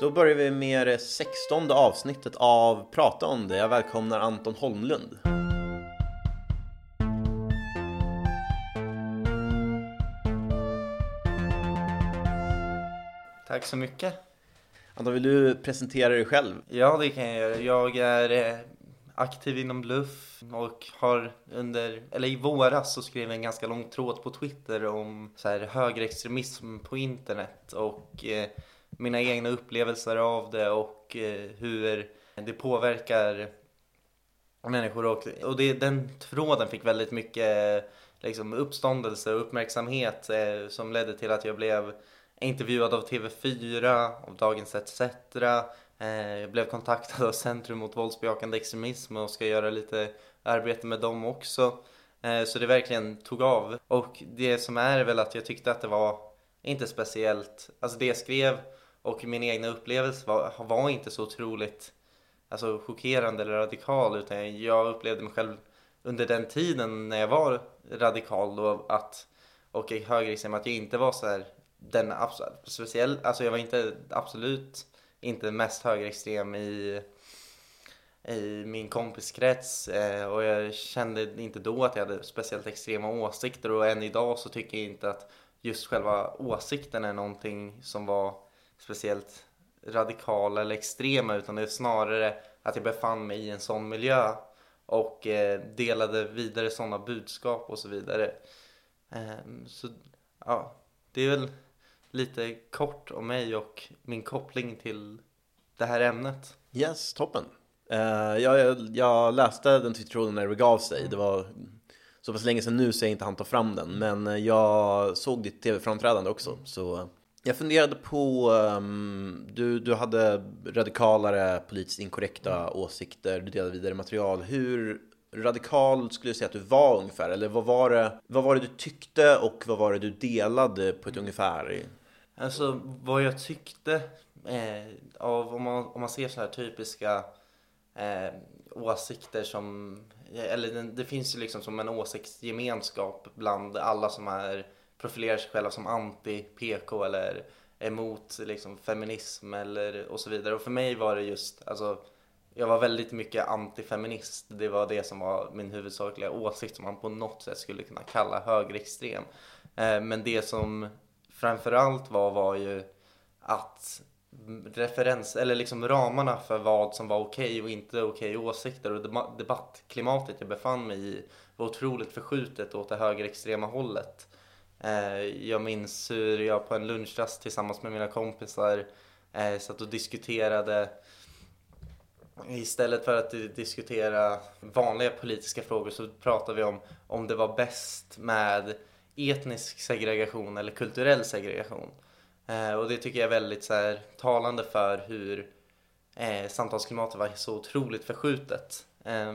Då börjar vi med det sextonde avsnittet av Prata om det. Jag välkomnar Anton Holmlund. Tack så mycket. Anton, vill du presentera dig själv? Ja, det kan jag göra. Jag är eh, aktiv inom Bluff och har under, eller i våras så skrev jag en ganska lång tråd på Twitter om så här högerextremism på internet och eh, mina egna upplevelser av det och eh, hur det påverkar människor och, och det, den tråden fick väldigt mycket liksom, uppståndelse och uppmärksamhet eh, som ledde till att jag blev intervjuad av TV4, av Dagens ETC. Eh, jag blev kontaktad av Centrum mot våldsbejakande extremism och ska göra lite arbete med dem också. Eh, så det verkligen tog av. Och det som är väl att jag tyckte att det var inte speciellt, alltså det jag skrev och min egna upplevelse var, var inte så otroligt alltså, chockerande eller radikal utan jag upplevde mig själv under den tiden när jag var radikal då att och högerextrem att jag inte var så här den speciell, alltså jag var inte absolut inte mest högerextrem i i min kompiskrets eh, och jag kände inte då att jag hade speciellt extrema åsikter och än idag så tycker jag inte att just själva åsikten är någonting som var speciellt radikala eller extrema utan det är snarare att jag befann mig i en sån miljö och eh, delade vidare sådana budskap och så vidare. Eh, så ja, det är väl lite kort om mig och min koppling till det här ämnet. Yes, toppen. Uh, jag, jag, läste den Twittertråden när det begav sig. Det var så pass länge sedan nu så jag inte han ta fram den. Men jag såg ditt tv-framträdande också. Så jag funderade på, um, du, du hade radikalare politiskt inkorrekta mm. åsikter, du delade vidare material. Hur radikal skulle du säga att du var ungefär? Eller vad var det, vad var det du tyckte och vad var det du delade på ett ungefär? Alltså vad jag tyckte eh, av, om man, om man ser så här typiska eh, åsikter som, eller det, det finns ju liksom som en åsiktsgemenskap bland alla som är profilerar sig själva som anti-PK eller emot liksom, feminism eller och så vidare. Och för mig var det just, alltså jag var väldigt mycket antifeminist. Det var det som var min huvudsakliga åsikt som man på något sätt skulle kunna kalla högerextrem. Eh, men det som framförallt var var ju att referens eller liksom ramarna för vad som var okej okay och inte okej okay åsikter och debattklimatet jag befann mig i var otroligt förskjutet åt det högerextrema hållet. Eh, jag minns hur jag på en lunchrast tillsammans med mina kompisar eh, satt och diskuterade Istället för att diskutera vanliga politiska frågor så pratade vi om om det var bäst med etnisk segregation eller kulturell segregation. Eh, och det tycker jag är väldigt så här, talande för hur eh, samtalsklimatet var så otroligt förskjutet. Eh,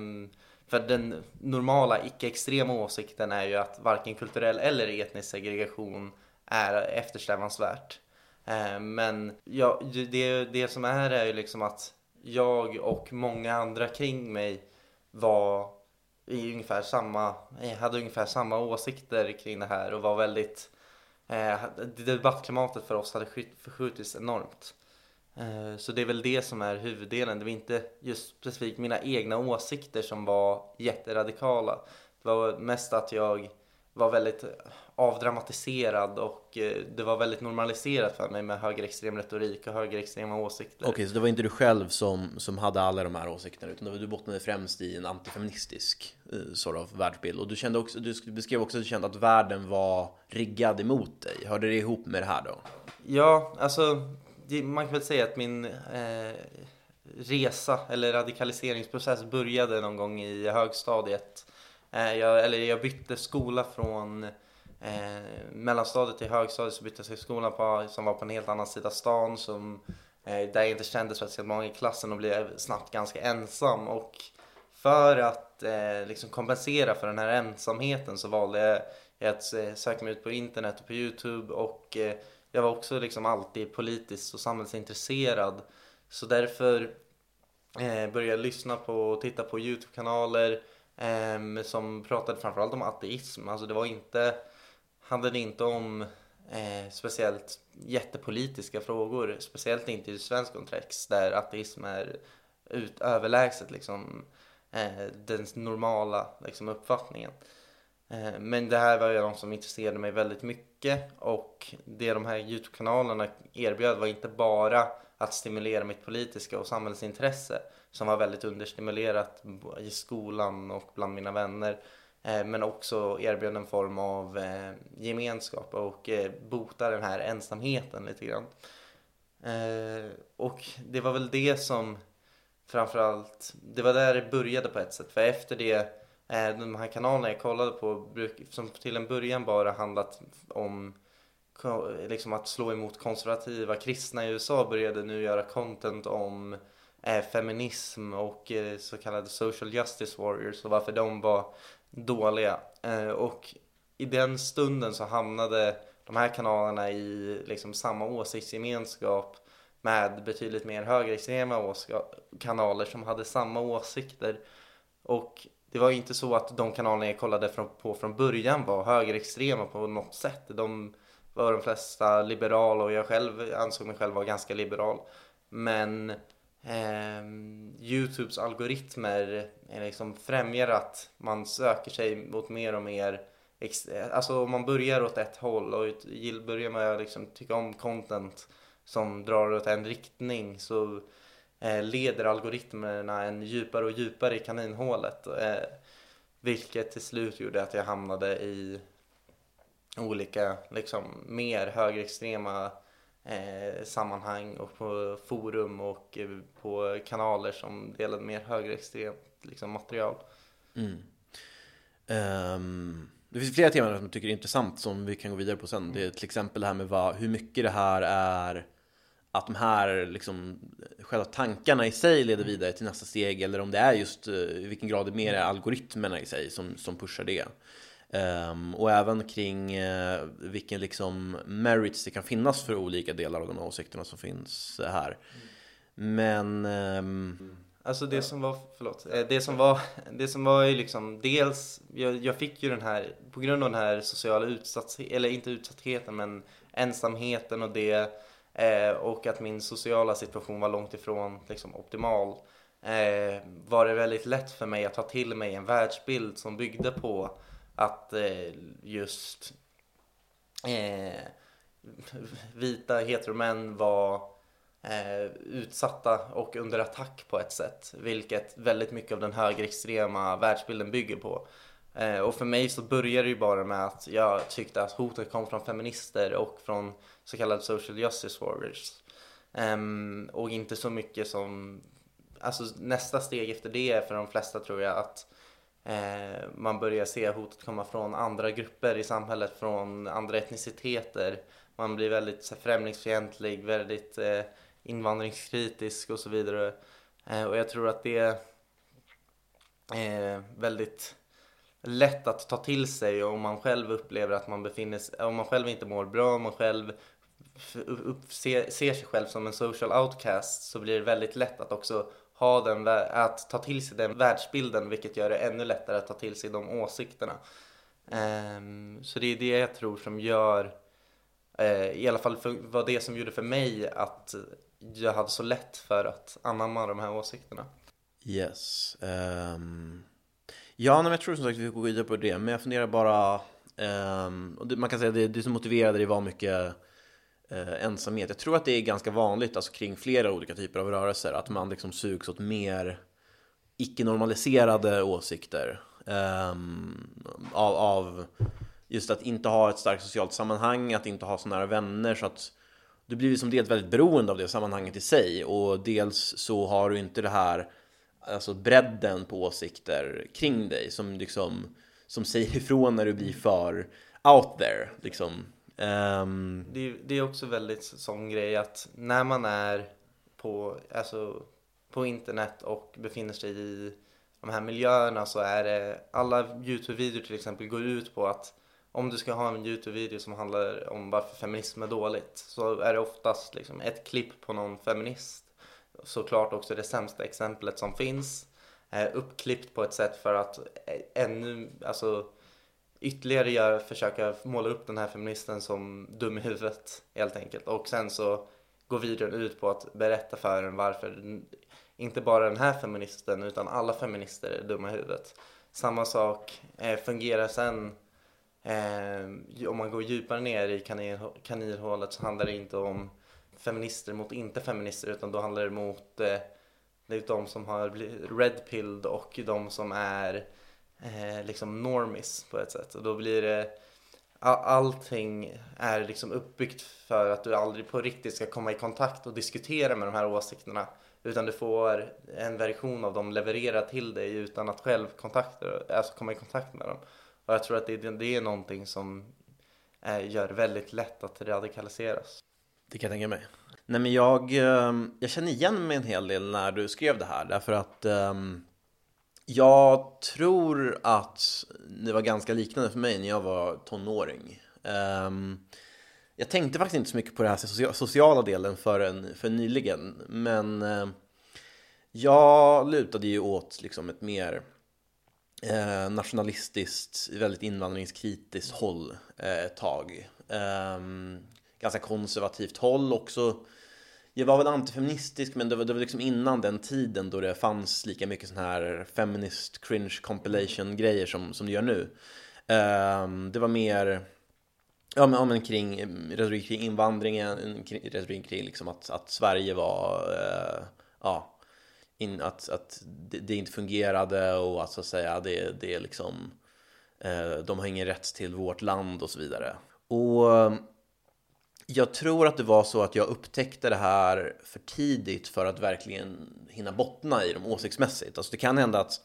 för den normala icke-extrema åsikten är ju att varken kulturell eller etnisk segregation är eftersträvansvärt. Eh, men ja, det, det som är är ju liksom att jag och många andra kring mig var i ungefär samma, eh, hade ungefär samma åsikter kring det här och var väldigt eh, debattklimatet för oss hade förskjutits enormt. Eh, så det är väl det som är huvuddelen. Det var inte just specifikt mina egna åsikter som var jätteradikala. Det var mest att jag var väldigt avdramatiserad och eh, det var väldigt normaliserat för mig med högerextrem retorik och högerextrema åsikter. Okej, så det var inte du själv som, som hade alla de här åsikterna utan du bottnade främst i en antifeministisk sort of världsbild och du, kände också, du beskrev också att du kände att världen var riggad emot dig. Hörde det ihop med det här då? Ja, alltså det, man kan väl säga att min eh, resa eller radikaliseringsprocess började någon gång i högstadiet. Eh, jag, eller jag bytte skola från eh, mellanstadiet till högstadiet så bytte jag till skolan på, som var på en helt annan sida stan som, eh, där jag inte kände speciellt många i klassen och blev snabbt ganska ensam. Och för att eh, liksom kompensera för den här ensamheten så valde jag att eh, söka mig ut på internet och på Youtube och eh, jag var också liksom alltid politiskt och samhällsintresserad. Så därför eh, började jag lyssna på och titta på Youtube-kanaler eh, som pratade framförallt om ateism. Alltså det var inte, handlade inte om eh, speciellt jättepolitiska frågor, speciellt inte i svensk kontext där ateism är ut, överlägset liksom, eh, den normala liksom, uppfattningen. Eh, men det här var ju något som intresserade mig väldigt mycket och det de här Youtube-kanalerna erbjöd var inte bara att stimulera mitt politiska och samhällsintresse som var väldigt understimulerat i skolan och bland mina vänner eh, men också erbjöd en form av eh, gemenskap och bota den här ensamheten lite grann. Och det var väl det som framförallt, det var där det började på ett sätt för efter det Eh, de här kanalerna jag kollade på som till en början bara handlat om liksom att slå emot konservativa kristna i USA började nu göra content om eh, feminism och eh, så kallade social justice warriors och varför de var dåliga. Och i den stunden så hamnade de här kanalerna i liksom samma åsiktsgemenskap med betydligt mer högerextrema kanaler som hade samma åsikter. Och det var inte så att de kanalerna jag kollade på från början var högerextrema på något sätt. De var de flesta liberala och jag själv ansåg mig själv vara ganska liberal. Men eh, Youtubes algoritmer liksom främjar att man söker sig mot mer och mer Alltså om man börjar åt ett håll och börjar med att liksom tycka om content som drar åt en riktning så leder algoritmerna en djupare och djupare i kaninhålet. Eh, vilket till slut gjorde att jag hamnade i olika, liksom mer högerextrema eh, sammanhang och på forum och eh, på kanaler som delade mer högerextremt liksom, material. Mm. Um, det finns flera teman som jag tycker är intressant som vi kan gå vidare på sen. Det är till exempel det här med vad, hur mycket det här är att de här liksom, själva tankarna i sig leder vidare till nästa steg eller om det är just eh, i vilken grad det mer är algoritmerna i sig som, som pushar det. Um, och även kring uh, vilken liksom merits det kan finnas för olika delar av de här åsikterna som finns här. Men... Um... Alltså det som var, förlåt, eh, det som var, det som var ju liksom dels, jag, jag fick ju den här, på grund av den här sociala utsattheten, eller inte utsattheten men ensamheten och det eh, och att min sociala situation var långt ifrån liksom, optimal eh, var det väldigt lätt för mig att ta till mig en världsbild som byggde på att eh, just eh, vita heteromän var eh, utsatta och under attack på ett sätt, vilket väldigt mycket av den högerextrema världsbilden bygger på. Eh, och för mig så började det ju bara med att jag tyckte att hotet kom från feminister och från så kallade social justice warriors. Um, och inte så mycket som, alltså nästa steg efter det är för de flesta tror jag att eh, man börjar se hotet komma från andra grupper i samhället, från andra etniciteter. Man blir väldigt så, främlingsfientlig, väldigt eh, invandringskritisk och så vidare. Eh, och jag tror att det är väldigt lätt att ta till sig om man själv upplever att man befinner sig, om man själv inte mår bra, om man själv upp, ser, ser sig själv som en social outcast så blir det väldigt lätt att också ha den, att ta till sig den världsbilden vilket gör det ännu lättare att ta till sig de åsikterna. Um, så det är det jag tror som gör, uh, i alla fall för, var det som gjorde för mig att jag hade så lätt för att anamma de här åsikterna. Yes. Um... Ja, men jag tror som sagt att vi går vidare på det, men jag funderar bara um, och det, man kan säga att det, det som motiverade det var mycket uh, ensamhet. Jag tror att det är ganska vanligt alltså, kring flera olika typer av rörelser att man liksom sugs åt mer icke-normaliserade åsikter Um, av, av, just att inte ha ett starkt socialt sammanhang, att inte ha så nära vänner så att du blir som dels väldigt beroende av det sammanhanget i sig och dels så har du inte det här alltså bredden på åsikter kring dig som liksom som säger ifrån när du blir för out there liksom Um... Det, det, är också väldigt sån grej att när man är på, alltså, på internet och befinner sig i de här miljöerna så är det alla Youtube-videor till exempel går ut på att om du ska ha en Youtube-video som handlar om varför feminism är dåligt så är det oftast liksom ett klipp på någon feminist. Såklart också det sämsta exemplet som finns. Eh, uppklippt på ett sätt för att eh, ännu, alltså ytterligare gör, försöka måla upp den här feministen som dum i huvudet helt enkelt. Och sen så går videon ut på att berätta för en varför inte bara den här feministen utan alla feminister är dumma i huvudet. Samma sak eh, fungerar sen eh, om man går djupare ner i kanil, kaninhålet så handlar det inte om feminister mot inte feminister utan då handlar det mot eh, det är de som har blivit redpilled och de som är eh, liksom normis på ett sätt. Och då blir det allting är liksom uppbyggt för att du aldrig på riktigt ska komma i kontakt och diskutera med de här åsikterna. Utan du får en version av dem levererad till dig utan att själv kontakta, alltså komma i kontakt med dem. Och jag tror att det, det är någonting som eh, gör det väldigt lätt att radikaliseras. Det kan jag tänka mig. Nej men jag, ehm, jag känner igen mig en hel del när du skrev det här därför att um, jag tror att det var ganska liknande för mig när jag var tonåring. Um, jag tänkte faktiskt inte så mycket på den här sociala delen förrän för nyligen men uh, jag lutade ju åt liksom ett mer eh, nationalistiskt, väldigt invandringskritiskt håll eh, ett tag ganska konservativt håll också. Jag var väl antifeministisk men det var, det var liksom innan den tiden då det fanns lika mycket sån här feminist cringe compilation grejer som, som det gör nu. Um, det var mer ja, men, ja, men kring retorik kring invandringen, kring, retorik kring liksom att, att Sverige var uh, ja, in, att, att det, det, inte fungerade och att så att säga det, det är liksom uh, de har ingen rätt till vårt land och så vidare. Och jag tror att det var så att jag upptäckte det här för tidigt för att verkligen hinna bottna i dem åsiktsmässigt. Alltså det kan hända att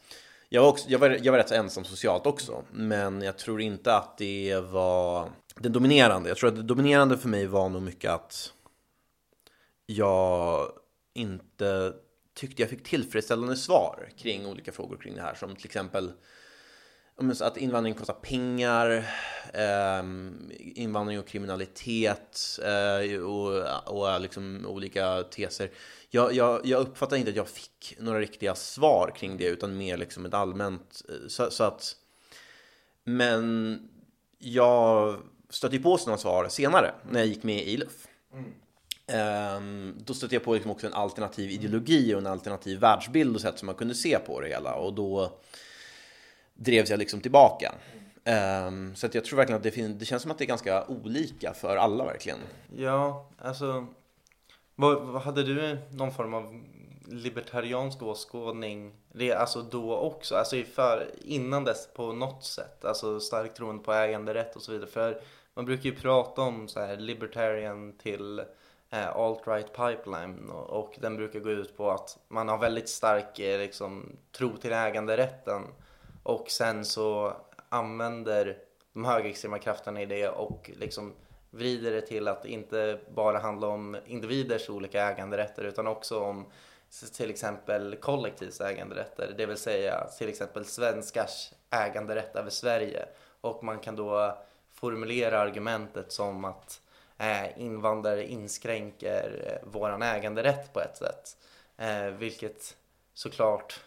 jag var, också, jag var, jag var rätt så ensam socialt också, men jag tror inte att det var det dominerande. Jag tror att det dominerande för mig var nog mycket att jag inte tyckte jag fick tillfredsställande svar kring olika frågor kring det här, som till exempel att invandring kostar pengar, eh, invandring och kriminalitet eh, och, och liksom olika teser. Jag, jag, jag uppfattar inte att jag fick några riktiga svar kring det utan mer liksom ett allmänt eh, så, så att men jag stötte ju på sådana svar senare när jag gick med i ILUF. Mm. Um, då stötte jag på liksom också en alternativ ideologi och en alternativ världsbild och sätt som man kunde se på det hela och då drevs jag liksom tillbaka. Um, så att jag tror verkligen att det, fin- det känns som att det är ganska olika för alla verkligen. Ja, alltså vad, vad hade du någon form av libertariansk åskådning det, alltså då också, alltså för, innan dess på något sätt, alltså starkt troende på äganderätt och så vidare. För man brukar ju prata om så här libertarian till eh, alt-right pipeline och, och, den brukar gå ut på att man har väldigt stark eh, liksom, tro till äganderätten och sen så använder de högerextrema krafterna i det och liksom vrider det till att inte bara handla om individers olika äganderätter utan också om till exempel kollektivs äganderätter, det vill säga till exempel svenskars äganderätt över Sverige. Och man kan då formulera argumentet som att eh, invandrare inskränker eh, våran äganderätt på ett sätt. Eh, vilket såklart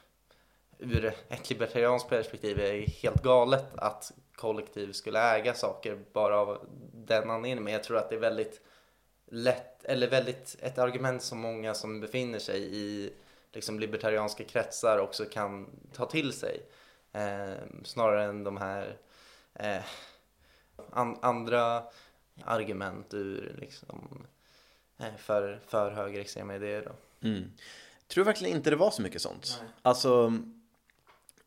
ur ett libertarianskt perspektiv är helt galet att kollektiv skulle äga saker bara av den anledningen. Men jag tror att det är väldigt lätt, eller väldigt ett argument som många som befinner sig i liksom libertarianska kretsar också kan ta till sig. Eh, snarare än de här eh, an, andra argument ur liksom, eh, för, för högerextrema idéer. Då. Mm. Tror verkligen inte det var så mycket sånt. Nej. Alltså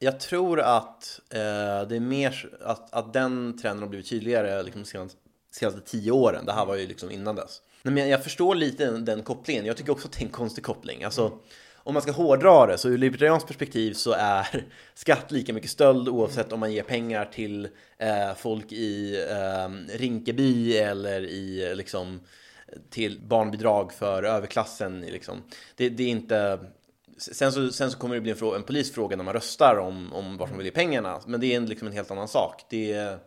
jag tror att eh, det är mer att, att den trenden har blivit tydligare liksom, de senaste, senaste tio åren. Det här var ju liksom innan dess. Men jag, förstår lite den, den, kopplingen. Jag tycker också att det är en konstig koppling. Alltså, mm. Om man ska hårdra det, så ur libertarianskt perspektiv så är skatt lika mycket stöld oavsett om man ger pengar till eh, folk i eh, Rinkeby eller i liksom till barnbidrag för överklassen. Liksom. Det, det är inte Sen så, sen så kommer det bli en, fråga, en polisfråga när man röstar om, om vart man vill ge pengarna. Men det är en, liksom en helt annan sak. Det är,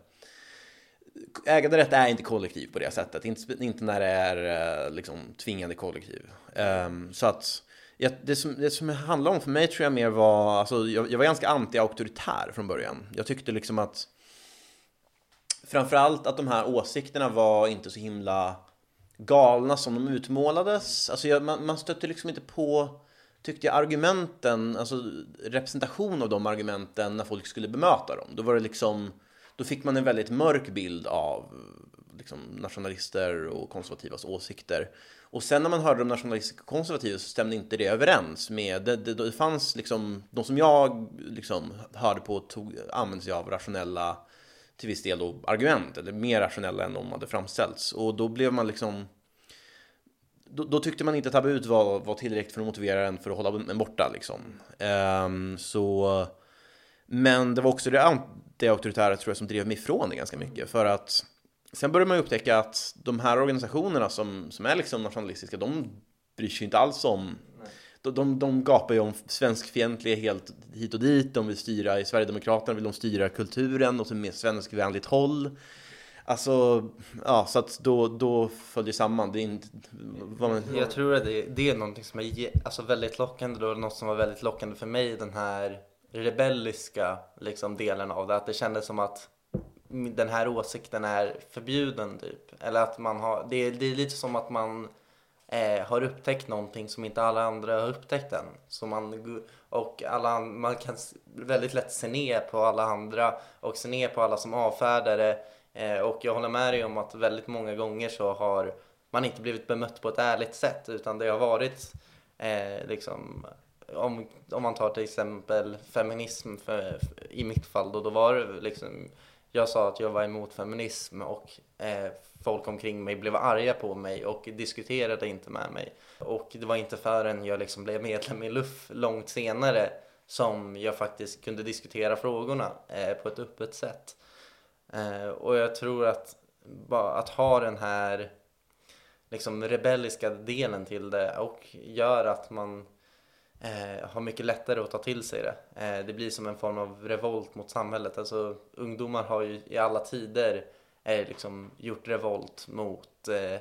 äganderätt är inte kollektiv på det sättet. Inte, inte när det är eh, liksom, tvingande kollektiv. Um, så att ja, det, som, det som handlar om för mig tror jag mer var, alltså, jag, jag var ganska anti-auktoritär från början. Jag tyckte liksom att framförallt att de här åsikterna var inte så himla galna som de utmålades. Alltså jag, man, man stötte liksom inte på, tyckte jag, argumenten, alltså representation av de argumenten när folk skulle bemöta dem. Då var det liksom, då fick man en väldigt mörk bild av liksom, nationalister och konservativas åsikter. Och sen när man hörde de nationalistiska och konservativa så stämde inte det överens med, det, det, det fanns liksom, de som jag liksom hörde på tog, använde sig av rationella till viss del då argument, eller mer rationella än de hade framställts. Och då blev man liksom då, då tyckte man inte att tabut var, var tillräckligt för att motivera en för att hålla en borta liksom. Um, så men det var också det, det auktoritära tror jag som drev mig ifrån det ganska mycket för att sen började man upptäcka att de här organisationerna som, som är liksom nationalistiska, de bryr sig inte alls om de, de, de gapar ju om svenskfientliga helt hit och dit. De vill styra, i Sverigedemokraterna vill de styra kulturen och så mer svenskvänligt håll. Alltså, ja, så att då, då det samman. Det är inte, man... Jag tror att det, det är någonting som är alltså, väldigt lockande då, något som var väldigt lockande för mig, den här rebelliska liksom, delen av det. Att det kändes som att den här åsikten är förbjuden typ. Eller att man har, det är, det är lite som att man eh, har upptäckt någonting som inte alla andra har upptäckt än. Så man, och alla, man kan väldigt lätt se ner på alla andra och se ner på alla som avfärdar det. Eh, och jag håller med dig om att väldigt många gånger så har man inte blivit bemött på ett ärligt sätt utan det har varit eh, liksom om, om man tar till exempel feminism för, för, i mitt fall då, då var det liksom jag sa att jag var emot feminism och eh, folk omkring mig blev arga på mig och diskuterade inte med mig. Och det var inte förrän jag liksom blev medlem i LUF långt senare som jag faktiskt kunde diskutera frågorna eh, på ett öppet sätt. Eh, och jag tror att bara att ha den här liksom rebelliska delen till det och gör att man eh, har mycket lättare att ta till sig det. Eh, det blir som en form av revolt mot samhället. Alltså ungdomar har ju i alla tider eh, liksom gjort revolt mot eh,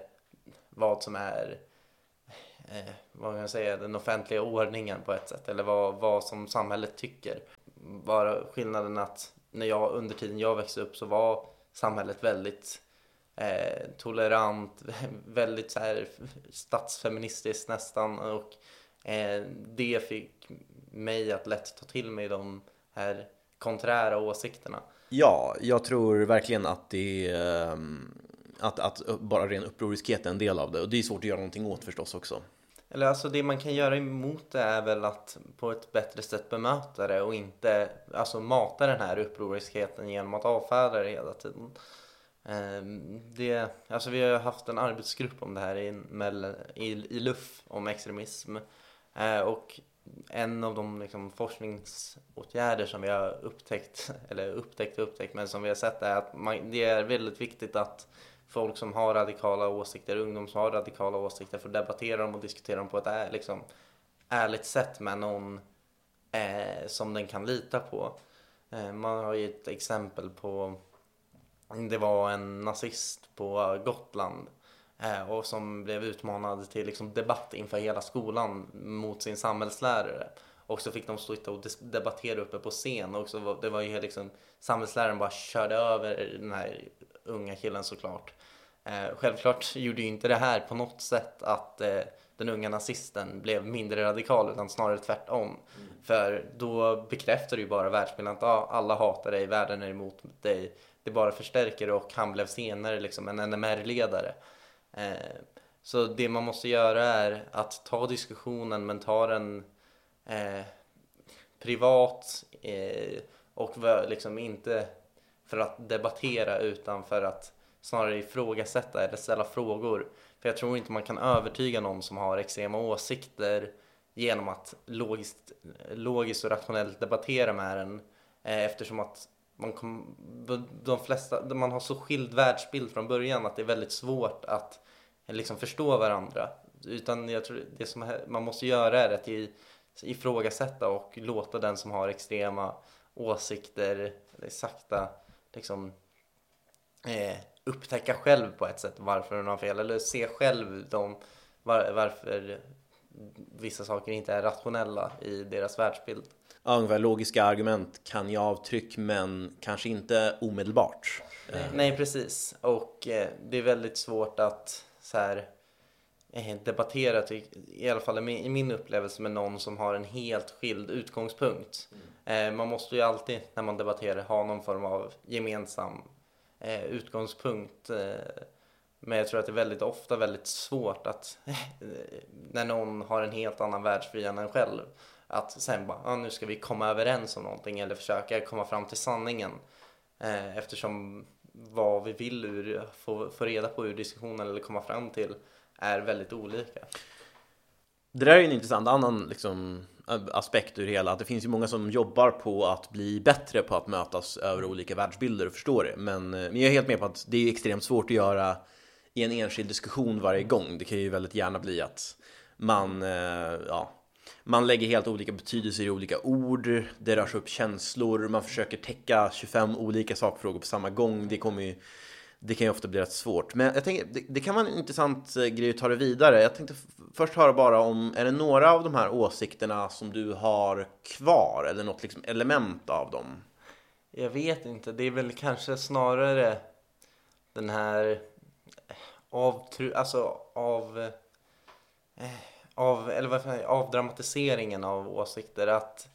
vad som är eh, vad kan jag säga, den offentliga ordningen på ett sätt eller vad, vad som samhället tycker. Bara skillnaden att när jag under tiden jag växte upp så var samhället väldigt eh, tolerant, väldigt så här statsfeministiskt nästan och eh, det fick mig att lätt ta till mig de här konträra åsikterna. Ja, jag tror verkligen att det är, att, att bara ren upproriskhet är en del av det och det är svårt att göra någonting åt förstås också. Eller alltså det man kan göra emot det är väl att på ett bättre sätt bemöta det och inte alltså mata den här upproriskheten genom att avfärda det hela tiden. Ehm, det, alltså vi har haft en arbetsgrupp om det här i, i, i LUF om extremism eh, och en av de liksom, forskningsåtgärder som vi har upptäckt, eller upptäckt och upptäckt, men som vi har sett är att man, det är väldigt viktigt att folk som har radikala åsikter, ungdom som har radikala åsikter får debattera dem och diskutera dem på ett liksom, ärligt sätt med någon eh, som den kan lita på. Eh, man har ju ett exempel på, det var en nazist på Gotland Eh, och som blev utmanad till liksom debatt inför hela skolan mot sin samhällslärare. Och så fick de stå och debattera uppe på scen och så var, det var ju liksom samhällsläraren bara körde över den här unga killen såklart. Eh, självklart gjorde ju inte det här på något sätt att eh, den unga nazisten blev mindre radikal utan snarare tvärtom. Mm. För då bekräftar ju bara världsbilden att ah, alla hatar dig, världen är emot dig. Det bara förstärker och han blev senare liksom en NMR-ledare. Eh, så det man måste göra är att ta diskussionen men ta den eh, privat eh, och liksom inte för att debattera utan för att snarare ifrågasätta eller ställa frågor. För jag tror inte man kan övertyga någon som har extrema åsikter genom att logiskt, logiskt och rationellt debattera med den eh, eftersom att man, kom, de flesta, man har så skild världsbild från början att det är väldigt svårt att liksom förstå varandra. Utan jag tror det som man måste göra är att ifrågasätta och låta den som har extrema åsikter sakta liksom eh, upptäcka själv på ett sätt varför den har fel eller se själv de, var, varför vissa saker inte är rationella i deras världsbild. Ja, ungefär logiska argument kan ge avtryck men kanske inte omedelbart. Nej, precis. Och eh, det är väldigt svårt att så här, eh, debattera, ty- i alla fall i min, upplevelse, med någon som har en helt skild utgångspunkt. Eh, man måste ju alltid när man debatterar ha någon form av gemensam eh, utgångspunkt. Men jag tror att det är väldigt ofta väldigt svårt att när någon har en helt annan världsbild än en själv att sen bara, ah, nu ska vi komma överens om någonting eller försöka komma fram till sanningen. Eftersom vad vi vill ur, få, få reda på ur diskussionen eller komma fram till är väldigt olika. Det där är en intressant annan liksom, aspekt ur hela, att det finns ju många som jobbar på att bli bättre på att mötas över olika världsbilder och förstå det. Men, eh, men jag är helt med på att det är extremt svårt att göra i en enskild diskussion varje gång. Det kan ju väldigt gärna bli att man, eh, ja, man lägger helt olika betydelser i olika ord, det rörs upp känslor, man försöker täcka 25 olika sakfrågor på samma gång. Det kommer ju det kan ju ofta bli rätt svårt. Men jag tänker, det, det kan vara en intressant eh, grej att ta det vidare. Jag tänkte först höra bara om, är det några av de här åsikterna som du har kvar? Eller något liksom element av dem? Jag vet inte, det är väl kanske snarare den här eh, avtru, alltså av, eh, av, eller vad fan, avdramatiseringen av åsikter. Att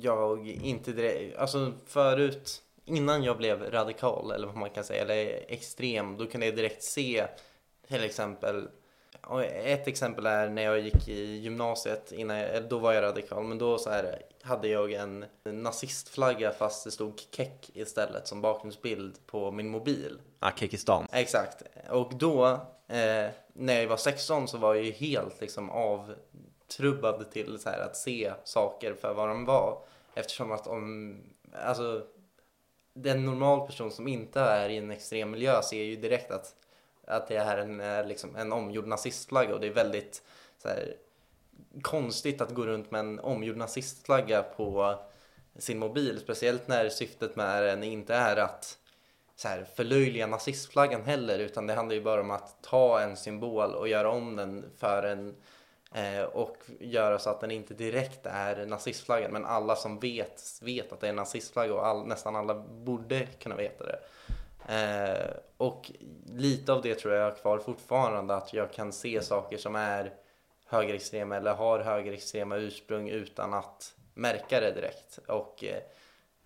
jag inte direkt, alltså förut, innan jag blev radikal eller vad man kan säga, eller extrem, då kunde jag direkt se till exempel ett exempel är när jag gick i gymnasiet, innan jag, då var jag radikal, men då så här, hade jag en nazistflagga fast det stod keck istället som bakgrundsbild på min mobil. Ah, Kekistan. Exakt. Och då, eh, när jag var 16 så var jag ju helt liksom avtrubbad till så här, att se saker för vad de var. Eftersom att om, alltså, den normal person som inte är i en extrem miljö ser ju direkt att, att det är en, liksom, en omgjord nazistflagga och det är väldigt så här, konstigt att gå runt med en omgjord nazistflagga på sin mobil. Speciellt när syftet med den inte är att så här, förlöjliga nazistflaggan heller utan det handlar ju bara om att ta en symbol och göra om den för en eh, Eh, och göra så att den inte direkt är nazistflaggan men alla som vet vet att det är en nazistflagga och all, nästan alla borde kunna veta det. Eh, och lite av det tror jag är kvar fortfarande att jag kan se saker som är högerextrema eller har högerextrema ursprung utan att märka det direkt. Och eh,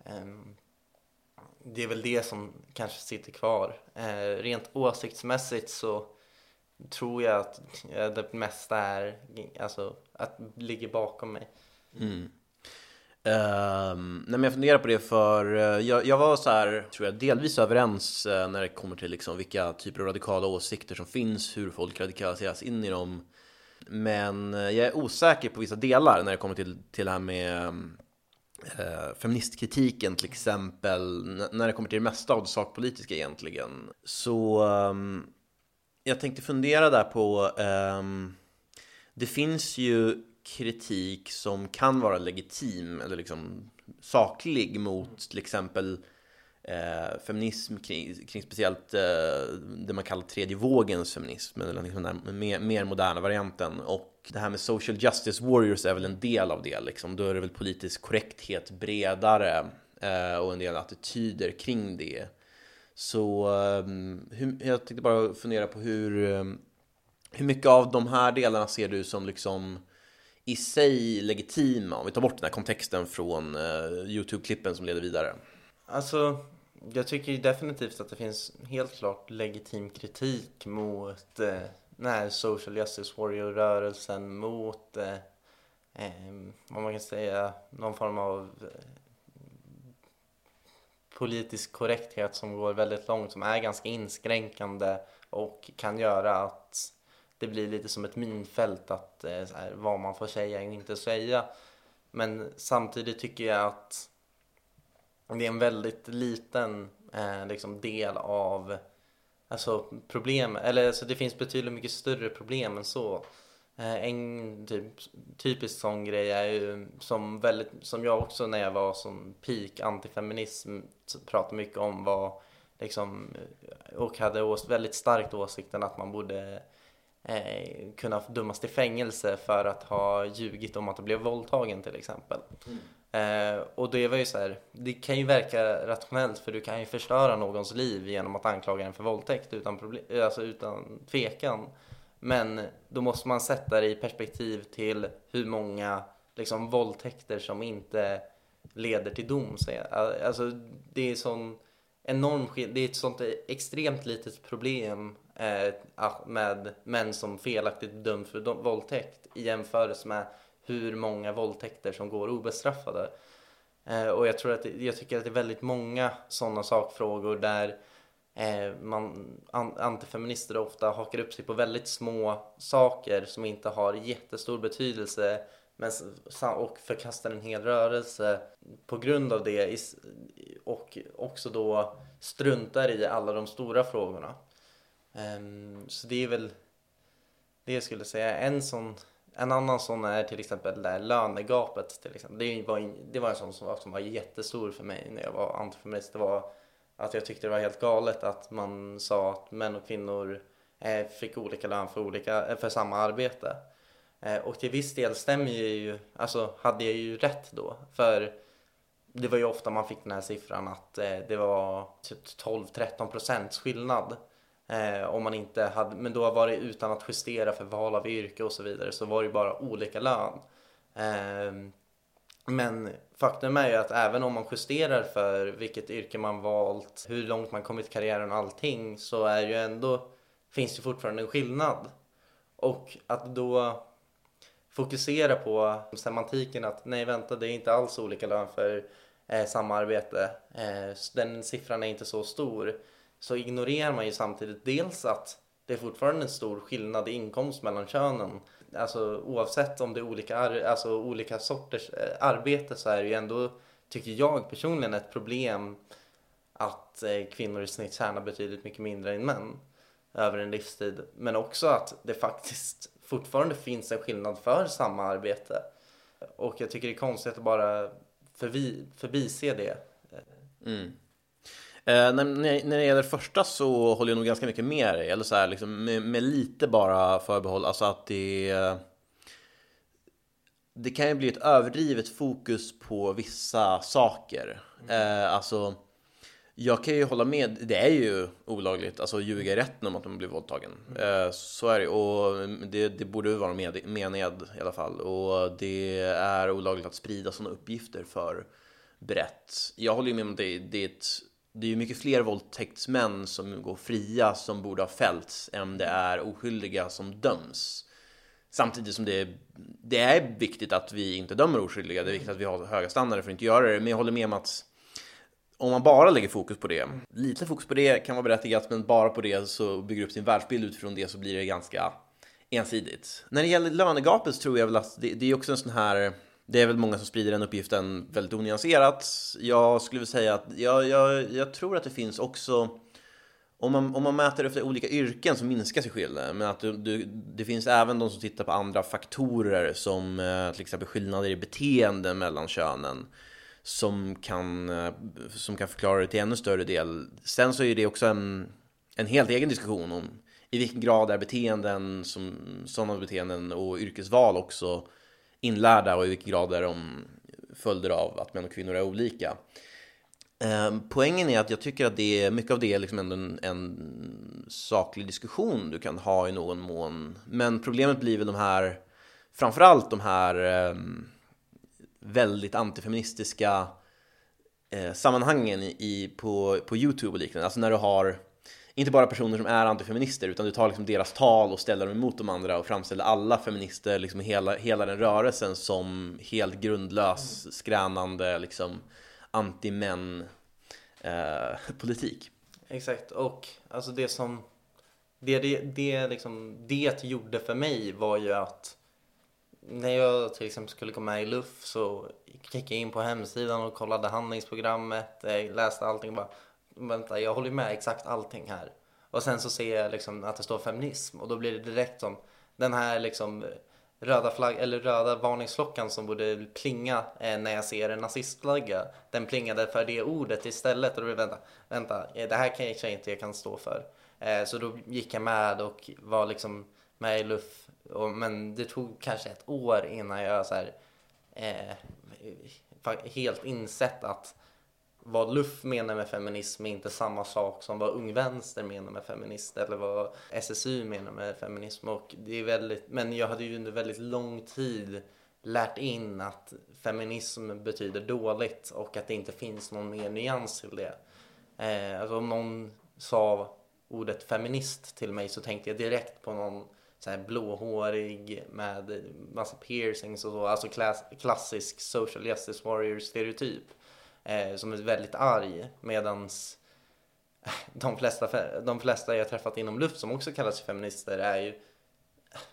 eh, det är väl det som kanske sitter kvar. Eh, rent åsiktsmässigt så tror jag att det mesta är, alltså, att ligger bakom mig. Mm. Ehm, nej men jag funderar på det för eh, jag, jag var så här, tror jag, delvis överens eh, när det kommer till liksom vilka typer av radikala åsikter som finns, hur folk radikaliseras in i dem. Men eh, jag är osäker på vissa delar när det kommer till, till det här med eh, feministkritiken till exempel, n- när det kommer till det mesta av det sakpolitiska egentligen. Så um, jag tänkte fundera där på, um, det finns ju kritik som kan vara legitim eller liksom saklig mot till exempel eh, feminism kring, kring speciellt eh, det man kallar tredje vågens feminism eller liksom den här mer, mer moderna varianten och det här med social justice warriors är väl en del av det liksom. Då är det väl politisk korrekthet bredare eh, och en del attityder kring det. Så ehm, hur, jag tänkte bara fundera på hur, ehm, hur mycket av de här delarna ser du som liksom i sig legitima om vi tar bort den här kontexten från eh, Youtube-klippen som leder vidare? Alltså, jag tycker definitivt att det finns helt klart legitim kritik mot eh, den här social justice warrior-rörelsen, mot eh, eh, vad man kan säga, någon form av politisk korrekthet som går väldigt långt, som är ganska inskränkande och kan göra att det blir lite som ett minfält att eh, så här, vad man får säga och inte säga. Men samtidigt tycker jag att det är en väldigt liten eh, liksom del av alltså problem, eller alltså det finns betydligt mycket större problem än så. Eh, en typ, typisk sån grej är ju som väldigt, som jag också när jag var som peak antifeminism pratade mycket om var liksom och hade ås, väldigt starkt åsikten att man borde eh, kunna dömas till fängelse för att ha ljugit om att du blev våldtagen till exempel. Eh, och det var ju så här, det kan ju verka rationellt för du kan ju förstöra någons liv genom att anklaga den för våldtäkt utan, problem, alltså utan tvekan. Men då måste man sätta det i perspektiv till hur många liksom, våldtäkter som inte leder till dom. Alltså, det är sån enorm det är ett sånt extremt litet problem eh, ah, med män som felaktigt döms för våldtäkt i jämförelse med hur många våldtäkter som går obestraffade. Eh, och jag tror att jag tycker att det är väldigt många sådana sakfrågor där eh, Eh, man, an, antifeminister ofta hakar upp sig på väldigt små saker som inte har jättestor betydelse men, och förkastar en hel rörelse på grund av det och också då struntar i alla de stora frågorna. Ehm, så det är väl det jag skulle säga. En, sån, en annan sån är till exempel det lönegapet. Till exempel. Det, var en, det var en sån som var, som var jättestor för mig när jag var antifeminist. Det var att jag tyckte det var helt galet att man sa att män och kvinnor eh, fick olika lön för, olika, eh, för samma arbete. Eh, och till viss del stämmer ju, alltså hade jag ju rätt då. För det var ju ofta man fick den här siffran att det var typ 12-13 procents skillnad. Om man inte hade, men då var det utan att justera för val av yrke och så vidare så var det bara olika lön. Ehm, men faktum är ju att även om man justerar för vilket yrke man valt, hur långt man kommit i karriären och allting så är ju ändå, finns det fortfarande en skillnad. Och att då fokusera på semantiken att nej vänta det är inte alls olika lön för eh, samma arbete. Eh, den siffran är inte så stor. Så ignorerar man ju samtidigt dels att det är fortfarande en stor skillnad i inkomst mellan könen. Alltså oavsett om det är olika, alltså, olika sorters eh, arbete så är det ju ändå, tycker jag personligen, ett problem att eh, kvinnor i snitt tjänar betydligt mycket mindre än män över en livstid. Men också att det faktiskt fortfarande finns en skillnad för samma arbete. Och jag tycker det är konstigt att bara förbi, förbise det. Mm. Eh, när, när det gäller första så håller jag nog ganska mycket med dig, eller så här, liksom, med, med, lite bara förbehåll, alltså att det det kan ju bli ett överdrivet fokus på vissa saker. Mm. Eh, alltså jag kan ju hålla med, det är ju olagligt, alltså ljuga i rätten om att man blir våldtagen. Mm. Eh, så är det och det, det borde vara med, mened i alla fall. Och det är olagligt att sprida sådana uppgifter för brett. Jag håller ju med om det, det är ett, det är ju mycket fler våldtäktsmän som går fria som borde ha fällts än det är oskyldiga som döms. Samtidigt som det, det är viktigt att vi inte dömer oskyldiga. Det är viktigt att vi har höga standarder för att inte göra det. Men jag håller med om att om man bara lägger fokus på det, lite fokus på det kan vara berättigat, men bara på det så bygger upp sin världsbild utifrån det så blir det ganska ensidigt. När det gäller lönegapet så tror jag väl att det, det är också en sån här det är väl många som sprider den uppgiften väldigt onyanserat. Jag skulle vilja säga att jag, jag, jag tror att det finns också om man, om man mäter efter olika yrken så minskar sig skillnaden. Men att du, du, det finns även de som tittar på andra faktorer som eh, till exempel skillnader i beteende mellan könen som kan, eh, som kan förklara det till ännu större del. Sen så är det också en, en helt egen diskussion om i vilken grad är beteenden som sådana beteenden och yrkesval också inlärda och i vilken grad är de följder av att män och kvinnor är olika. Ehm, poängen är att jag tycker att det är mycket av det är liksom ändå en, en saklig diskussion du kan ha i någon mån. Men problemet blir väl de här, framförallt de här ehm, väldigt antifeministiska eh, sammanhangen i, på, på YouTube och liknande. Alltså när du har inte bara personer som är antifeminister utan du tar liksom deras tal och ställer dem emot de andra och framställer alla feminister, liksom hela, hela den rörelsen som helt grundlös, skränande, liksom anti-män eh, politik. Exakt, och alltså det som det, det, det, liksom, det gjorde för mig var ju att när jag till exempel skulle gå med i LUF så gick jag in på hemsidan och kollade handlingsprogrammet, eh, läste allting och bara vänta, jag håller med exakt allting här. Och sen så ser jag liksom att det står feminism och då blir det direkt som den här liksom röda flagg eller röda varningsklockan som borde plinga eh, när jag ser en nazistflagga. Den plingade för det ordet istället och då blev vänta, vänta, eh, det här kan jag inte jag kan stå för. Eh, så då gick jag med och var liksom med i LUF och, men det tog kanske ett år innan jag så här, eh, helt insett att vad Luff menar med feminism är inte samma sak som vad Ung Vänster menar med feminist eller vad SSU menar med feminism. Och det är väldigt, men jag hade ju under väldigt lång tid lärt in att feminism betyder dåligt och att det inte finns någon mer nyans till det. Eh, alltså om någon sa ordet feminist till mig så tänkte jag direkt på någon så här blåhårig med massa piercings och så, alltså klass, klassisk social justice warrior stereotyp eh, som är väldigt arg medans de flesta, de flesta jag träffat inom luft som också kallas sig feminister är ju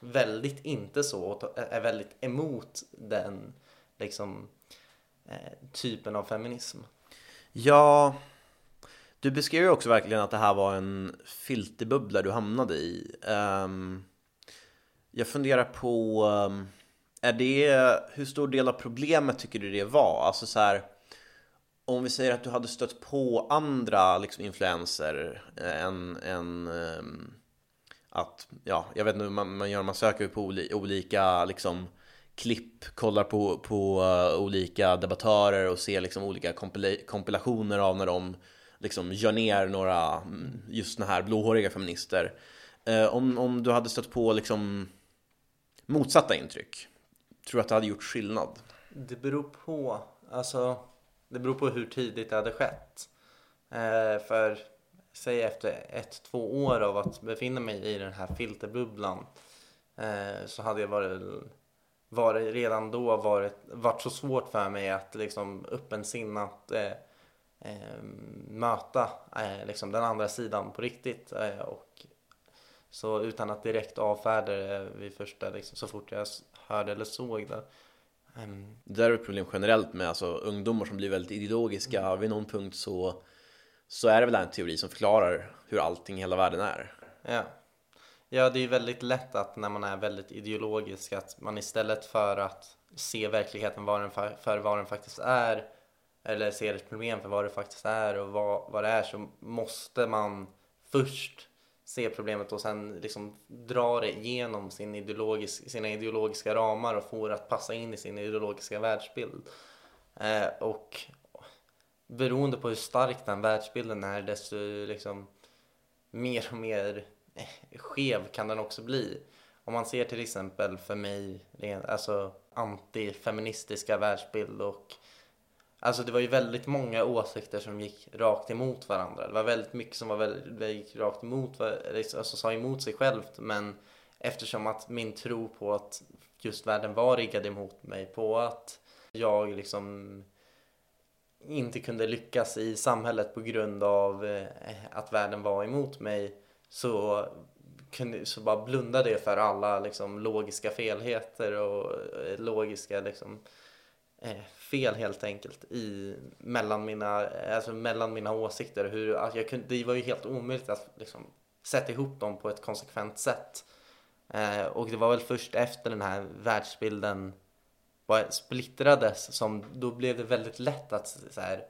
väldigt inte så och är väldigt emot den liksom eh, typen av feminism. Ja, du beskrev ju också verkligen att det här var en filterbubbla du hamnade i. Um, jag funderar på, um, är det, hur stor del av problemet tycker du det var? Alltså så här, om vi säger att du hade stött på andra liksom, influenser eh, än, än ehm, att, ja, jag vet inte man, man gör, man söker på olika liksom klipp, kollar på, på uh, olika debattörer och ser liksom olika kompila kompilationer av när de liksom gör ner några mm, just såna här blåhåriga feminister. Uh, om, om du hade stött på liksom motsatta intryck, tror du att det hade gjort skillnad? Det beror på, alltså det beror på hur tidigt det hade skett. Eh, för säg efter ett, två år av att befinna mig i den här filterbubblan eh, så hade jag varit varit det redan då varit, varit så svårt för mig att liksom öppensinnat eh, eh, möta eh, liksom den andra sidan på riktigt. Eh, och så utan att direkt avfärda det vid första, liksom, så fort jag hörde eller såg det. Um... Det där är ett problem generellt med alltså, ungdomar som blir väldigt ideologiska. Mm. Vid någon punkt så, så är det väl en teori som förklarar hur allting i hela världen är. Ja. Ja, det är väldigt lätt att när man är väldigt ideologisk att man istället för att se verkligheten vad den för vad den faktiskt är eller ser ett problem för vad det faktiskt är och vad, vad det är så måste man först se problemet och sen liksom dra det genom sin ideologisk, sina ideologiska ramar och få det att passa in i sin ideologiska världsbild. Eh, och beroende på hur stark den världsbilden är desto liksom mer och mer eh, skev kan den också bli. Om man ser till exempel för mig, alltså antifeministiska världsbild och Alltså det var ju väldigt många åsikter som gick rakt emot varandra. Det var väldigt mycket som var väldigt, gick rakt emot, alltså sa emot sig självt. Men eftersom att min tro på att just världen var riggad emot mig, på att jag liksom inte kunde lyckas i samhället på grund av eh, att världen var emot mig så, kunde, så bara blundade jag för alla liksom, logiska felheter och eh, logiska liksom, eh, Eh, fel helt enkelt i, mellan, mina, eh, alltså, mellan mina åsikter. Hur, alltså, jag kunde, det var ju helt omöjligt att liksom, sätta ihop dem på ett konsekvent sätt. Eh, och det var väl först efter den här världsbilden var, splittrades som då blev det väldigt lätt att så här,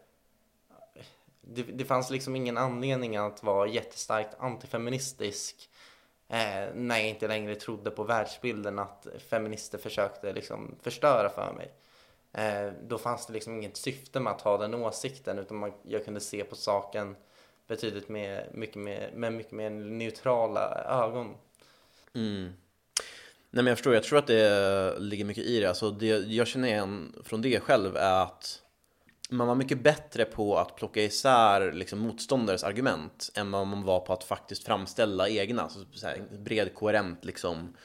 det, det fanns liksom ingen anledning att vara jättestarkt antifeministisk eh, när jag inte längre trodde på världsbilden att feminister försökte liksom förstöra för mig. Eh, då fanns det liksom inget syfte med att ha den åsikten utan man, jag kunde se på saken betydligt mer, mycket mer, med mycket mer neutrala ögon. Mm. Nej men jag förstår, jag tror att det ligger mycket i det. Alltså det jag känner igen från det själv är att man var mycket bättre på att plocka isär liksom, motståndares argument än vad man var på att faktiskt framställa egna, alltså, så här, bred, koherent liksom.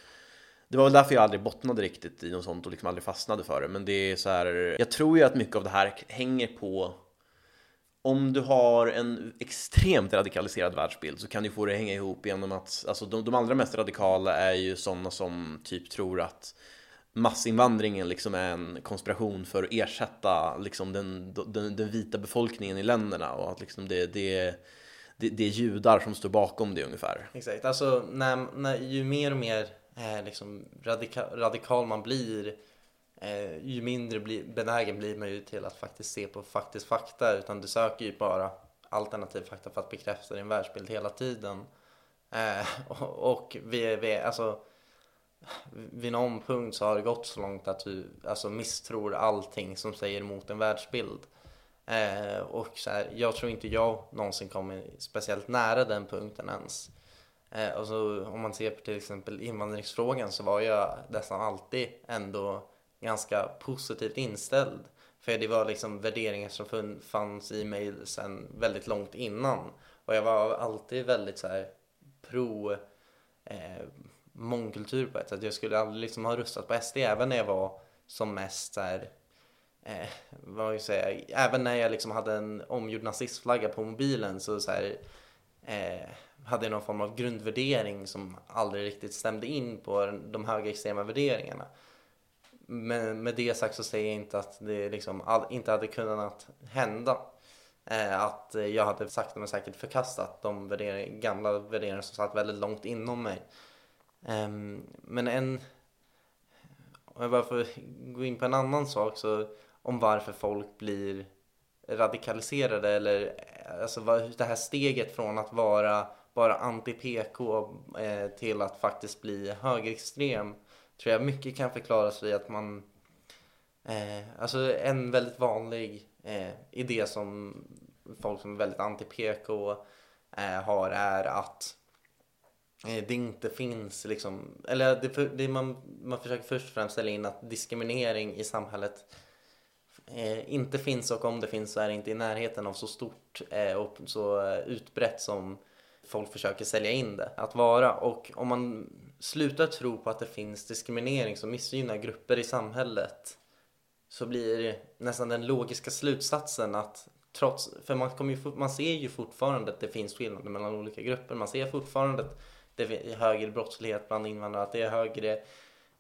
Det var väl därför jag aldrig bottnade riktigt i något sånt och liksom aldrig fastnade för det. Men det är så här, jag tror ju att mycket av det här hänger på om du har en extremt radikaliserad världsbild så kan du få det att hänga ihop genom att alltså de, de allra mest radikala är ju sådana som typ tror att massinvandringen liksom är en konspiration för att ersätta liksom den, den, den vita befolkningen i länderna och att liksom det, det, det, det är judar som står bakom det ungefär. Exakt, alltså när, när, ju mer och mer eh, liksom radika, radikal man blir eh, ju mindre bli, benägen blir man ju till att faktiskt se på faktisk fakta utan du söker ju bara alternativ fakta för att bekräfta din världsbild hela tiden. Eh, och, och vi, vi, alltså vid någon punkt så har det gått så långt att du alltså, misstror allting som säger emot en världsbild. Eh, och så här, jag tror inte jag någonsin kommer speciellt nära den punkten ens. Eh, och så, om man ser på till exempel invandringsfrågan så var jag nästan alltid ändå ganska positivt inställd. För det var liksom värderingar som fanns i mig sen väldigt långt innan. Och jag var alltid väldigt så här pro eh, mångkultur på ett sätt. Jag skulle aldrig liksom ha röstat på SD även när jag var som mest så här, eh, vad jag säga, även när jag liksom hade en omgjord nazistflagga på mobilen så, så här, eh, hade någon form av grundvärdering som aldrig riktigt stämde in på de högerextrema värderingarna. Men med det sagt så säger jag inte att det liksom all, inte hade kunnat hända. Eh, att jag hade sakta men säkert förkastat de värdering, gamla värderingar som satt väldigt långt inom mig. Eh, men en, om jag bara får gå in på en annan sak så om varför folk blir radikaliserade eller alltså det här steget från att vara bara anti-PK eh, till att faktiskt bli högerextrem tror jag mycket kan förklaras vid att man eh, alltså en väldigt vanlig eh, idé som folk som är väldigt anti-PK eh, har är att eh, det inte finns liksom, eller det, det man, man försöker först och främst ställa in att diskriminering i samhället eh, inte finns och om det finns så är det inte i närheten av så stort eh, och så eh, utbrett som folk försöker sälja in det att vara. Och om man slutar tro på att det finns diskriminering som missgynnar grupper i samhället så blir nästan den logiska slutsatsen att trots, för man, kommer ju, man ser ju fortfarande att det finns skillnader mellan olika grupper. Man ser fortfarande att det är högre brottslighet bland invandrare, att det är högre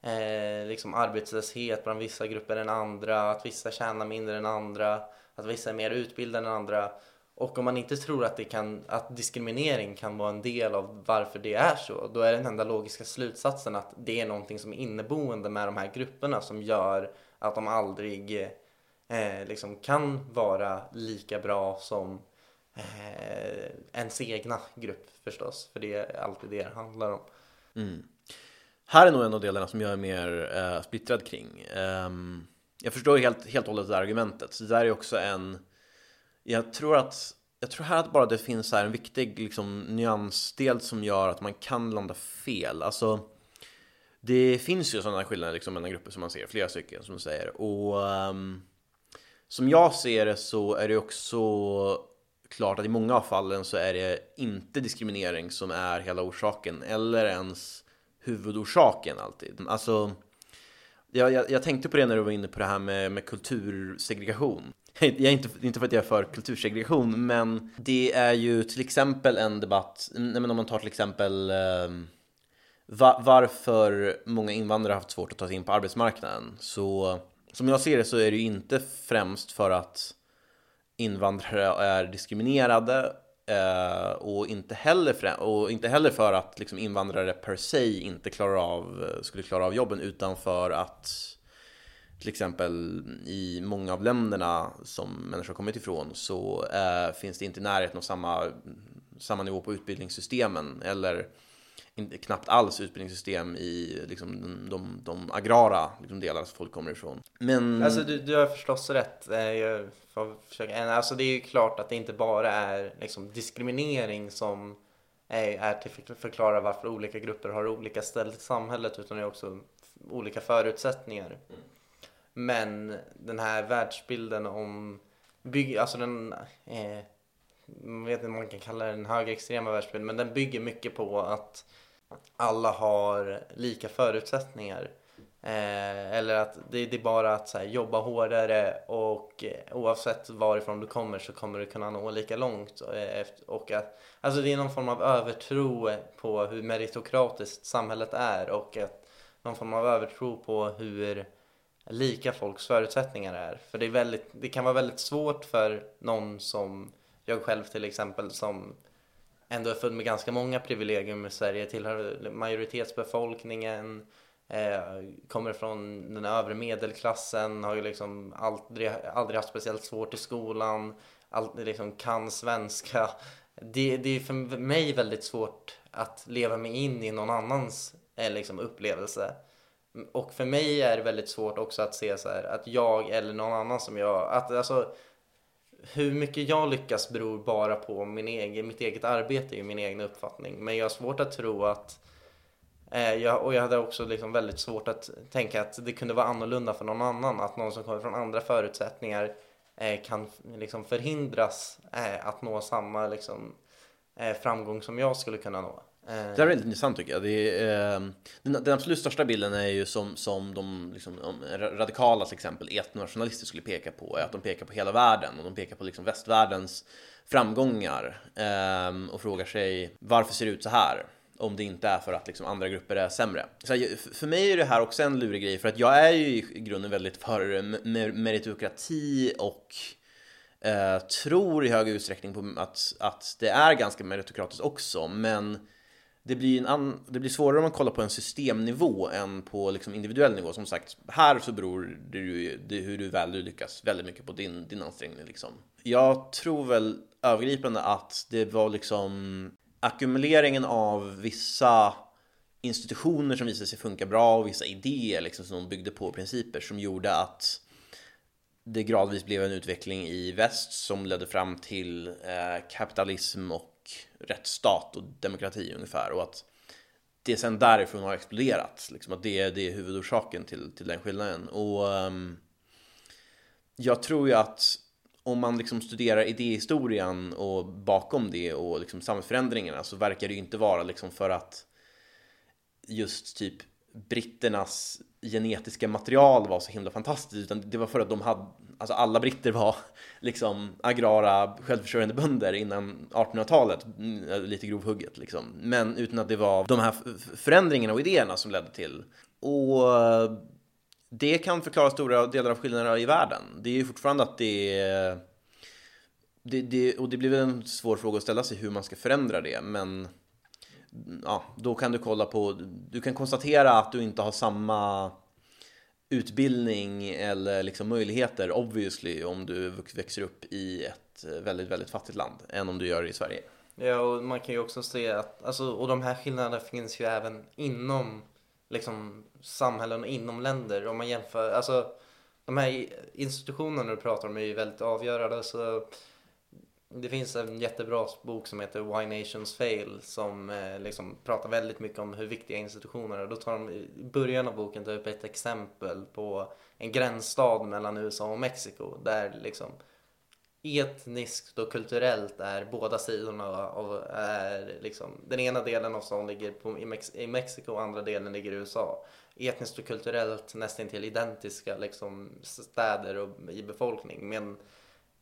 eh, liksom arbetslöshet bland vissa grupper än andra, att vissa tjänar mindre än andra, att vissa är mer utbildade än andra. Och om man inte tror att, det kan, att diskriminering kan vara en del av varför det är så, då är den enda logiska slutsatsen att det är någonting som är inneboende med de här grupperna som gör att de aldrig eh, liksom kan vara lika bra som eh, ens egna grupp förstås. För det är alltid det det handlar om. Mm. Här är nog en av delarna som jag är mer eh, splittrad kring. Um, jag förstår helt, helt och hållet det argumentet. Så det där är också en jag tror att jag tror här att bara det finns här en viktig liksom, nyansdel som gör att man kan landa fel. Alltså, det finns ju sådana skillnader liksom, mellan grupper som man ser, flera stycken som du säger. Och um, som jag ser det så är det också klart att i många av fallen så är det inte diskriminering som är hela orsaken eller ens huvudorsaken alltid. Alltså, jag, jag, jag tänkte på det när du var inne på det här med, med kultursegregation. jag är inte, inte för att jag är för kultursegregation, men det är ju till exempel en debatt, nej men om man tar till exempel eh, va, varför många invandrare har haft svårt att ta sig in på arbetsmarknaden. Så som jag ser det så är det ju inte främst för att invandrare är diskriminerade eh, och, inte heller för, och inte heller för att liksom, invandrare per se inte klarar av, skulle klara av jobben utan för att till exempel i många av länderna som människor kommit ifrån så eh, finns det inte i närheten av samma, samma nivå på utbildningssystemen eller in, knappt alls utbildningssystem i liksom, de, de, de agrara liksom, delar som folk kommer ifrån. Men... Alltså du, du har förstås rätt. Jag får försöka. Alltså, det är ju klart att det inte bara är liksom, diskriminering som är, är till att förklara varför olika grupper har olika ställt i samhället utan det är också olika förutsättningar. Mm. Men den här världsbilden om bygg, alltså den, eh, jag vet inte om man kan kalla den högerextrema världsbilden, men den bygger mycket på att alla har lika förutsättningar. Eh, eller att det, det, är bara att här, jobba hårdare och eh, oavsett varifrån du kommer så kommer du kunna nå lika långt. Eh, och att, alltså det är någon form av övertro på hur meritokratiskt samhället är och att, någon form av övertro på hur lika folks förutsättningar är. För det, är väldigt, det kan vara väldigt svårt för någon som jag själv till exempel som ändå är född med ganska många privilegium i Sverige, tillhör majoritetsbefolkningen, eh, kommer från den övre medelklassen, har ju liksom aldrig, aldrig haft speciellt svårt i skolan, alltid liksom kan svenska. Det, det är för mig väldigt svårt att leva mig in i någon annans eh, liksom upplevelse. Och för mig är det väldigt svårt också att se så här att jag eller någon annan som jag, att alltså hur mycket jag lyckas beror bara på min egen, mitt eget arbete i min egen uppfattning. Men jag har svårt att tro att eh, jag, och jag hade också liksom väldigt svårt att tänka att det kunde vara annorlunda för någon annan. Att någon som kommer från andra förutsättningar eh, kan liksom förhindras eh, att nå samma liksom, eh, framgång som jag skulle kunna nå. Det är väldigt intressant tycker jag. Det är, eh, den, den, absolut största bilden är ju som, som de liksom, radikala till exempel etnonationalister skulle peka på, är att de pekar på hela världen och de pekar på liksom västvärldens framgångar eh, och frågar sig varför ser det ut så här? Om det inte är för att liksom andra grupper är sämre. Så för mig är det här också en lurig grej för att jag är ju i grunden väldigt för meritokrati och eh, tror i hög utsträckning på att, att det är ganska meritokratiskt också men det blir, en an, det blir svårare om man kollar på en systemnivå än på liksom individuell nivå. Som sagt, här så beror det, ju, det hur du väl du lyckas väldigt mycket på din, din ansträngning. Liksom. Jag tror väl övergripande att det var liksom ackumuleringen av vissa institutioner som visade sig funka bra och vissa idéer liksom, som de byggde på principer som gjorde att det gradvis blev en utveckling i väst som ledde fram till eh, kapitalism och rättsstat och demokrati ungefär och att det sen därifrån har exploderat. Liksom att det, det är huvudorsaken till, till den skillnaden. Och um, jag tror ju att om man liksom studerar idéhistorien och bakom det och liksom samhällsförändringarna så verkar det ju inte vara liksom för att just typ britternas genetiska material var så himla fantastiskt utan det var för att de hade, alltså alla britter var liksom agrara självförsörjande bönder innan 1800-talet, mm, lite grovhugget liksom. Men utan att det var de här förändringarna och idéerna som ledde till. Och det kan förklara stora delar av skillnaderna i världen. Det är ju fortfarande att det är det, det, och det blir väl en svår fråga att ställa sig hur man ska förändra det, men ja, då kan du kolla på, du kan konstatera att du inte har samma utbildning eller liksom möjligheter obviously om du växer upp i ett eh, väldigt, väldigt fattigt land än om du gör det i Sverige. Ja, och man kan ju också se att, alltså, och de här skillnaderna finns ju även inom liksom samhällen och inom länder om man jämför, alltså de här institutionerna du pratar om är ju väldigt avgörande så det finns en jättebra bok som heter Why Nations Fail som eh, liksom pratar väldigt mycket om hur viktiga institutioner är. Då tar de i början av boken upp ett exempel på en gränsstad mellan USA och Mexiko där liksom etniskt och kulturellt är båda sidorna av är liksom den ena delen av staden ligger på, i, Mex i Mexiko och andra delen ligger i USA. Etniskt och kulturellt nästan till identiska liksom städer och, i befolkning men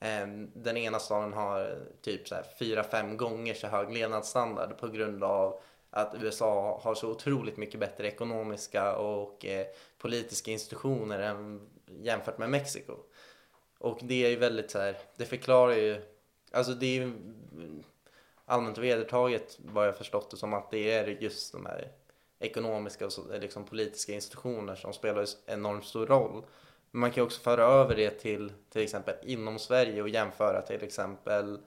Ehm, den ena staden har typ så här fyra, fem gånger så hög levnadsstandard på grund av att USA har så otroligt mycket bättre ekonomiska och eh, politiska institutioner än jämfört med Mexiko. Och det är ju väldigt så här, det förklarar ju, alltså det är ju allmänt vedertaget vad jag förstått det som att det är just de här ekonomiska och så, liksom politiska institutioner som spelar enormt stor roll. Man kan också föra över det till till exempel inom Sverige och jämföra till exempel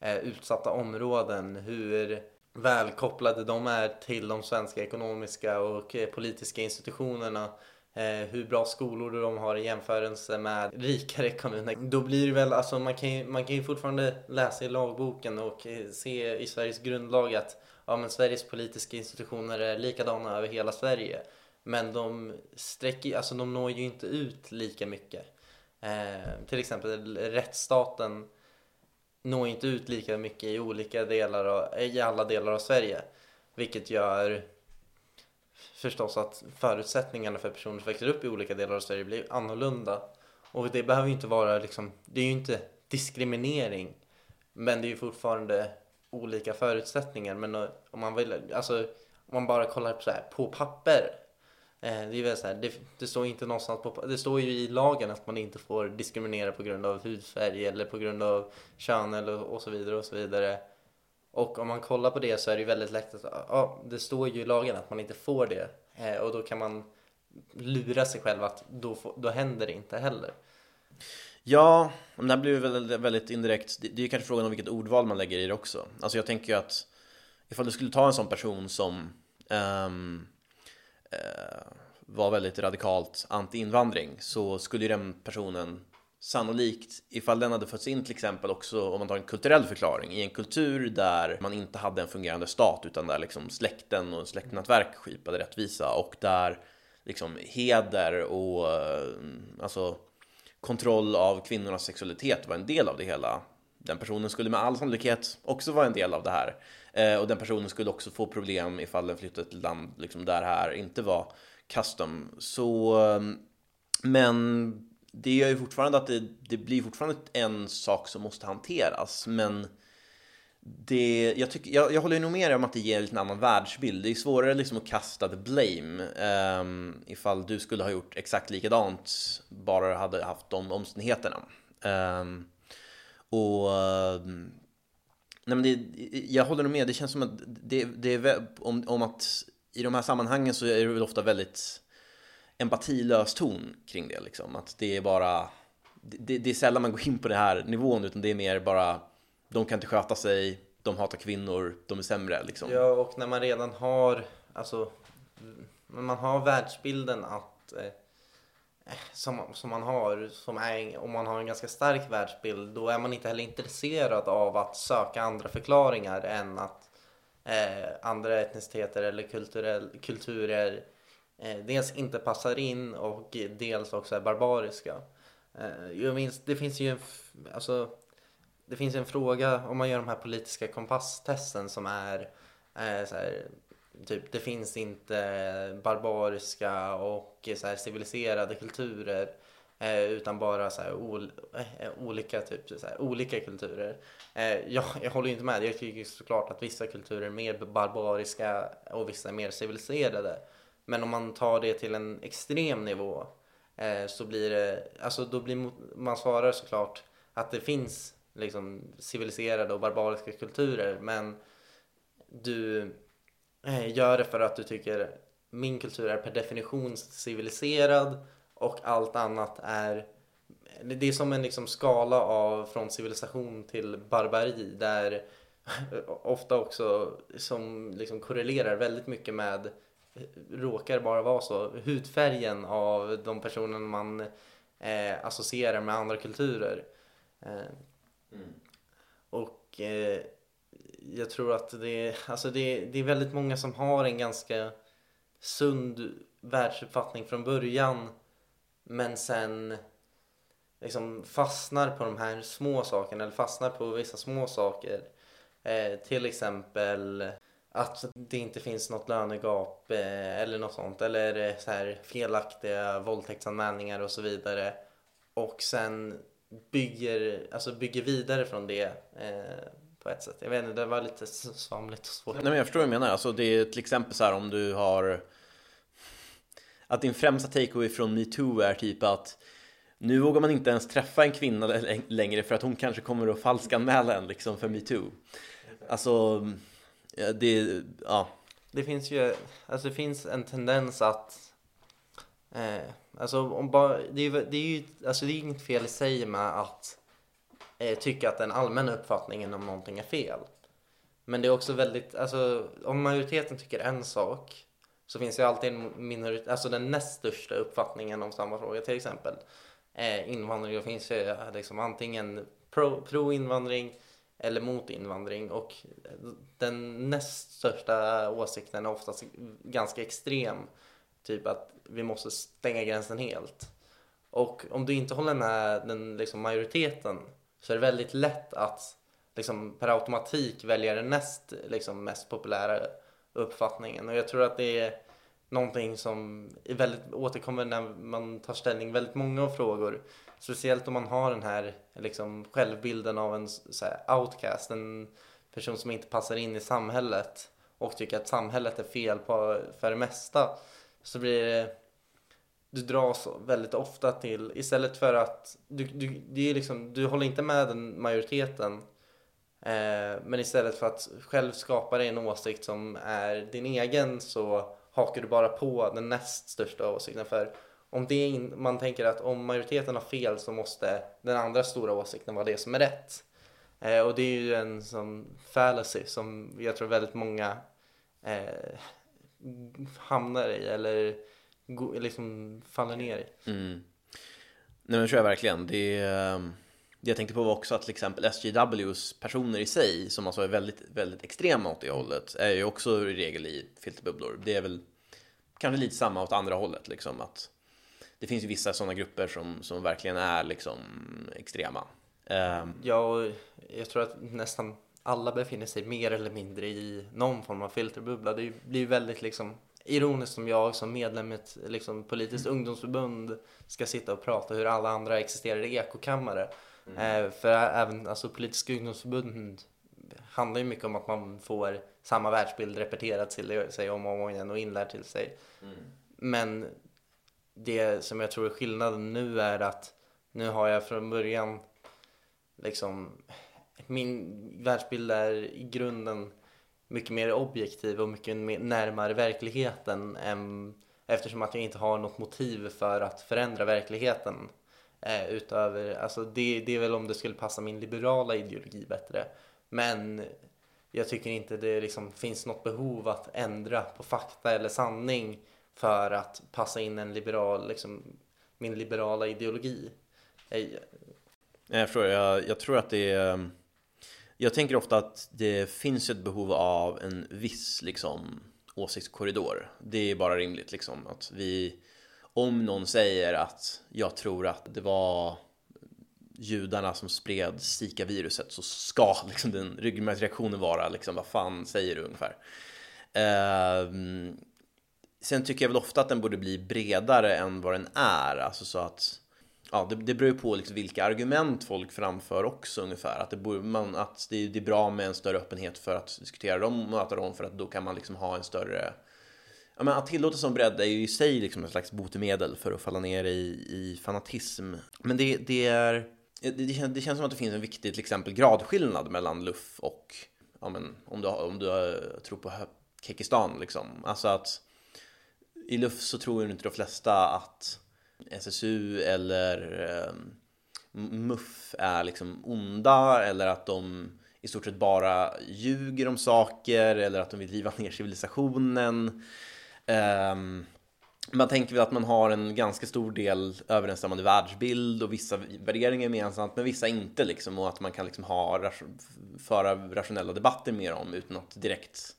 eh, utsatta områden, hur välkopplade de är till de svenska ekonomiska och eh, politiska institutionerna. Eh, hur bra skolor de har i jämförelse med rikare kommuner. Då blir det väl, alltså man kan ju, man kan ju fortfarande läsa i lagboken och eh, se i Sveriges grundlag att ja, men Sveriges politiska institutioner är likadana över hela Sverige. Men de sträcker, alltså de når ju inte ut lika mycket. Eh, till exempel rättsstaten når inte ut lika mycket i olika delar av, i alla delar av Sverige. Vilket gör förstås att förutsättningarna för personer som växer upp i olika delar av Sverige blir annorlunda. Och det behöver ju inte vara liksom, det är ju inte diskriminering. Men det är ju fortfarande olika förutsättningar. Men eh, om man vill, alltså om man bara kollar på, så här, på papper Eh, det är väl så här, det, det, står inte någonstans på, det står ju i lagen att man inte får diskriminera på grund av hudfärg eller på grund av kön eller och så vidare och så vidare. Och om man kollar på det så är det ju väldigt lätt att, ja, det står ju i lagen att man inte får det. Eh, och då kan man lura sig själv att då, får, då händer det inte heller. Ja, men det här blir väldigt, väldigt indirekt. Det, det är ju kanske frågan om vilket ordval man lägger i det också. Alltså jag tänker ju att ifall du skulle ta en sån person som um, Eh, var väldigt radikalt anti-invandring så skulle ju den personen sannolikt, ifall den hade fötts in till exempel också om man tar en kulturell förklaring i en kultur där man inte hade en fungerande stat utan där liksom släkten och släktnätverk skipade rättvisa och där liksom heder och eh, alltså kontroll av kvinnornas sexualitet var en del av det hela. Den personen skulle med all sannolikhet också vara en del av det här eh, och den personen skulle också få problem ifall den flyttade till ett land liksom där här inte var custom. Så ehm, men det gör ju fortfarande att det, det blir fortfarande en sak som måste hanteras. Men det, jag, tycker, jag, jag håller nog med dig om att det ger en annan världsbild. Det är svårare liksom att kasta the blame um, ifall du skulle ha gjort exakt likadant bara du hade haft de omständigheterna. Um, och um, nej men det, jag håller nog med, det känns som att det, det är om, om att i de här sammanhangen så är det väl ofta väldigt empatilös ton kring det liksom. Att det är bara, det, det är sällan man går in på den här nivån utan det är mer bara, de kan inte sköta sig, de hatar kvinnor, de är sämre liksom. Ja, och när man redan har, alltså, man har världsbilden att eh, som, som man har, som är, om man har en ganska stark världsbild, då är man inte heller intresserad av att söka andra förklaringar än att eh, andra etniciteter eller kulturell, kulturer eh, dels inte passar in och dels också är barbariska. Eh, jag minns, det finns ju en, alltså, det finns en fråga om man gör de här politiska kompasstesten som är eh, så här, typ det finns inte barbariska och så här, civiliserade kulturer eh, utan bara så här, ol, eh, olika, typ, så här, olika kulturer. Eh, jag, jag håller inte med, jag tycker såklart att vissa kulturer är mer barbariska och vissa är mer civiliserade. Men om man tar det till en extrem nivå eh, så blir det, alltså då blir man svarar såklart att det finns liksom civiliserade och barbariska kulturer men du gör det för att du tycker min kultur är per definition civiliserad och allt annat är det är som en liksom skala av från civilisation till barbari där ofta också som liksom korrelerar väldigt mycket med råkar bara vara så. Hudfärgen av de personer man eh, associerar med andra kulturer. Eh, mm. Och eh, jag tror att det, alltså det, det är väldigt många som har en ganska sund världsuppfattning från början men sen liksom fastnar på de här små sakerna eller fastnar på vissa små saker. Eh, till exempel att det inte finns något lönegap eh, eller något sånt eller eh, så här felaktiga våldtäktsanmälningar och så vidare och sen bygger, alltså bygger vidare från det eh, på ett sätt. Jag vet inte, det var lite svamligt och svårt. Nej men jag förstår vad du menar, alltså det är till exempel så här om du har att din främsta takeaway från metoo är typ att nu vågar man inte ens träffa en kvinna längre för att hon kanske kommer att falskanmäla en liksom för metoo. Alltså det, ja. Det finns ju, alltså det finns en tendens att eh, Alltså om bara, det är, det är ju, alltså det är inget fel i sig med att eh, tycka att den allmänna uppfattningen om någonting är fel. Men det är också väldigt, alltså om majoriteten tycker en sak så finns det ju alltid en minoritet, alltså den näst största uppfattningen om samma fråga till exempel eh, invandring. Då finns ju eh, liksom antingen pro, pro invandring eller mot invandring och den näst största åsikten är oftast ganska extrem. Typ att vi måste stänga gränsen helt. Och om du inte håller med den liksom, majoriteten så är det väldigt lätt att liksom, per automatik välja den näst liksom, mest populära uppfattningen. Och jag tror att det är någonting som är väldigt återkommer när man tar ställning väldigt många frågor. Speciellt om man har den här liksom, självbilden av en så här, outcast, en person som inte passar in i samhället och tycker att samhället är fel på, för det mesta. Så blir det, du dras väldigt ofta till, istället för att, du, du, det är liksom, du håller inte med den majoriteten eh, men istället för att själv skapa dig en åsikt som är din egen så hakar du bara på den näst största åsikten. För om det in, man tänker att om majoriteten har fel så måste den andra stora åsikten vara det som är rätt. Eh, och det är ju en sån fallacy som jag tror väldigt många eh, hamnar i eller go- liksom faller ner i. Mm. Nej men tror jag verkligen. Det, är, ehm, det jag tänkte på var också att till exempel SJWs personer i sig, som alltså är väldigt, väldigt extrema åt det hållet, är ju också i regel i filterbubblor. Det är väl kanske lite samma åt andra hållet liksom att det finns ju vissa sådana grupper som, som verkligen är liksom extrema. Ehm, Ja, och jag tror att nästan alla befinner sig mer eller mindre i någon form av filterbubbla. Det blir ju väldigt liksom ironiskt som jag som medlem i ett liksom, politiskt ungdomsförbund ska sitta och prata hur alla andra existerar i ekokammare. Eh, för även alltså, politiska ungdomsförbund handlar ju mycket om att man får samma världsbild repeterad till sig om och om igen och inlärd till sig. Men det som jag tror är skillnaden nu är att nu har jag från början liksom min världsbild är i grunden mycket mer objektiv och mycket mer närmare verkligheten än, eftersom att jag inte har något motiv för att förändra verkligheten eh, utöver, alltså det, det är väl om det skulle passa min liberala ideologi bättre men jag tycker inte det liksom finns något behov att ändra på fakta eller sanning för att passa in en liberal, liksom, min liberala ideologi. Eh, jag, Jag, jag, jag tror att det är... Jag tänker ofta att det finns ett behov av en viss liksom, åsiktskorridor. Det är bara rimligt liksom att vi... Om någon säger att jag tror att det var judarna som spred Zika-viruset så ska liksom den ryggmärgsreaktionen vara liksom vad fan säger du ungefär. Eh, sen tycker jag väl ofta att den borde bli bredare än vad den är, alltså så att ja, det, det beror ju på liksom vilka argument folk framför också ungefär. Att, det, man, att det, det är bra med en större öppenhet för att diskutera dem och möta dem för att då kan man liksom ha en större... Ja, men att tillåta sån bredd är ju i sig liksom ett slags botemedel för att falla ner i, i fanatism. Men det, det är... Det, det, känns, det känns som att det finns en viktig till exempel gradskillnad mellan luff och ja, men, om, du, om du tror på Kekistan liksom. Alltså att i luff så tror ju inte de flesta att SSU eller eh, MUF är liksom onda eller att de i stort sett bara ljuger om saker eller att de vill riva ner civilisationen. Ehm, man tänker väl att man har en ganska stor del överensstämmande världsbild och vissa värderingar gemensamt men vissa inte liksom och att man kan liksom ha föra rationella debatter med dem utan att direkt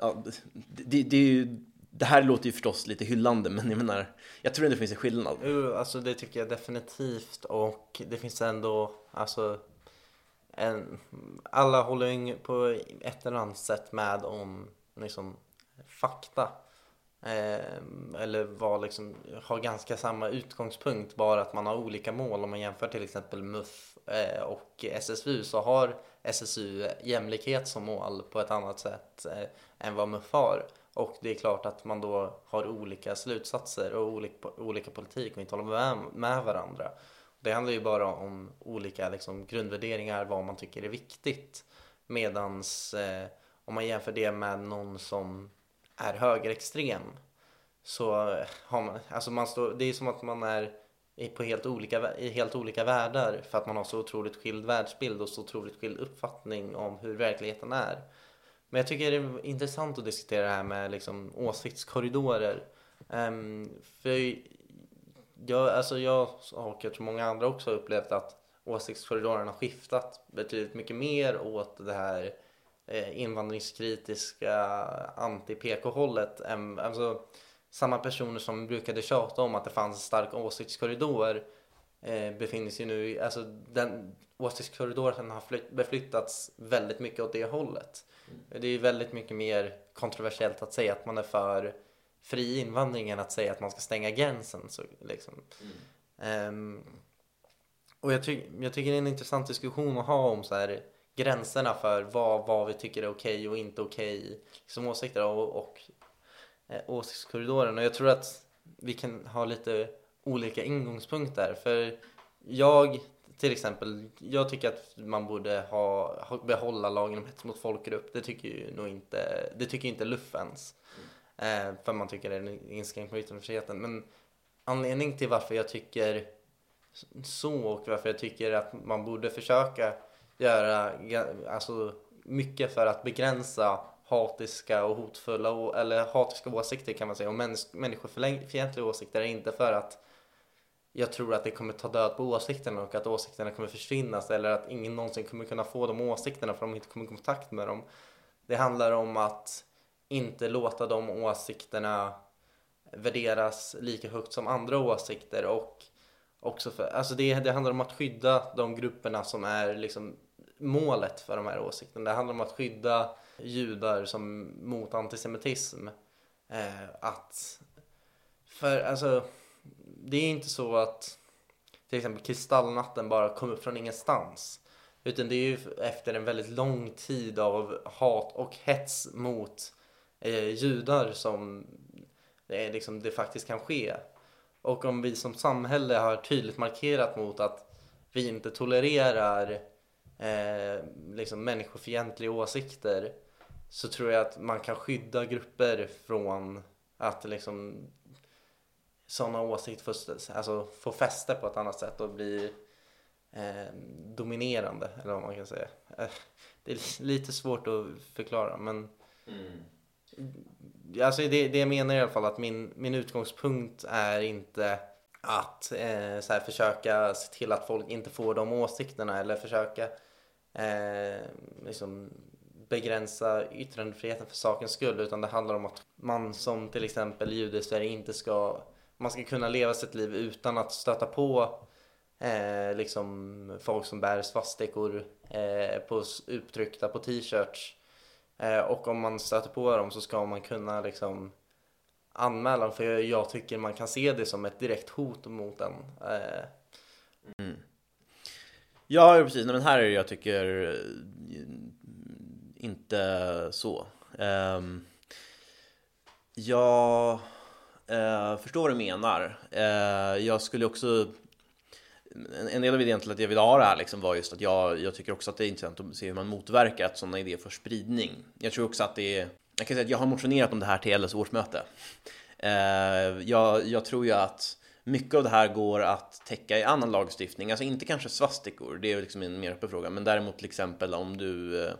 ja, det, det, är ju, det här låter ju förstås lite hyllande men jag menar jag tror ändå det finns en skillnad. Jo, alltså det tycker jag definitivt och det finns ändå, alltså en, alla håller ju på ett eller annat sätt med om liksom fakta. Eh, eller var liksom, har ganska samma utgångspunkt bara att man har olika mål. Om man jämför till exempel MUF eh, och SSU så har SSU jämlikhet som mål på ett annat sätt eh, än vad MUF har. Och det är klart att man då har olika slutsatser och olika, olika politik och inte håller med, med varandra. Det handlar ju bara om olika liksom, grundvärderingar, vad man tycker är viktigt. Medans eh, om man jämför det med någon som är högerextrem så har man, alltså man står, det är som att man är på helt olika, i helt olika världar för att man har så otroligt skild världsbild och så otroligt skild uppfattning om hur verkligheten är. Men jag tycker det är intressant att diskutera det här med liksom åsiktskorridorer. Um, för jag, alltså jag och jag tror många andra också har upplevt att åsiktskorridoren har skiftat betydligt mycket mer åt det här eh, invandringskritiska anti-PK-hållet. Alltså, samma personer som brukade tjata om att det fanns en stark åsiktskorridor eh, befinner sig nu, i- alltså den åsiktskorridoren har flytt, beflyttats väldigt mycket åt det hållet. Det är väldigt mycket mer kontroversiellt att säga att man är för fri invandring än att säga att man ska stänga gränsen. Så, liksom. Ehm, och jag, ty- jag tycker det är en intressant diskussion att ha om så här, gränserna för vad, vad vi tycker är okej och inte okej som åsikter och, och eh, åsiktskorridoren. Och jag tror att vi kan ha lite olika ingångspunkter. För jag till exempel, jag tycker att man borde ha, behålla lagen om hets mot folkgrupp. Det tycker ju nog inte, det tycker inte LUF ens. Eh, för man tycker det är en inskränkning på yttrandefriheten. Men anledningen till varför jag tycker så och varför jag tycker att man borde försöka göra alltså, mycket för att begränsa hatiska och hotfulla eller hatiska åsikter kan man säga och mäns- människofientliga åsikter är inte för att jag tror att det kommer ta död på åsikterna och att åsikterna kommer försvinna eller att ingen någonsin kommer kunna få de åsikterna för de inte kommer i kontakt med dem. Det handlar om att inte låta de åsikterna värderas lika högt som andra åsikter och också för, alltså det, det handlar om att skydda de grupperna som är liksom målet för de här åsikterna. Det handlar om att skydda judar som mot antisemitism. Eh, att, för alltså, det är inte så att till exempel kristallnatten bara kom upp från ingenstans. Utan det är ju efter en väldigt lång tid av hat och hets mot eh, judar som det, liksom, det faktiskt kan ske. Och om vi som samhälle har tydligt markerat mot att vi inte tolererar eh, liksom människofientliga åsikter så tror jag att man kan skydda grupper från att liksom sådana åsikter får, alltså, får fäste på ett annat sätt och bli eh, dominerande eller vad man kan säga. Eh, det är lite svårt att förklara men mm. Alltså det, det jag menar i alla fall att min, min utgångspunkt är inte att eh, så här, försöka se till att folk inte får de åsikterna eller försöka eh, liksom begränsa yttrandefriheten för sakens skull utan det handlar om att man som till exempel jude i Sverige inte ska man ska kunna leva sitt liv utan att stöta på eh, liksom folk som bär svastikor eh, på, uttryckta på t-shirts eh, och om man stöter på dem så ska man kunna liksom anmäla dem för jag tycker man kan se det som ett direkt hot mot en. Eh. Mm. Ja, precis. Men här är det jag tycker eh, inte så. Um, ja uh, förstår vad du menar. Uh, jag skulle också en del av idén till att jag ville ha det här liksom var just att jag, jag tycker också att det är intressant att se hur man motverkar att sådana idéer får spridning. Jag tror också att det är, jag kan säga att jag har motionerat om det här till LS årsmöte. Uh, jag, jag tror ju att mycket av det här går att täcka i annan lagstiftning, alltså inte kanske svastikor, det är liksom en mer öppen fråga, men däremot till exempel om du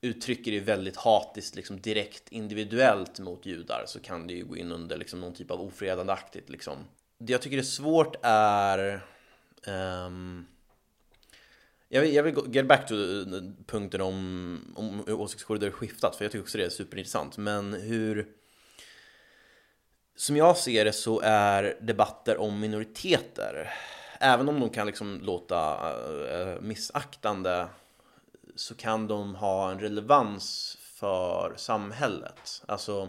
uttrycker det väldigt hatiskt, liksom direkt individuellt mot judar så kan det ju gå in under liksom någon typ av ofredandeaktigt. Liksom. Det jag tycker är svårt är um, jag vill, jag vill get back to eh, punkten om, om hur åsiktskorridorer skiftat, för jag tycker också det är superintressant. Men hur... Som jag ser det så är debatter om minoriteter, även om de kan liksom låta eh, eh, missaktande så kan de ha en relevans för samhället. Alltså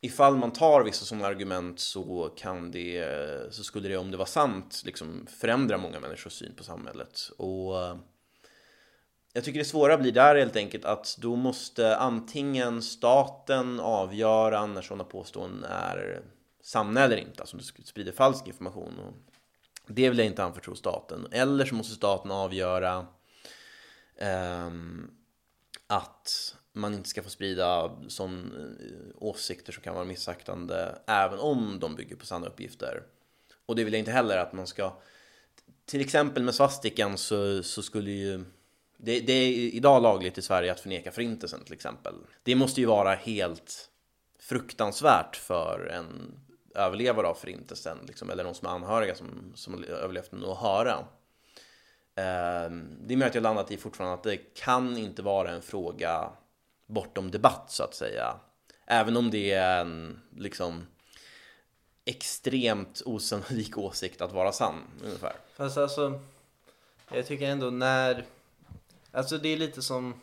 ifall man tar vissa sådana argument så kan det, så skulle det om det var sant liksom förändra många människors syn på samhället. Och eh, jag tycker det svåra blir där helt enkelt att då måste antingen staten avgöra när sådana påståenden är sanna eller inte, alltså om du sprider falsk information. Och det vill jag inte anförtro staten. Eller så måste staten avgöra Ehm, att man inte ska få sprida sån eh, åsikter som kan vara missaktande även om de bygger på sanna uppgifter. Och det vill jag inte heller att man ska till exempel med svastikan så, så skulle ju det, det, är idag lagligt i Sverige att förneka förintelsen till exempel. Det måste ju vara helt fruktansvärt för en överlevare av förintelsen liksom, eller någon som är anhöriga som, som överlevt den att höra. Ehm, det är möjligt att jag landat i fortfarande att det kan inte vara en fråga bortom debatt så att säga. Även om det är en liksom extremt osannolik åsikt att vara sann ungefär. Fast alltså, jag tycker ändå när, alltså det är lite som,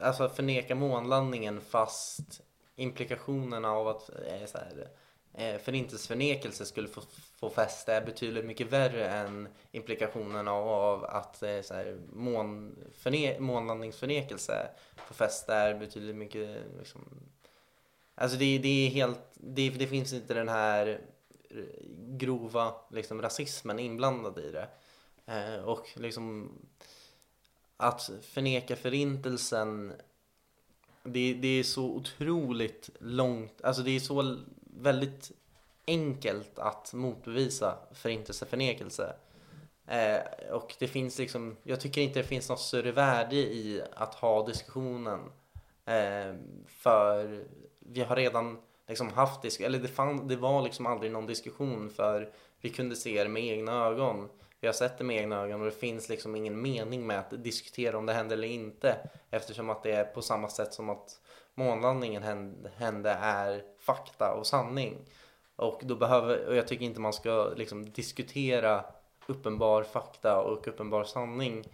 alltså förneka månlandningen fast implikationerna av att, eh, så här, eh, förintelseförnekelse skulle få, få fäste är betydligt mycket värre än implikationerna av att eh, så här, mån, förne, månlandningsförnekelse får fäste är betydligt mycket liksom, Alltså det, det är helt, det, det finns inte den här grova liksom, rasismen inblandad i det. Eh, och liksom att förneka förintelsen det, det är så otroligt långt, alltså det är så väldigt enkelt att motbevisa förintelseförnekelse. Eh, och det finns liksom, jag tycker inte det finns något större värde i att ha diskussionen Eh, för vi har redan liksom haft diskussion, eller det, fann, det var liksom aldrig någon diskussion för vi kunde se det med egna ögon. Vi har sett det med egna ögon och det finns liksom ingen mening med att diskutera om det hände eller inte eftersom att det är på samma sätt som att månlandningen hände är fakta och sanning. Och då behöver, och jag tycker inte man ska liksom diskutera uppenbar fakta och uppenbar sanning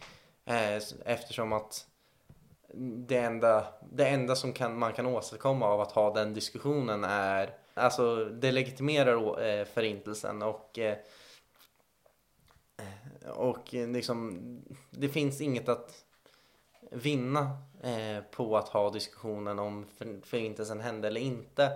eh, eftersom att det enda, det enda som kan, man kan åstadkomma av att ha den diskussionen är alltså det legitimerar eh, förintelsen och eh, eh, och liksom det finns inget att vinna eh, på att ha diskussionen om för, förintelsen hände eller inte.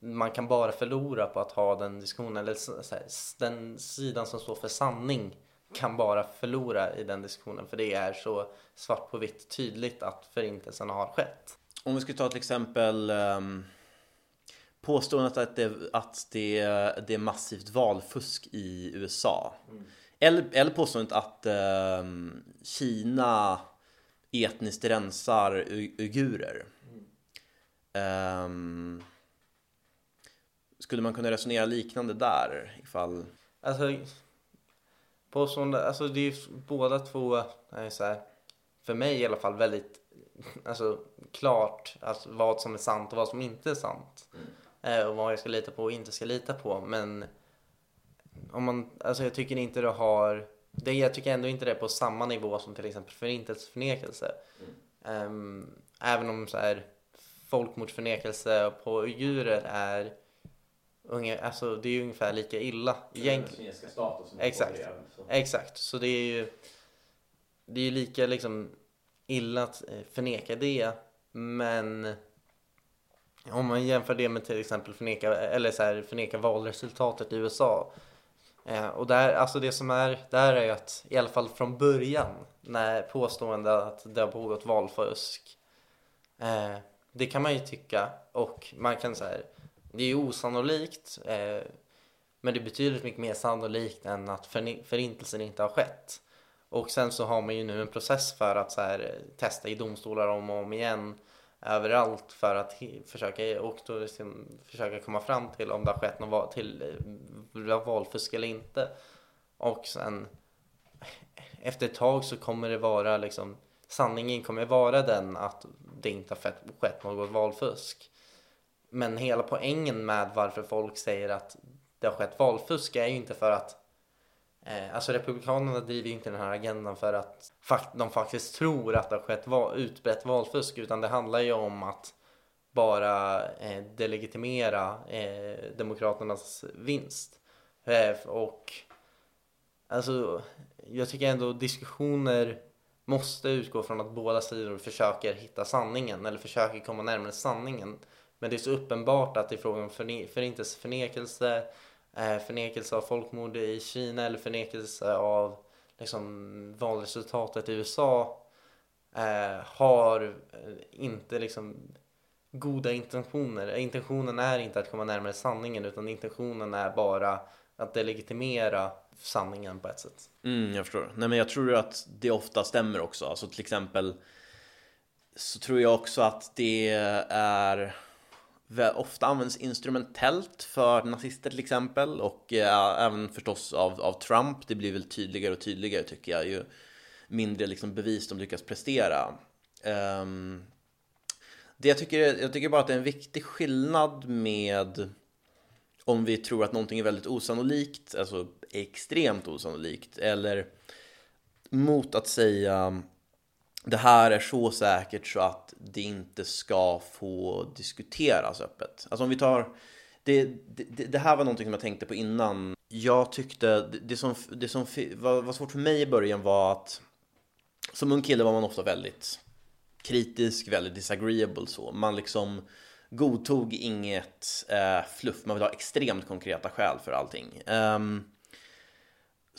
Man kan bara förlora på att ha den diskussionen eller här, den sidan som står för sanning kan bara förlora i den diskussionen för det är så svart på vitt tydligt att förintelsen har skett. Om vi skulle ta till exempel um, påståendet att, det, att det, det är massivt valfusk i USA. Mm. Eller, eller påståendet att um, Kina etniskt rensar uigurer. Mm. Um, skulle man kunna resonera liknande där ifall... Alltså påstående, alltså det är båda två, är så här, för mig i alla fall väldigt alltså, klart alltså, vad som är sant och vad som inte är sant. Mm. Eh, och vad jag ska lita på och inte ska lita på. Men om man, alltså jag tycker inte det har, det, jag tycker ändå inte det är på samma nivå som till exempel förintelseförnekelse. Mm. Um, även om så här, folkmordsförnekelse på djuret är Unge, alltså det är ju ungefär lika illa egentligen. Exakt. Det, så. Exakt. Så det är ju det är ju lika liksom illa att eh, förneka det. Men om man jämför det med till exempel förneka, eller så här, förneka valresultatet i USA. Eh, och där, alltså det som är där är ju att i alla fall från början när påstående att det har pågått valfusk. Eh, det kan man ju tycka och man kan säga det är osannolikt. Eh, men det är betydligt mycket mer sannolikt än att förintelsen inte har skett. Och sen så har man ju nu en process för att så här, testa i domstolar om och om igen överallt för att försöka, och då liksom, försöka komma fram till om det har skett något till, eh, valfusk eller inte. Och sen efter ett tag så kommer det vara liksom sanningen kommer vara den att det inte har skett något valfusk. Men hela poängen med varför folk säger att det har skett valfusk är ju inte för att eh, Alltså Republikanerna driver ju inte den här agendan för att de faktiskt tror att det har skett val, utbrett valfusk utan det handlar ju om att bara eh, delegitimera eh, Demokraternas vinst. Eh, och alltså jag tycker ändå diskussioner måste utgå från att båda sidor försöker hitta sanningen eller försöker komma närmare sanningen. Men det är så uppenbart att i fråga om förintelseförnekelse, eh, förnekelse av folkmord i Kina eller förnekelse av liksom, valresultatet i USA eh, har eh, inte liksom goda intentioner. Intentionen är inte att komma närmare sanningen utan intentionen är bara att delegitimera sanningen på ett sätt. Mm, jag förstår. Nej men jag tror att det ofta stämmer också. Alltså till exempel så tror jag också att det är ofta används instrumentellt för nazister till exempel och eh, även förstås av, av Trump. Det blir väl tydligare och tydligare tycker jag ju mindre liksom, bevis de lyckas prestera. Um, det jag, tycker, jag tycker bara att det är en viktig skillnad med om vi tror att någonting är väldigt osannolikt, alltså extremt osannolikt, eller mot att säga det här är så säkert så att det inte ska få diskuteras öppet. Alltså om vi tar, det, det, det här var någonting som jag tänkte på innan. Jag tyckte, det, det som, det som var, var svårt för mig i början var att som ung kille var man ofta väldigt kritisk, väldigt disagreeable så. Man liksom godtog inget eh, fluff, man vill ha extremt konkreta skäl för allting. Um,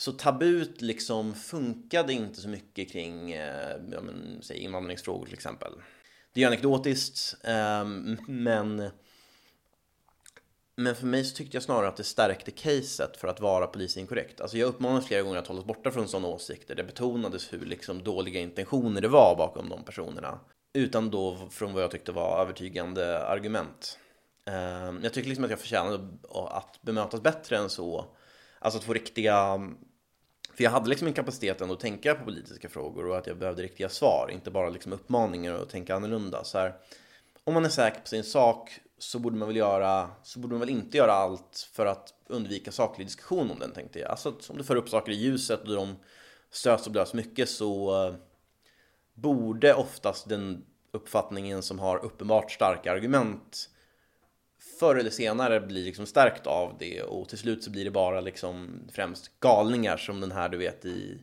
så tabut liksom funkade inte så mycket kring eh, ja, men, säg, invandringsfrågor till exempel. Det är anekdotiskt, eh, men men för mig så tyckte jag snarare att det stärkte caset för att vara polisinkorrekt. Alltså jag uppmanades flera gånger att hålla oss borta från sådana åsikter. Det betonades hur liksom dåliga intentioner det var bakom de personerna. utan då från vad jag tyckte var övertygande argument. Eh, jag tycker liksom att jag förtjänade att bemötas bättre än så. Alltså att få riktiga för jag hade liksom en kapacitet att tänka på politiska frågor och att jag behövde riktiga svar, inte bara liksom uppmaningar och tänka annorlunda. Så här, om man är säker på sin sak så borde man väl göra, så borde man väl inte göra allt för att undvika saklig diskussion om den tänkte jag. Alltså om du för upp saker i ljuset och de stöts och blöts mycket så eh, borde oftast den uppfattningen som har uppenbart starka argument förr eller senare blir liksom stärkt av det och till slut så blir det bara liksom främst galningar som den här du vet i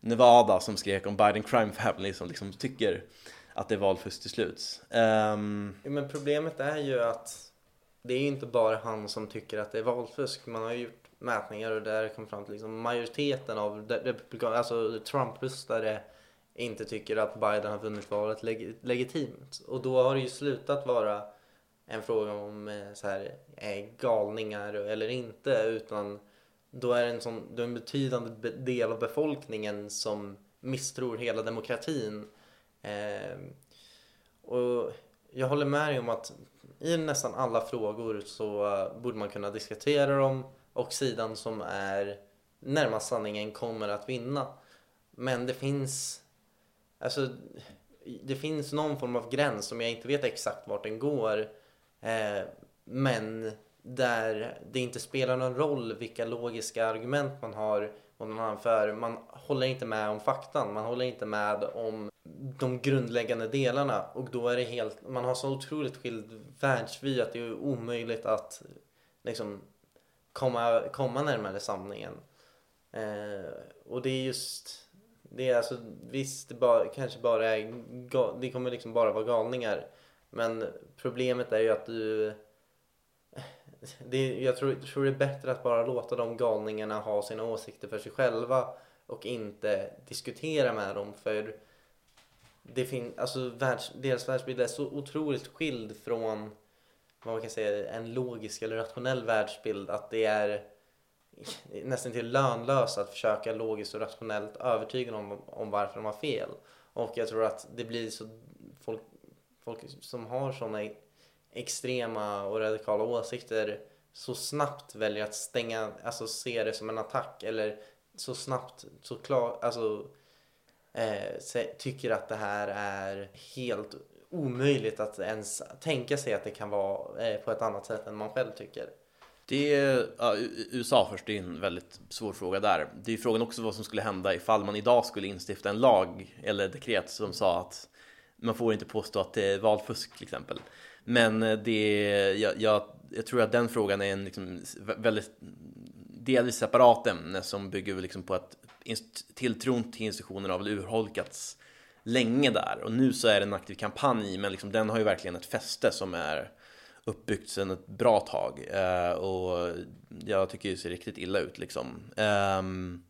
Nevada som skrek om Biden crime family som liksom tycker att det är valfusk till slut. Um... Ehm, ja, men problemet är ju att det är ju inte bara han som tycker att det är valfusk. Man har ju gjort mätningar och där kom fram till liksom majoriteten av republikaner, alltså Trump-röstare inte tycker att Biden har vunnit valet leg legitimt. Och då har det ju slutat vara en fråga om eh, så här, är galningar eller inte utan då är det en, sån, då är en betydande del av befolkningen som misstror hela demokratin. Eh, och jag håller med dig om att i nästan alla frågor så borde man kunna diskutera dem och sidan som är närmast sanningen kommer att vinna. Men det finns alltså det finns någon form av gräns som jag inte vet exakt vart den går Eh, men där det inte spelar någon roll vilka logiska argument man har och man anför. Man håller inte med om faktan, man håller inte med om de grundläggande delarna och då är det helt, man har så otroligt skild världsvy att det är omöjligt att liksom komma, komma närmare sanningen. Eh, och det är just, det är alltså visst det bara, kanske bara är, det kommer liksom bara vara galningar men problemet är ju att du... Det, jag tror, tror det är bättre att bara låta de galningarna ha sina åsikter för sig själva och inte diskutera med dem för det fin, alltså världs, deras världsbild är så otroligt skild från vad man kan säga en logisk eller rationell världsbild att det är nästan till lönlöst att försöka logiskt och rationellt övertyga dem om, om varför de har fel. Och jag tror att det blir så folk som har sådana extrema och radikala åsikter så snabbt väljer att stänga, alltså se det som en attack eller så snabbt, så klart, alltså eh, tycker att det här är helt omöjligt att ens tänka sig att det kan vara eh, på ett annat sätt än man själv tycker. Det är, ja, USA först, det är en väldigt svår fråga där. Det är frågan också vad som skulle hända ifall man idag skulle instifta en lag eller dekret som sa att man får inte påstå att det är valfusk till exempel. Men eh, det, jag, jag, jag tror att den frågan är en liksom väldigt delvis separat ämne som bygger liksom på att tilltron till institutionerna har väl urholkats länge där och nu så är det en aktiv kampanj men liksom den har ju verkligen ett fäste som är uppbyggt sedan ett bra tag eh, och jag tycker det ser riktigt illa ut liksom. Um,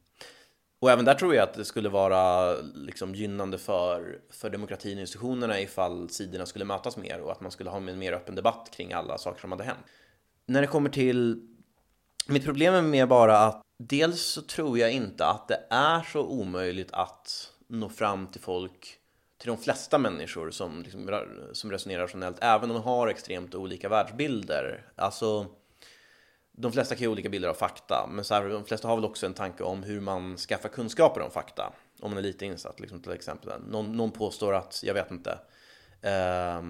och även där tror jag att det skulle vara liksom gynnande för, för demokratin och institutionerna ifall sidorna skulle mötas mer och att man skulle ha en mer öppen debatt kring alla saker som hade hänt. När det kommer till... Mitt problem är mer bara att dels så tror jag inte att det är så omöjligt att nå fram till folk, till de flesta människor som, liksom, som resonerar rationellt, även om de har extremt olika världsbilder. Alltså de flesta kan ju olika bilder av fakta, men så här, de flesta har väl också en tanke om hur man skaffar kunskaper om fakta. Om man är lite insatt, liksom, till exempel. Någon, någon påstår att, jag vet inte, eh,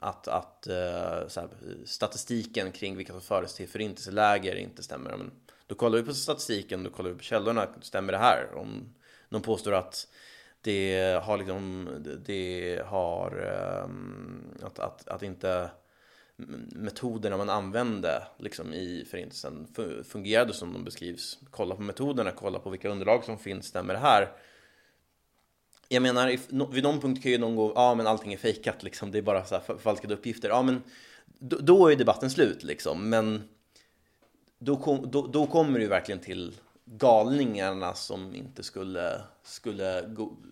att, att uh, här, statistiken kring vilka som fördes till förintelseläger inte stämmer. Men då kollar vi på statistiken, då kollar vi på källorna, stämmer det här? Om någon påstår att det har liksom, det har, eh, att, att, att inte metoderna man använde liksom, i förintelsen fungerade som de beskrivs. Kolla på metoderna, kolla på vilka underlag som finns, stämmer det här? Jag menar, vid någon punkt kan ju någon gå, ja men allting är fejkat liksom, det är bara så här förfalskade uppgifter. Ja men då, då är debatten slut liksom, men då, kom, då, då kommer det ju verkligen till galningarna som inte skulle, skulle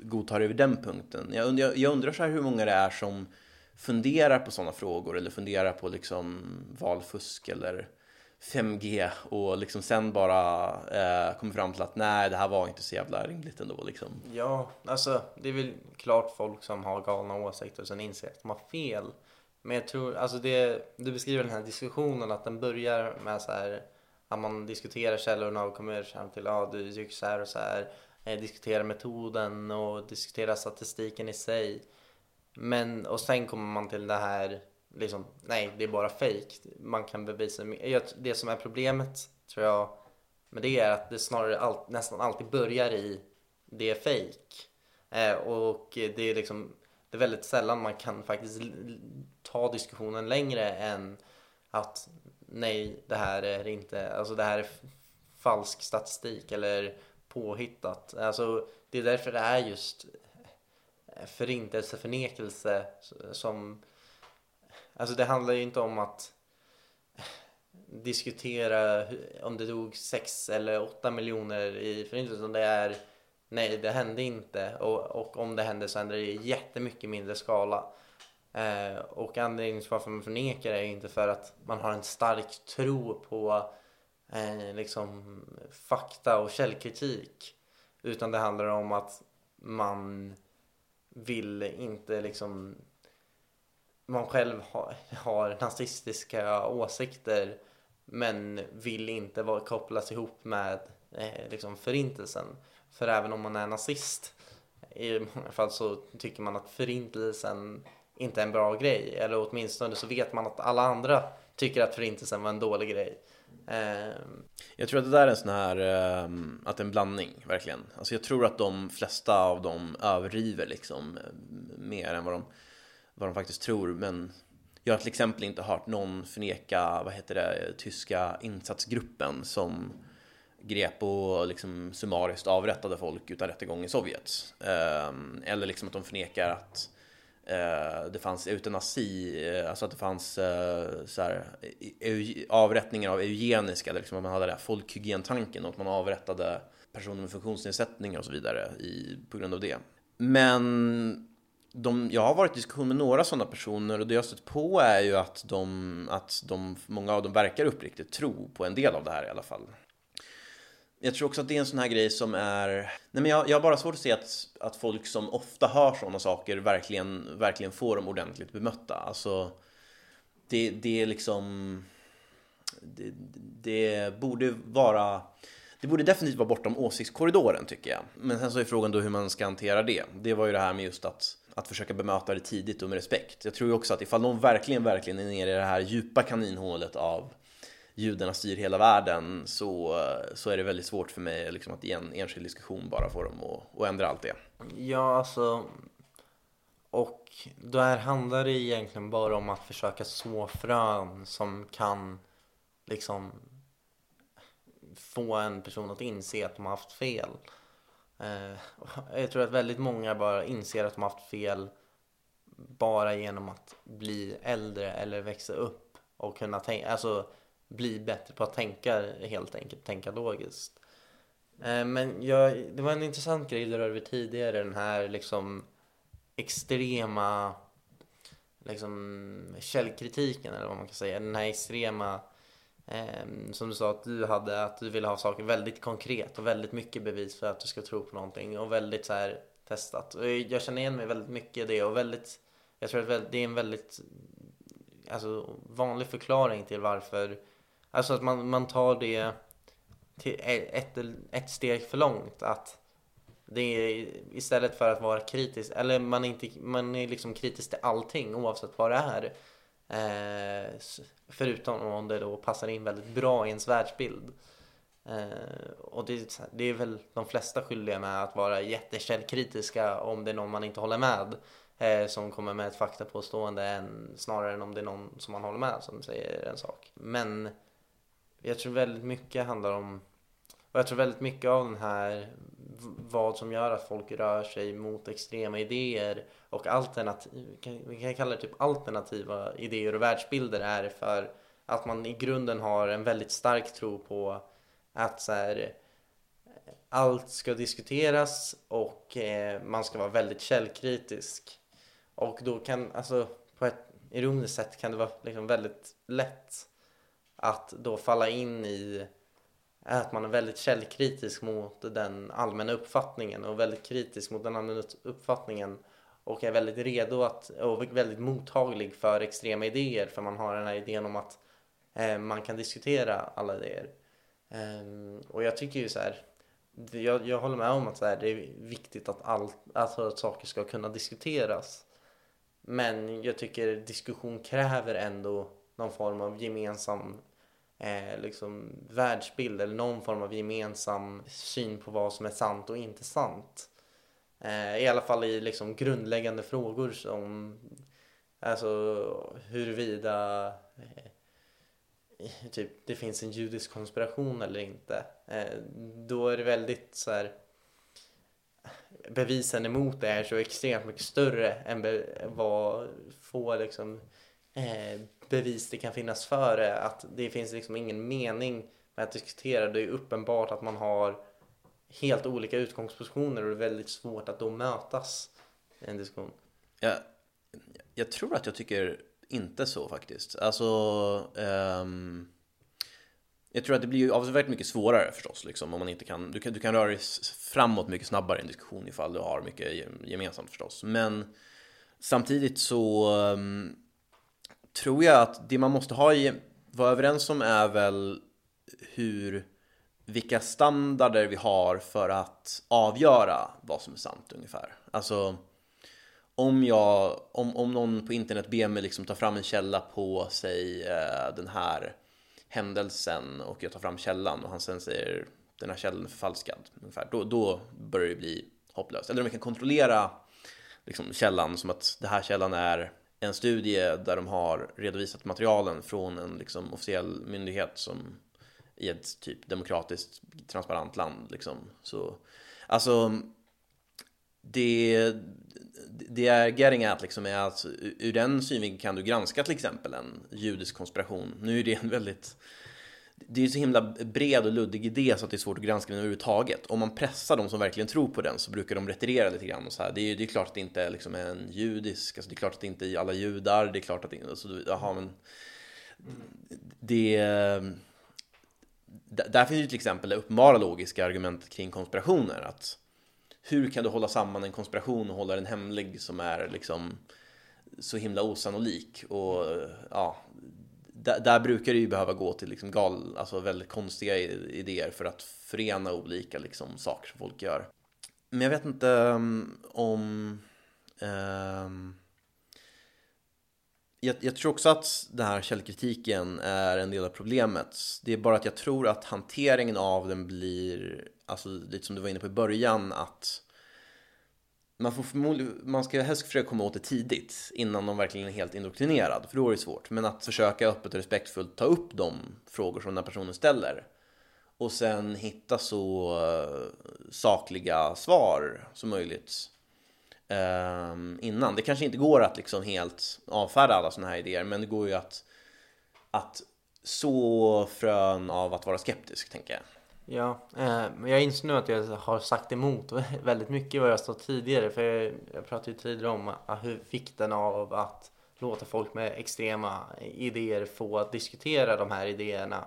godta det vid den punkten. Jag, jag, jag undrar så här hur många det är som funderar på sådana frågor eller funderar på liksom valfusk eller 5G och liksom sen bara eh, kommer fram till att nej, det här var inte så jävla rimligt ändå liksom. Ja, alltså det är väl klart folk som har galna åsikter och sen inser att de har fel. Men jag tror, alltså det, du beskriver den här diskussionen att den börjar med så här att man diskuterar källorna och kommer fram till, ja ah, du tycker så här och så här. Eh, diskuterar metoden och diskuterar statistiken i sig. Men, och sen kommer man till det här, liksom, nej det är bara fake. Man kan bevisa, det som är problemet tror jag med det är att det snarare all, nästan alltid börjar i det är fake. Eh, och det är liksom, det är väldigt sällan man kan faktiskt ta diskussionen längre än att nej, det här är inte, alltså det här är falsk statistik eller påhittat. Alltså det är därför det är just förintelseförnekelse som, alltså det handlar ju inte om att diskutera om det dog 6 eller 8 miljoner i förintelsen. Det är nej, det hände inte och, och om det hände så hände det i jättemycket mindre skala. Eh, och anledningen till varför man förnekar det är inte för att man har en stark tro på eh, liksom fakta och källkritik. Utan det handlar om att man vill inte liksom man själv har, har nazistiska åsikter men vill inte vara, kopplas ihop med eh, liksom förintelsen. För även om man är nazist i många fall så tycker man att förintelsen inte är en bra grej. Eller åtminstone så vet man att alla andra tycker att förintelsen var en dålig grej. Ehm. Jag tror att det där är en sån här, ehm, att det är en blandning, verkligen. Alltså jag tror att de flesta av dem överdriver liksom eh, mer än vad de, vad de faktiskt tror. Men jag har till exempel inte hört någon förneka, vad heter det, tyska insatsgruppen som grep och liksom summariskt avrättade folk utan rättegång i Sovjet. Ehm, eller liksom att de förnekar att eh, Eh, det fanns eutanasi, eh, alltså att det fanns eh, så här, e- avrättningar av eugeniska, liksom att man hade den här folkhygientanken och att man avrättade personer med funktionsnedsättningar och så vidare i, på grund av det. Men de, jag har varit i diskussion med några sådana personer och det jag stött på är ju att, de, att de, många av dem verkar uppriktigt tro på en del av det här i alla fall. Jag tror också att det är en sån här grej som är... Nej men jag, jag har bara svårt att se att, att folk som ofta hör sådana saker verkligen, verkligen får dem ordentligt bemötta. Alltså, det, det är liksom... Det, det borde vara... Det borde definitivt vara bortom åsiktskorridoren tycker jag. Men sen så är frågan då hur man ska hantera det. Det var ju det här med just att, att försöka bemöta det tidigt och med respekt. Jag tror ju också att ifall någon verkligen, verkligen är nere i det här djupa kaninhålet av judarna styr hela världen så, så är det väldigt svårt för mig liksom, att i en enskild diskussion bara få dem att, att ändra allt det. Ja, alltså och där handlar det egentligen bara om att försöka så frön som kan liksom få en person att inse att de har haft fel. Eh, jag tror att väldigt många bara inser att de har haft fel bara genom att bli äldre eller växa upp och kunna tänka, alltså bli bättre på att tänka helt enkelt, tänka logiskt. Eh, men jag, det var en intressant grej du rörde tidigare, den här liksom extrema liksom källkritiken eller vad man kan säga. Den här extrema eh, som du sa att du hade, att du ville ha saker väldigt konkret och väldigt mycket bevis för att du ska tro på någonting och väldigt så här testat. Och jag känner igen mig väldigt mycket i det och väldigt, jag tror att det är en väldigt alltså, vanlig förklaring till varför Alltså att man, man tar det till ett, ett steg för långt. Att det är istället för att vara kritisk, eller man är, inte, man är liksom kritisk till allting oavsett vad det är. Eh, förutom om det då passar in väldigt bra i ens världsbild. Eh, och det, det, är väl de flesta skyldiga med att vara jättekällkritiska om det är någon man inte håller med. Eh, som kommer med ett faktapåstående än, snarare än om det är någon som man håller med som säger en sak. Men jag tror väldigt mycket handlar om och jag tror väldigt mycket av den här vad som gör att folk rör sig mot extrema idéer och alternativ, vi kan kalla det typ alternativa idéer och världsbilder är för att man i grunden har en väldigt stark tro på att så här, allt ska diskuteras och eh, man ska vara väldigt källkritisk. Och då kan, alltså på ett ironiskt sätt kan det vara liksom väldigt lätt att då falla in i att man är väldigt källkritisk mot den allmänna uppfattningen och väldigt kritisk mot den allmänna uppfattningen och är väldigt redo att, och väldigt mottaglig för extrema idéer för man har den här idén om att eh, man kan diskutera alla idéer. Um, och jag tycker ju så här, jag, jag håller med om att så här, det är viktigt att, all, alltså att saker ska kunna diskuteras. Men jag tycker diskussion kräver ändå någon form av gemensam eh, liksom, världsbild eller någon form av gemensam syn på vad som är sant och inte sant. Eh, I alla fall i liksom, grundläggande frågor som alltså huruvida eh, typ, det finns en judisk konspiration eller inte. Eh, då är det väldigt så här bevisen emot det är så extremt mycket större än vad få liksom, eh, bevis det kan finnas för det. Att det finns liksom ingen mening med att diskutera. Det är uppenbart att man har helt olika utgångspositioner och det är väldigt svårt att då mötas i en diskussion. Jag, jag tror att jag tycker inte så faktiskt. Alltså, um, jag tror att det blir avsevärt mycket svårare förstås. Liksom, om man inte kan, du, kan, du kan röra dig framåt mycket snabbare i en diskussion ifall du har mycket gemensamt förstås. Men samtidigt så um, tror jag att det man måste ha i, vara överens om är väl hur vilka standarder vi har för att avgöra vad som är sant ungefär. Alltså om, jag, om, om någon på internet ber mig liksom ta fram en källa på sig eh, den här händelsen och jag tar fram källan och han sen säger den här källan är förfalskad ungefär, då, då börjar det bli hopplöst. Eller om jag kan kontrollera liksom, källan som att det här källan är en studie där de har redovisat materialen från en liksom, officiell myndighet som i ett typ demokratiskt transparent land liksom. Så, alltså det, det är getting at liksom är att ur den synvinkeln kan du granska till exempel en judisk konspiration. Nu är det en väldigt det är så himla bred och luddig idé så att det är svårt att granska den överhuvudtaget. Om man pressar de som verkligen tror på den så brukar de retirera lite grann. Och så här. Det, är, det är klart att det inte är liksom en judisk, alltså det är klart att det inte är alla judar, det är klart att det inte, alltså, jaha, men det där finns ju till exempel det uppenbara logiska argumentet kring konspirationer. Att hur kan du hålla samman en konspiration och hålla den hemlig som är liksom så himla osannolik? Och ja, där, där brukar det ju behöva gå till liksom gal, alltså väldigt konstiga idéer för att förena olika liksom saker som folk gör. Men jag vet inte um, om um, jag, jag, tror också att den här källkritiken är en del av problemet. Det är bara att jag tror att hanteringen av den blir, alltså lite som du var inne på i början, att man, får man ska helst försöka komma åt det tidigt innan de verkligen är helt indoktrinerad, för då är det svårt. Men att försöka öppet och respektfullt ta upp de frågor som den personen ställer och sen hitta så eh, sakliga svar som möjligt ehm, innan. Det kanske inte går att liksom helt avfärda alla sådana här idéer, men det går ju att, att så frön av att vara skeptisk, tänker jag. Ja, eh, men jag inser nu att jag har sagt emot väldigt mycket vad jag sa tidigare. För jag, jag pratade ju tidigare om hur vikten av att låta folk med extrema idéer få diskutera de här idéerna.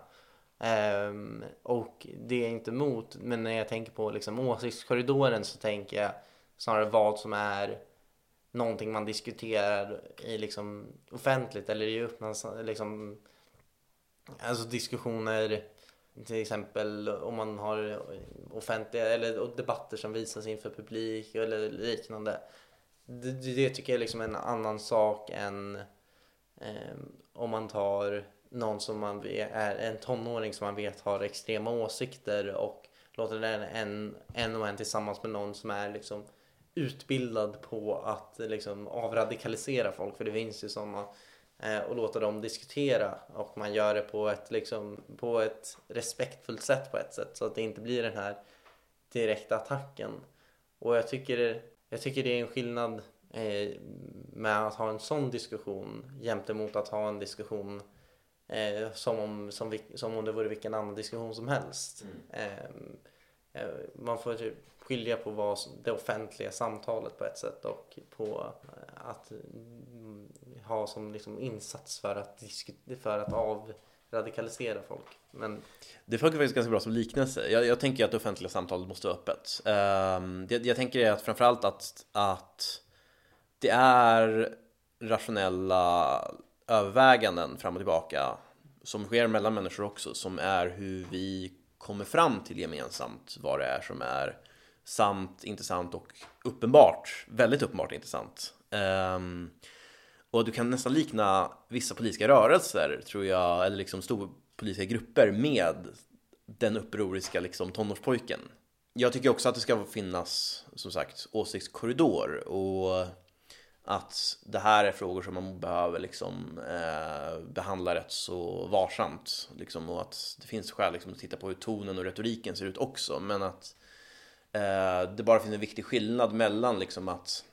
Ehm, och det är inte emot, men när jag tänker på liksom åsiktskorridoren så tänker jag snarare vad som är någonting man diskuterar i liksom offentligt eller i öppna liksom, alltså diskussioner till exempel om man har offentliga eller debatter som visas inför publik eller liknande. Det, det tycker jag är liksom en annan sak än eh, om man tar någon som man vet, är en tonåring som man vet har extrema åsikter och låter den en, en och en tillsammans med någon som är liksom utbildad på att liksom avradikalisera folk för det finns ju sådana och låta dem diskutera och man gör det på ett, liksom, på ett respektfullt sätt på ett sätt så att det inte blir den här direkta attacken. Och jag tycker, jag tycker det är en skillnad eh, med att ha en sån diskussion jämte mot att ha en diskussion eh, som, om, som, som om det vore vilken annan diskussion som helst. Mm. Ehm, eh, man får typ skilja på vad det offentliga samtalet på ett sätt och på att mm, ha som liksom insats för att, för att avradikalisera folk. Men Det funkar faktiskt ganska bra som liknelse. Jag, jag tänker att det offentliga samtalet måste vara öppet. Um, det, jag tänker att framförallt att, att det är rationella överväganden fram och tillbaka som sker mellan människor också som är hur vi kommer fram till gemensamt vad det är som är sant, intressant och uppenbart, väldigt uppenbart intressant. Um, och du kan nästan likna vissa politiska rörelser, tror jag, eller liksom stora politiska grupper med den upproriska liksom, tonårspojken. Jag tycker också att det ska finnas, som sagt, åsiktskorridor och att det här är frågor som man behöver liksom, eh, behandla rätt så varsamt. Liksom, och att det finns skäl liksom, att titta på hur tonen och retoriken ser ut också. Men att eh, det bara finns en viktig skillnad mellan liksom, att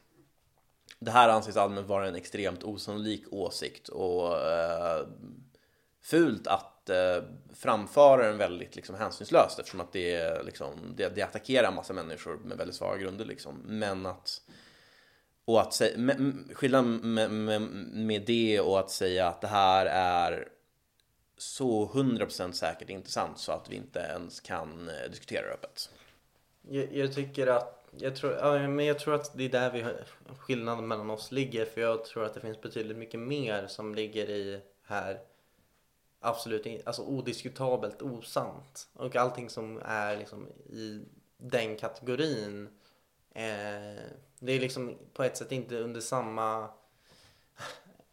det här anses allmänt vara en extremt osannolik åsikt och eh, fult att eh, framföra den väldigt liksom, hänsynslöst eftersom att det, liksom, det, det attackerar en massa människor med väldigt svaga grunder. Liksom. Men att och att säga, skillnaden med, med, med, det och att säga att det här är så 100% säkert intressant så att vi inte ens kan eh, diskutera det öppet. Jag, jag tycker att jag tror, ja, men jag tror att det är där vi har, skillnaden mellan oss ligger. För jag tror att det finns betydligt mycket mer som ligger i här absolut alltså odiskutabelt osant. Och allting som är liksom i den kategorin eh, det är liksom på ett sätt inte under samma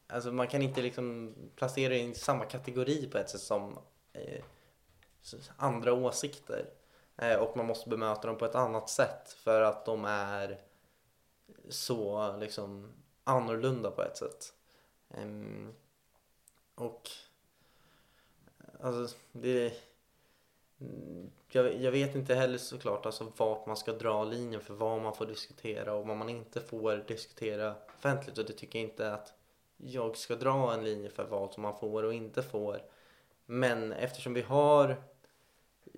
Alltså man kan inte liksom placera det i samma kategori på ett sätt som eh, andra åsikter. Eh, och man måste bemöta dem på ett annat sätt för att de är så liksom annorlunda på ett sätt. Ehm, och alltså det jag, jag, vet inte heller såklart alltså vart man ska dra linjen för vad man får diskutera och vad man inte får diskutera offentligt och det tycker jag inte att jag ska dra en linje för vad som man får och inte får. Men eftersom vi har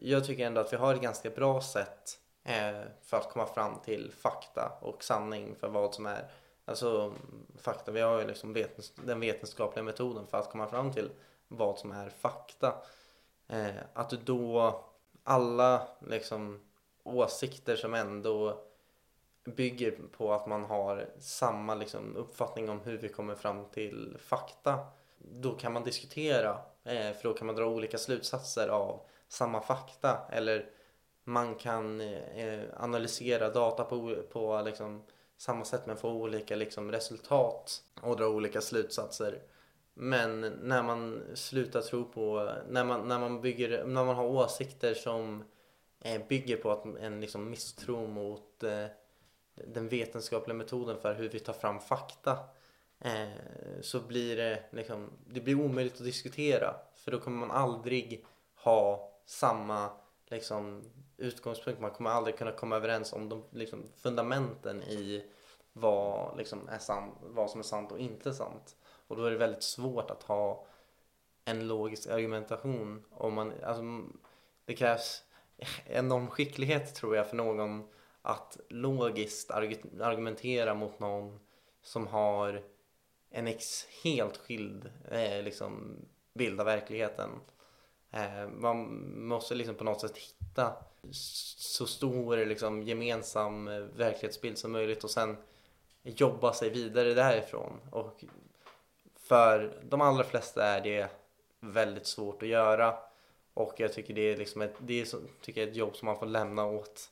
jag tycker ändå att vi har ett ganska bra sätt eh, för att komma fram till fakta och sanning för vad som är alltså fakta. Vi har ju liksom vetens den vetenskapliga metoden för att komma fram till vad som är fakta. Eh, att då alla liksom åsikter som ändå bygger på att man har samma liksom, uppfattning om hur vi kommer fram till fakta. Då kan man diskutera, eh, för då kan man dra olika slutsatser av samma fakta. Eller man kan eh, analysera data på, på liksom, samma sätt men få olika liksom, resultat och dra olika slutsatser. Men när man slutar tro på, när man, när man, bygger, när man har åsikter som eh, bygger på att en liksom, misstro mot eh, den vetenskapliga metoden för hur vi tar fram fakta eh, så blir det, liksom, det blir omöjligt att diskutera för då kommer man aldrig ha samma liksom, utgångspunkt. Man kommer aldrig kunna komma överens om de liksom, fundamenten i vad, liksom, är sant, vad som är sant och inte sant. Och då är det väldigt svårt att ha en logisk argumentation. Om man, alltså, det krävs enorm skicklighet tror jag för någon att logiskt argumentera mot någon som har en ex helt skild eh, liksom, bild av verkligheten. Eh, man måste liksom på något sätt hitta så stor liksom, gemensam eh, verklighetsbild som möjligt och sen jobba sig vidare därifrån. Och för de allra flesta är det väldigt svårt att göra. Och jag tycker det är, liksom ett, det är så, tycker jag ett jobb som man får lämna åt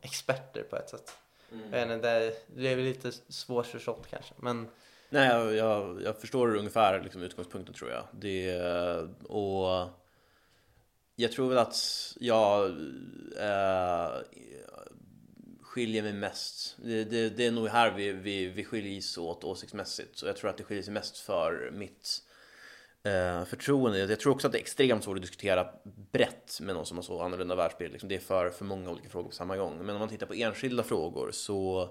experter på ett sätt. Mm. Det, det är väl lite svårförstått kanske. Men... Nej, jag, jag, jag förstår ungefär liksom utgångspunkten tror jag. Det, och jag tror väl att jag äh, skiljer mig mest. Det, det, det, är nog här vi, vi, vi skiljer åt åsiktsmässigt. Så jag tror att det skiljer sig mest för mitt eh, förtroende. Jag tror också att det är extremt svårt att diskutera brett med någon som har så annorlunda världsbild. Liksom det är för, för många olika frågor på samma gång. Men om man tittar på enskilda frågor så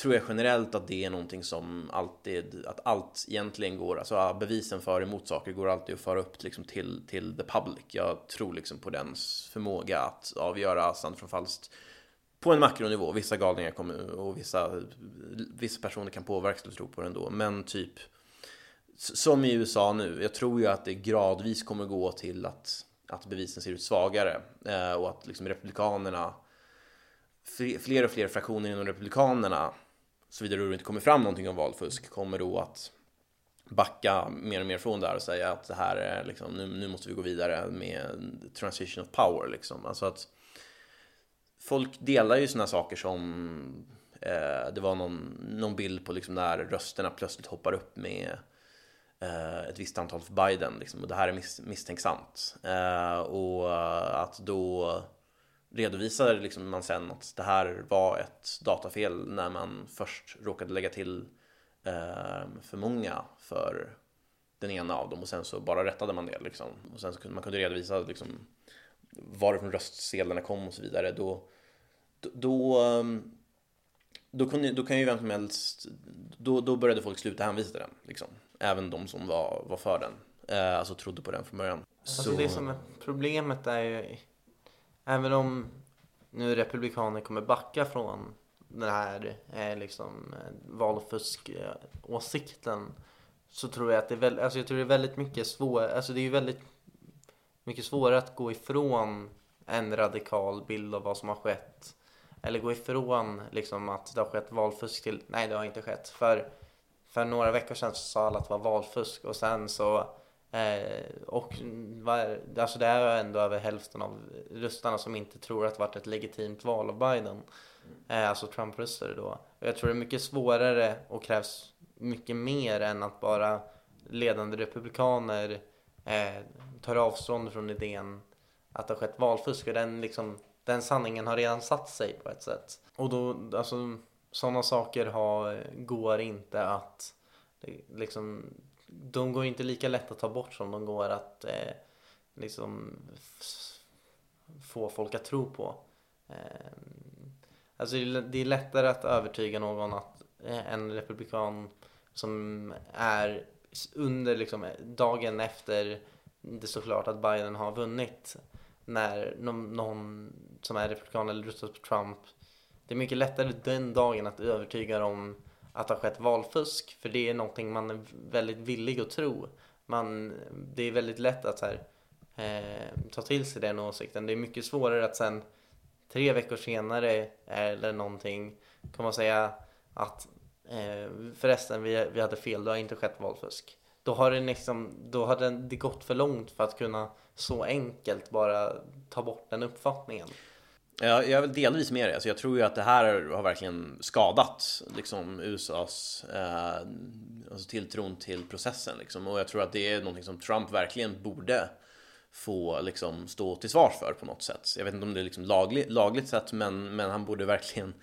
tror jag generellt att det är någonting som alltid, att allt egentligen går, alltså bevisen för emot saker går alltid att föra upp liksom till, till the public. Jag tror liksom på dens förmåga att avgöra sant från falskt på en makronivå. Vissa galningar kommer och vissa, vissa personer kan påverkas att tro på det ändå. Men typ som i USA nu, jag tror ju att det gradvis kommer gå till att, att bevisen ser ut svagare eh, och att liksom republikanerna, fler och fler fraktioner inom republikanerna, såvida det inte kommer fram någonting om valfusk, kommer då att backa mer och mer från det här och säga att det här är liksom, nu, nu måste vi gå vidare med transition of power liksom. Alltså att folk delar ju sådana saker som eh, det var någon, någon bild på liksom när rösterna plötsligt hoppar upp med eh, ett visst antal för Biden liksom, och det här är miss, misstänksamt. Eh, och att då redovisar liksom man sen att det här var ett datafel när man först råkade lägga till eh, för många för den ena av dem och sen så bara rättade man det liksom. Och sen så kunde man kunde redovisa liksom varifrån röstsedlarna kom och så vidare. Då, då, ehm, då, kunde, då kan ju vem som helst, då, då började folk sluta hänvisa till den. Liksom. Även de som var, var för den, eh, alltså trodde på den från början. Alltså så... det som är problemet är ju, även om nu republikaner kommer backa från den här eh, liksom, eh, valfusk-åsikten eh, så tror jag att det är väldigt, alltså jag tror det är väldigt mycket svårare, alltså det är ju väldigt mycket svårare att gå ifrån en radikal bild av vad som har skett eller gå ifrån liksom att det har skett valfusk till nej det har inte skett. För, för några veckor sedan så sa alla att det var valfusk och sen så eh, och var, alltså det är ändå över hälften av röstarna som inte tror att det varit ett legitimt val av Biden. Eh, alltså Trump-röstare då. Och jag tror det är mycket svårare och krävs mycket mer än att bara ledande republikaner eh, tar avstånd från idén att det har skett valfusk. Och den, liksom, den sanningen har redan satt sig på ett sätt. Och då, alltså sådana saker har, går inte att liksom, de går inte lika lätt att ta bort som de går att eh, liksom få folk att tro på. Eh, alltså det är lättare att övertyga någon att eh, en republikan som är under liksom dagen efter det står klart att Biden har vunnit när någon, någon som är republikan eller röstar på Trump det är mycket lättare den dagen att övertyga dem att det har skett valfusk för det är någonting man är väldigt villig att tro. Man, det är väldigt lätt att här, eh, ta till sig den åsikten. Det är mycket svårare att sen tre veckor senare eller någonting kan man säga att eh, förresten vi, vi hade fel, det har inte skett valfusk. Då har det liksom, då har det, det gått för långt för att kunna så enkelt bara ta bort den uppfattningen. Ja, jag är väl delvis med det. Alltså jag tror ju att det här har verkligen skadat liksom, USAs eh, alltså tilltron till processen. Liksom. Och jag tror att det är någonting som Trump verkligen borde få liksom, stå till svars för på något sätt. Jag vet inte om det är liksom laglig, lagligt sett, men, men han borde verkligen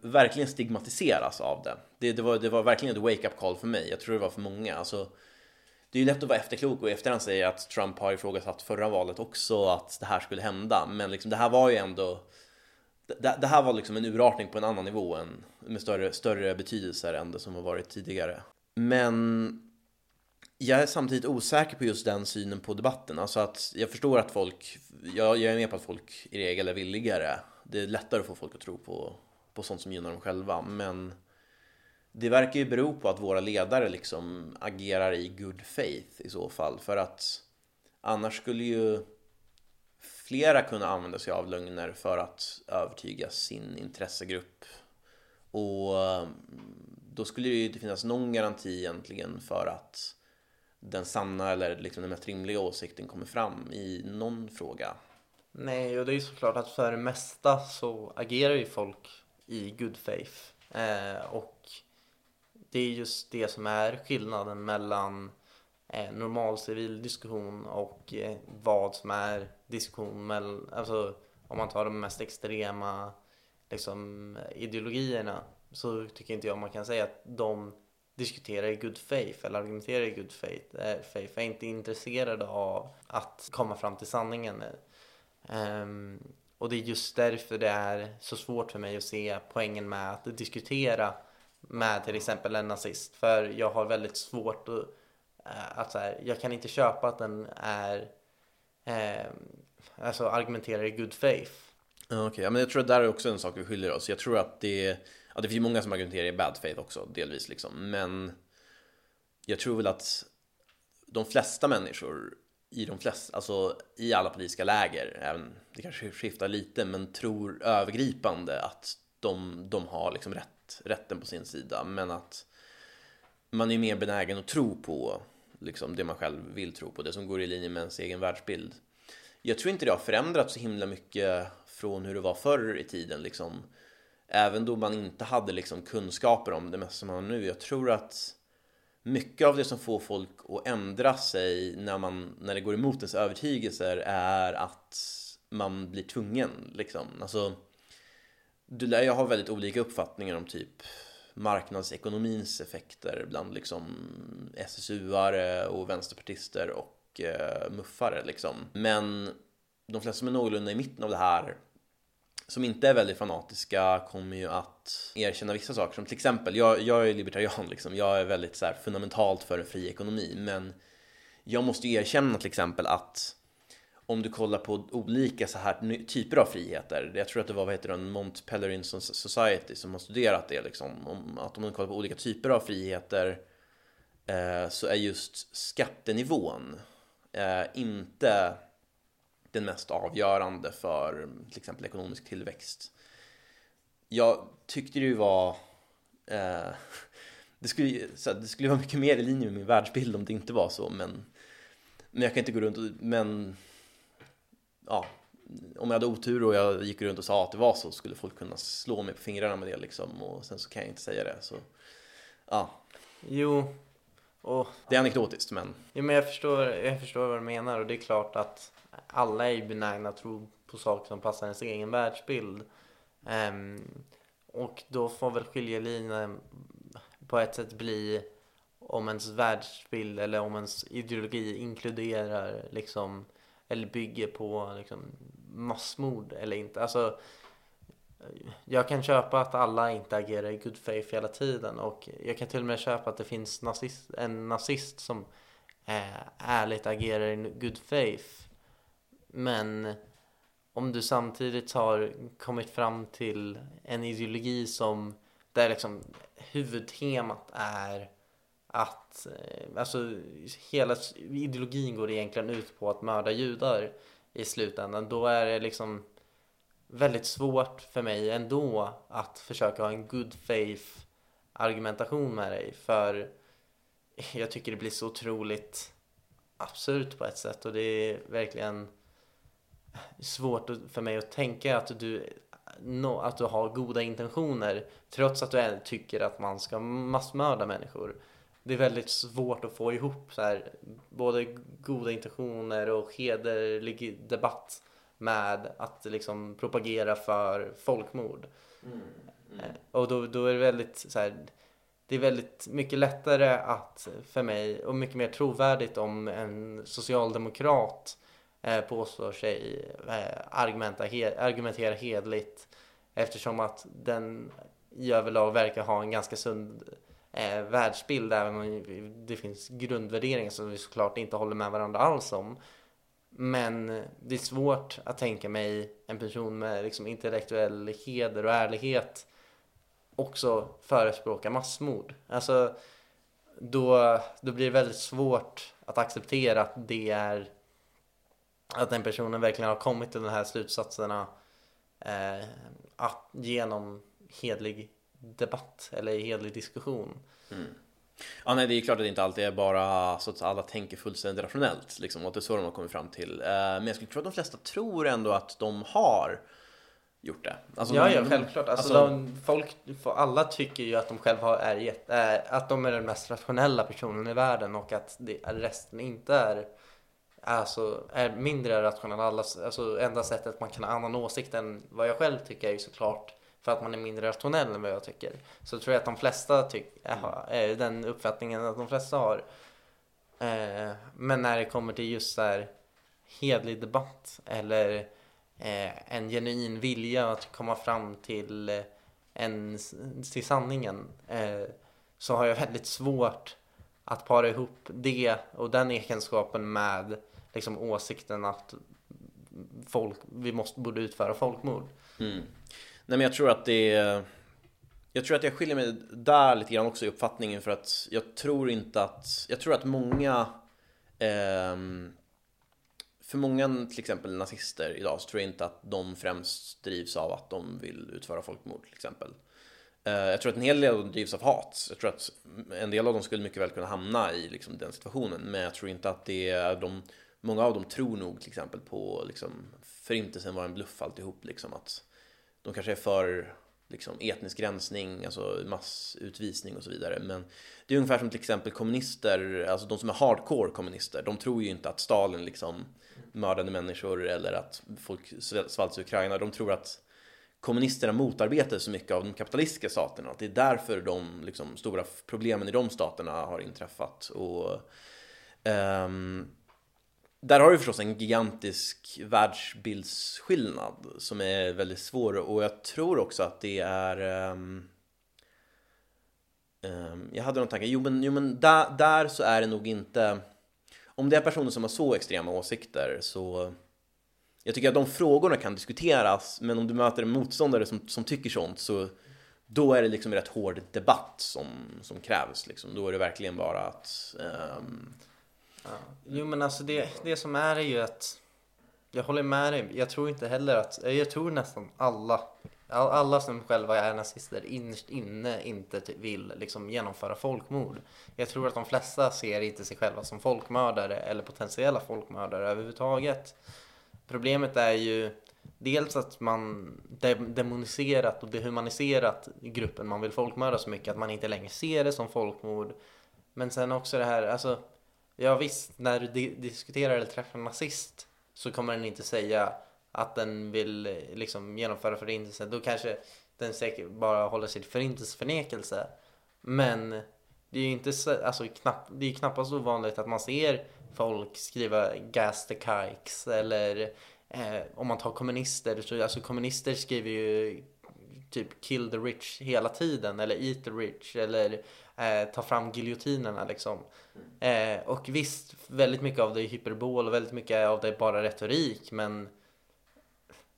verkligen stigmatiseras av det. Det, det, var, det var verkligen ett wake-up call för mig. Jag tror det var för många. Alltså, det är ju lätt att vara efterklok och i efterhand säga att Trump har ifrågasatt förra valet också att det här skulle hända. Men liksom, det här var ju ändå det, det här var liksom en urartning på en annan nivå än, med större, större betydelser än det som har varit tidigare. Men jag är samtidigt osäker på just den synen på debatten. Alltså att jag förstår att folk, jag, jag är med på att folk i regel är villigare. Det är lättare att få folk att tro på, på sånt som gynnar dem själva. Men det verkar ju bero på att våra ledare liksom agerar i good faith i så fall. För att annars skulle ju flera kunna använda sig av lögner för att övertyga sin intressegrupp. Och ehm, då skulle det ju inte finnas någon garanti egentligen för att den sanna eller liksom den mest rimliga åsikten kommer fram i någon fråga. Nej, och det är ju såklart att för det mesta så agerar ju folk i good faith. Eh, och det är just det som är skillnaden mellan eh, normal civil diskussion och eh, vad som är diskussion mellan, alltså om man tar de mest extrema liksom, ideologierna så tycker inte jag man kan säga att de diskuterar i good faith eller argumenterar i good faith, eh, faith är inte intresserade av att komma fram till sanningen. Um, och det är just därför det är så svårt för mig att se poängen med att diskutera med till exempel en nazist. För jag har väldigt svårt att, eh, att så här, jag kan inte köpa att den är, eh, alltså argumenterar i good faith. Okej, okay. ja, men jag tror att där är också en sak vi skiljer oss. Jag tror att det, ja, det finns många som argumenterar i bad faith också, delvis liksom. Men jag tror väl att de flesta människor i de flesta, alltså i alla politiska läger, även det kanske skiftar lite, men tror övergripande att de, de har liksom rätt, rätten på sin sida, men att man är mer benägen att tro på liksom det man själv vill tro på, det som går i linje med ens egen världsbild. Jag tror inte det har förändrats så himla mycket från hur det var förr i tiden, liksom. Även då man inte hade liksom kunskaper om det mesta som man har nu. Jag tror att mycket av det som får folk att ändra sig när, man, när det går emot ens övertygelser är att man blir tvungen. Liksom. Alltså, du lär ju ha väldigt olika uppfattningar om typ marknadsekonomins effekter bland liksom SSU-are och vänsterpartister och eh, muffare liksom. Men de flesta som är någorlunda i mitten av det här som inte är väldigt fanatiska kommer ju att erkänna vissa saker som till exempel, jag, jag är libertarian liksom, jag är väldigt så här, fundamentalt för en fri ekonomi men jag måste ju erkänna till exempel att om du kollar på olika så här typer av friheter, jag tror att det var vad heter den, Mont Pelerin Society som har studerat det liksom, om, att om man kollar på olika typer av friheter eh, så är just skattenivån eh, inte den mest avgörande för till exempel ekonomisk tillväxt. Jag tyckte det ju var eh, det, skulle, så det skulle vara mycket mer i linje med min världsbild om det inte var så men, men jag kan inte gå runt och men ja, om jag hade otur och jag gick runt och sa att det var så skulle folk kunna slå mig på fingrarna med det liksom och sen så kan jag inte säga det så ja. Jo. Och, det är anekdotiskt men. Jo men jag förstår, jag förstår vad du menar och det är klart att alla är ju benägna att tro på saker som passar ens egen världsbild. Um, och då får väl skiljelinjen på ett sätt bli om ens världsbild eller om ens ideologi inkluderar liksom eller bygger på liksom massmord eller inte. Alltså, jag kan köpa att alla inte agerar i good faith hela tiden och jag kan till och med köpa att det finns nazist, en nazist som eh, ärligt agerar i good faith men om du samtidigt har kommit fram till en ideologi som där liksom huvudtemat är att eh, alltså hela ideologin går egentligen ut på att mörda judar i slutändan. Då är det liksom väldigt svårt för mig ändå att försöka ha en good faith argumentation med dig för jag tycker det blir så otroligt absurt på ett sätt och det är verkligen svårt för mig att tänka att du, att du har goda intentioner trots att du tycker att man ska massmörda människor. Det är väldigt svårt att få ihop så här, både goda intentioner och hederlig debatt med att liksom propagera för folkmord. Mm, mm. Eh, och då, då är det väldigt så här, det är väldigt mycket lättare att för mig och mycket mer trovärdigt om en socialdemokrat eh, påstår sig eh, argumenta, he, argumentera hedligt eftersom att den i överlag verkar ha en ganska sund eh, världsbild även om det finns grundvärderingar som vi såklart inte håller med varandra alls om. Men det är svårt att tänka mig en person med liksom intellektuell heder och ärlighet också förespråka massmord. Alltså, då, då blir det väldigt svårt att acceptera att det är att den personen verkligen har kommit till de här slutsatserna eh, att, genom hedlig debatt eller hedlig diskussion. Mm. Ja, nej, det är klart att det inte alltid är bara så att alla tänker fullständigt rationellt, liksom, och det är så de har kommit fram till. Eh, men jag skulle tro att de flesta tror ändå att de har gjort det. Alltså, ja, ja, självklart. Alltså, alltså de, folk, alla tycker ju att de själva är, är, att de är den mest rationella personen i världen och att det, resten inte är alltså, är mindre rationella. Alltså, enda sättet man kan ha annan åsikt än vad jag själv tycker är ju såklart för att man är mindre rationell än vad jag tycker. Så tror jag att de flesta tycker, är den uppfattningen att de flesta har. Eh, men när det kommer till just så här hedlig debatt eller eh, en genuin vilja att komma fram till eh, en, till sanningen så har jag väldigt svårt att para ihop det och den egenskapen med liksom åsikten att folk, vi måste, borde utföra folkmord. Mm. Nej men jag tror att det är Jag tror att jag skiljer mig där lite grann också i uppfattningen för att jag tror inte att, jag tror att många Eh, för många till exempel nazister idag så tror jag inte att de främst drivs av att de vill utföra folkmord till exempel. Eh, jag tror att en hel del av dem drivs av hat. Jag tror att en del av dem skulle mycket väl kunna hamna i liksom, den situationen. Men jag tror inte att det är de... Många av dem tror nog till exempel på liksom, förintelsen var en bluff alltihop. Liksom, att de kanske är för liksom, etnisk rensning, alltså massutvisning och så vidare. Men det är ungefär som till exempel kommunister, alltså de som är hardcore kommunister. De tror ju inte att Stalin liksom mördade människor eller att folk svalts i Ukraina. De tror att kommunisterna motarbetar så mycket av de kapitalistiska staterna. Att det är därför de liksom, stora problemen i de staterna har inträffat. Och, um, där har du förstås en gigantisk världsbildsskillnad som är väldigt svår och jag tror också att det är um, um, Jag hade någon tanke, jo men, jo, men där, där så är det nog inte Om det är personer som har så extrema åsikter så jag tycker att de frågorna kan diskuteras, men om du möter en motståndare som, som tycker sånt så då är det liksom rätt hård debatt som, som krävs. Liksom. Då är det verkligen bara att... Um... Ja. Jo men alltså det, det som är är ju att jag håller med dig. Jag tror inte heller att, jag tror nästan alla, alla som själva är nazister innerst inne inte vill liksom genomföra folkmord. Jag tror att de flesta ser inte sig själva som folkmördare eller potentiella folkmördare överhuvudtaget. Problemet är ju dels att man demoniserat och dehumaniserat gruppen man vill folkmörda så mycket att man inte längre ser det som folkmord. Men sen också det här, alltså ja visst, när du diskuterar eller träffar en nazist så kommer den inte säga att den vill liksom genomföra förintelsen. Då kanske den säkert bara håller sig till förintelseförnekelse. Men det är ju inte så, alltså, knapp, det är knappast ovanligt att man ser folk skriva gas the kikes eller eh, om man tar kommunister, så, alltså kommunister skriver ju typ kill the rich hela tiden eller eat the rich eller eh, ta fram giljotinerna liksom. Eh, och visst, väldigt mycket av det är hyperbol och väldigt mycket av det är bara retorik men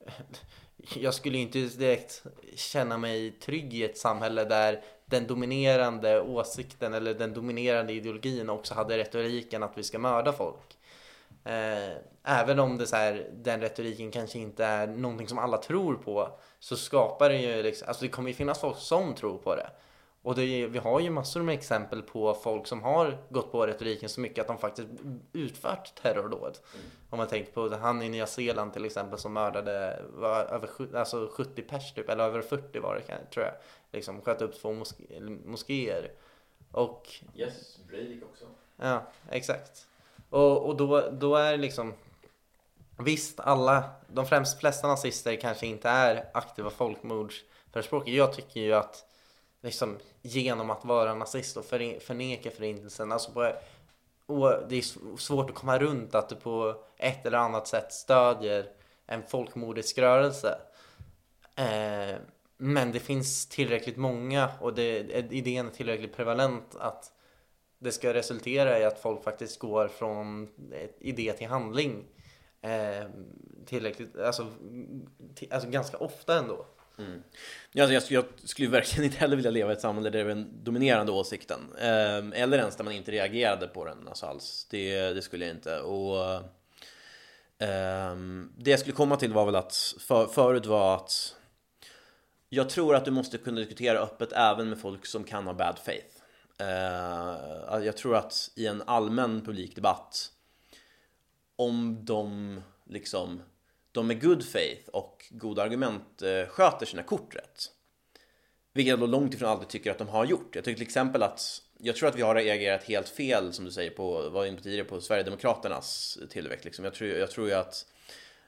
jag skulle inte direkt känna mig trygg i ett samhälle där den dominerande åsikten eller den dominerande ideologin också hade retoriken att vi ska mörda folk. Eh, även om det så här, den retoriken kanske inte är någonting som alla tror på så skapar det ju liksom, alltså det kommer ju finnas folk som tror på det. Och det, vi har ju massor med exempel på folk som har gått på retoriken så mycket att de faktiskt utfört terrordåd. Mm. Om man tänker på han i Nya Zeeland till exempel som mördade över alltså 70 pers typ, eller över 40 var det tror jag. Liksom sköt upp två moské, moskéer. Och... Yes, Breivik också. Ja, exakt. Och, och då, då är liksom Visst, alla, de främst flesta nazister kanske inte är aktiva folkmordsförespråkare. Jag tycker ju att liksom, genom att vara nazist och förneka förintelsen. Alltså på, och det är svårt att komma runt att du på ett eller annat sätt stödjer en folkmordisk rörelse. Eh, men det finns tillräckligt många och det, idén är tillräckligt prevalent att det ska resultera i att folk faktiskt går från idé till handling. Eh, tillräckligt, alltså, alltså ganska ofta ändå. Mm. Alltså jag, jag, skulle verkligen inte heller vilja leva i ett samhälle där det är den dominerande åsikten. Eh, eller ens där man inte reagerade på den alltså alls. Det, det skulle jag inte. Och, eh, det jag skulle komma till var väl att för, förut var att jag tror att du måste kunna diskutera öppet även med folk som kan ha bad faith. Eh, jag tror att i en allmän publik debatt om de liksom de med good faith och goda argument eh, sköter sina kort rätt. Vilket jag då långt ifrån alltid tycker att de har gjort. Jag tycker till exempel att jag tror att vi har reagerat helt fel som du säger på, var inne på tidigare, på Sverigedemokraternas tillväxt. Liksom. Jag, tror, jag tror ju att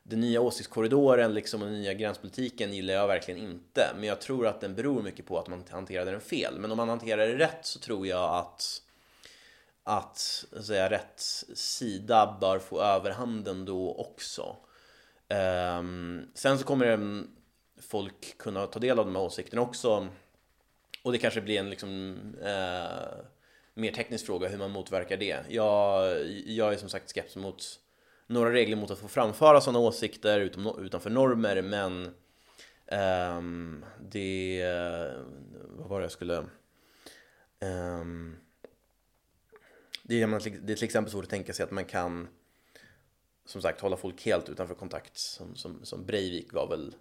den nya åsiktskorridoren liksom, och den nya gränspolitiken gillar jag verkligen inte. Men jag tror att den beror mycket på att man hanterade den fel. Men om man hanterar det rätt så tror jag att att säga, rätt sida bör få överhanden då också. Um, sen så kommer mm, folk kunna ta del av de här åsikterna också. Och det kanske blir en liksom, uh, mer teknisk fråga hur man motverkar det. Jag, jag är som sagt skeptisk mot några regler mot att få framföra sådana åsikter utom, utanför normer men Um, det, vad var det jag skulle... Um, det, är, det är till exempel svårt att tänka sig att man kan som sagt hålla folk helt utanför kontakt som, som, som Breivik var väl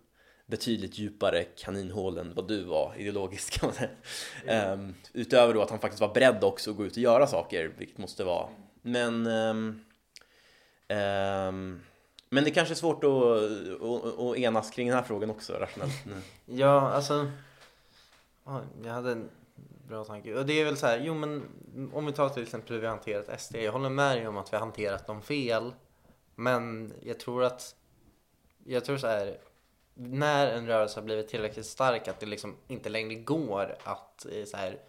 betydligt djupare kaninhål än vad du var ideologiskt kan man säga. Mm. Um, utöver då att han faktiskt var beredd också att gå ut och göra saker, vilket måste vara. Men um, um, men det kanske är svårt att, att, att enas kring den här frågan också rationellt. Mm. Ja, alltså. Jag hade en bra tanke. Och det är väl så här, jo men om vi tar till exempel hur vi har hanterat SD. Jag håller med dig om att vi har hanterat dem fel. Men jag tror att, jag tror så här, när en rörelse har blivit tillräckligt stark att det liksom inte längre går att eh, så här,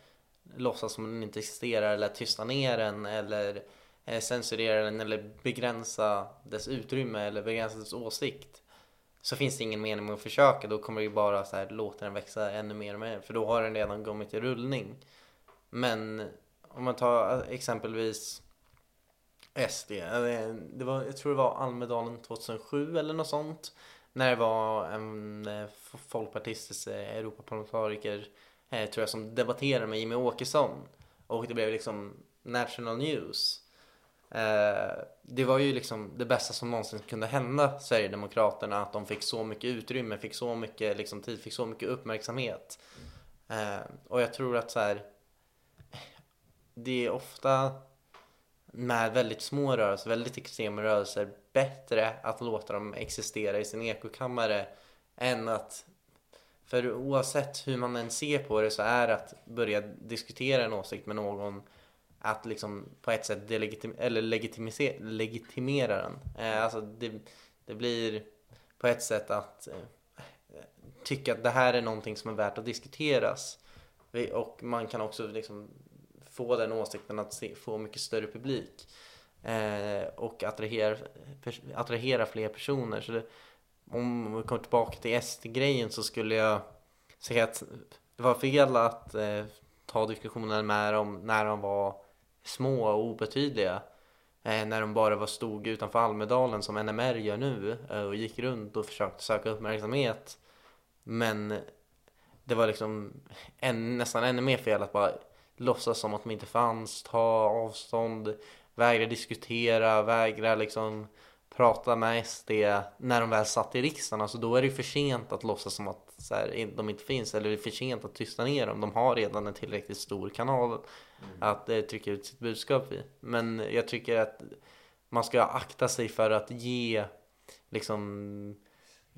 låtsas som den inte existerar eller tysta ner den eller eh, censurera den eller begränsa dess utrymme eller begränsa dess åsikt så finns det ingen mening med att försöka. Då kommer det ju bara så här, låta den växa ännu mer och mer för då har den redan kommit i rullning. Men om man tar exempelvis SD. Det var, jag tror det var Almedalen 2007 eller något sånt. När det var en eh, folkpartistisk eh, Europaparlamentariker eh, tror jag som debatterade med Jimmy Åkesson. Och det blev liksom national news. Det var ju liksom det bästa som någonsin kunde hända Sverigedemokraterna. Att de fick så mycket utrymme, fick så mycket liksom, tid, fick så mycket uppmärksamhet. Och jag tror att så här, det är ofta med väldigt små rörelser, väldigt extrema rörelser bättre att låta dem existera i sin ekokammare än att för oavsett hur man än ser på det så är att börja diskutera en åsikt med någon att liksom på ett sätt delegitim eller legitimera den. Eh, alltså det, det blir på ett sätt att eh, tycka att det här är någonting som är värt att diskuteras. Och man kan också liksom få den åsikten att se, få mycket större publik eh, och attrahera, attrahera fler personer. Så det, om vi kommer tillbaka till SD-grejen så skulle jag säga att det var fel att eh, ta diskussionen med dem när de var små och obetydliga. Eh, när de bara var stod utanför Almedalen som NMR gör nu eh, och gick runt och försökte söka uppmärksamhet. Men det var liksom en, nästan ännu mer fel att bara låtsas som att de inte fanns, ta avstånd, vägra diskutera, vägra liksom prata med SD när de väl satt i riksdagen. Alltså då är det för sent att låtsas som att så här, de inte finns eller det är för sent att tysta ner dem. De har redan en tillräckligt stor kanal mm. att eh, trycka ut sitt budskap i. Men jag tycker att man ska akta sig för att ge liksom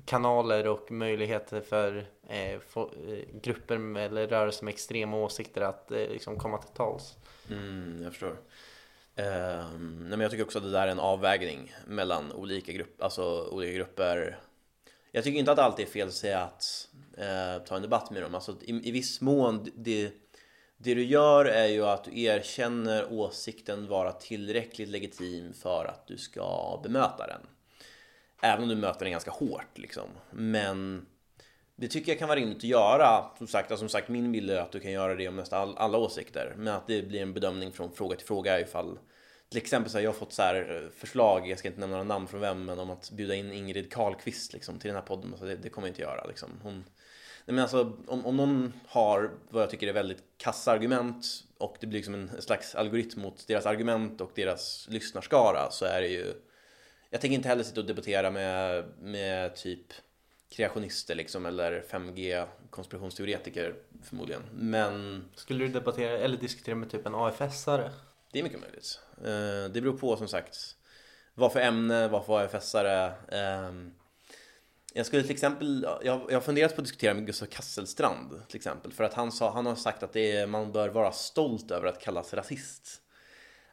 kanaler och möjligheter för eh, få, eh, grupper med, eller rörelser med extrema åsikter att eh, liksom komma till tals. Mm, jag förstår. Eh, nej, men jag tycker också att det där är en avvägning mellan olika, grupp, alltså, olika grupper. Jag tycker inte att det alltid är fel att säga att eh, ta en debatt med dem. Alltså, i, i viss mån, det, det du gör är ju att du erkänner åsikten vara tillräckligt legitim för att du ska bemöta den. Även om du möter den ganska hårt liksom. Men det tycker jag kan vara rimligt att göra. Som sagt, alltså, som sagt min bild är att du kan göra det om nästan alla åsikter. Men att det blir en bedömning från fråga till fråga ifall till exempel så har jag fått så här eh, förslag, jag ska inte nämna några namn från vem, men om att bjuda in Ingrid Carlqvist liksom, till den här podden. Så det, det kommer jag inte göra. Liksom. Hon, nej men alltså, om, om någon har vad jag tycker är väldigt kassa argument och det blir liksom en slags algoritm mot deras argument och deras lyssnarskara så är det ju jag tänker inte heller sitta och debattera med, med typ kreationister liksom eller 5G konspirationsteoretiker förmodligen. Men... Skulle du debattera eller diskutera med typ en AFS-are? Det är mycket möjligt. Eh, det beror på som sagt vad för ämne, vad för AFS-are. Ehm, jag skulle till exempel, jag, har funderat på att diskutera med Gustav Kasselstrand till exempel för att han, sa, han har sagt att är, man bör vara stolt över att kallas rasist.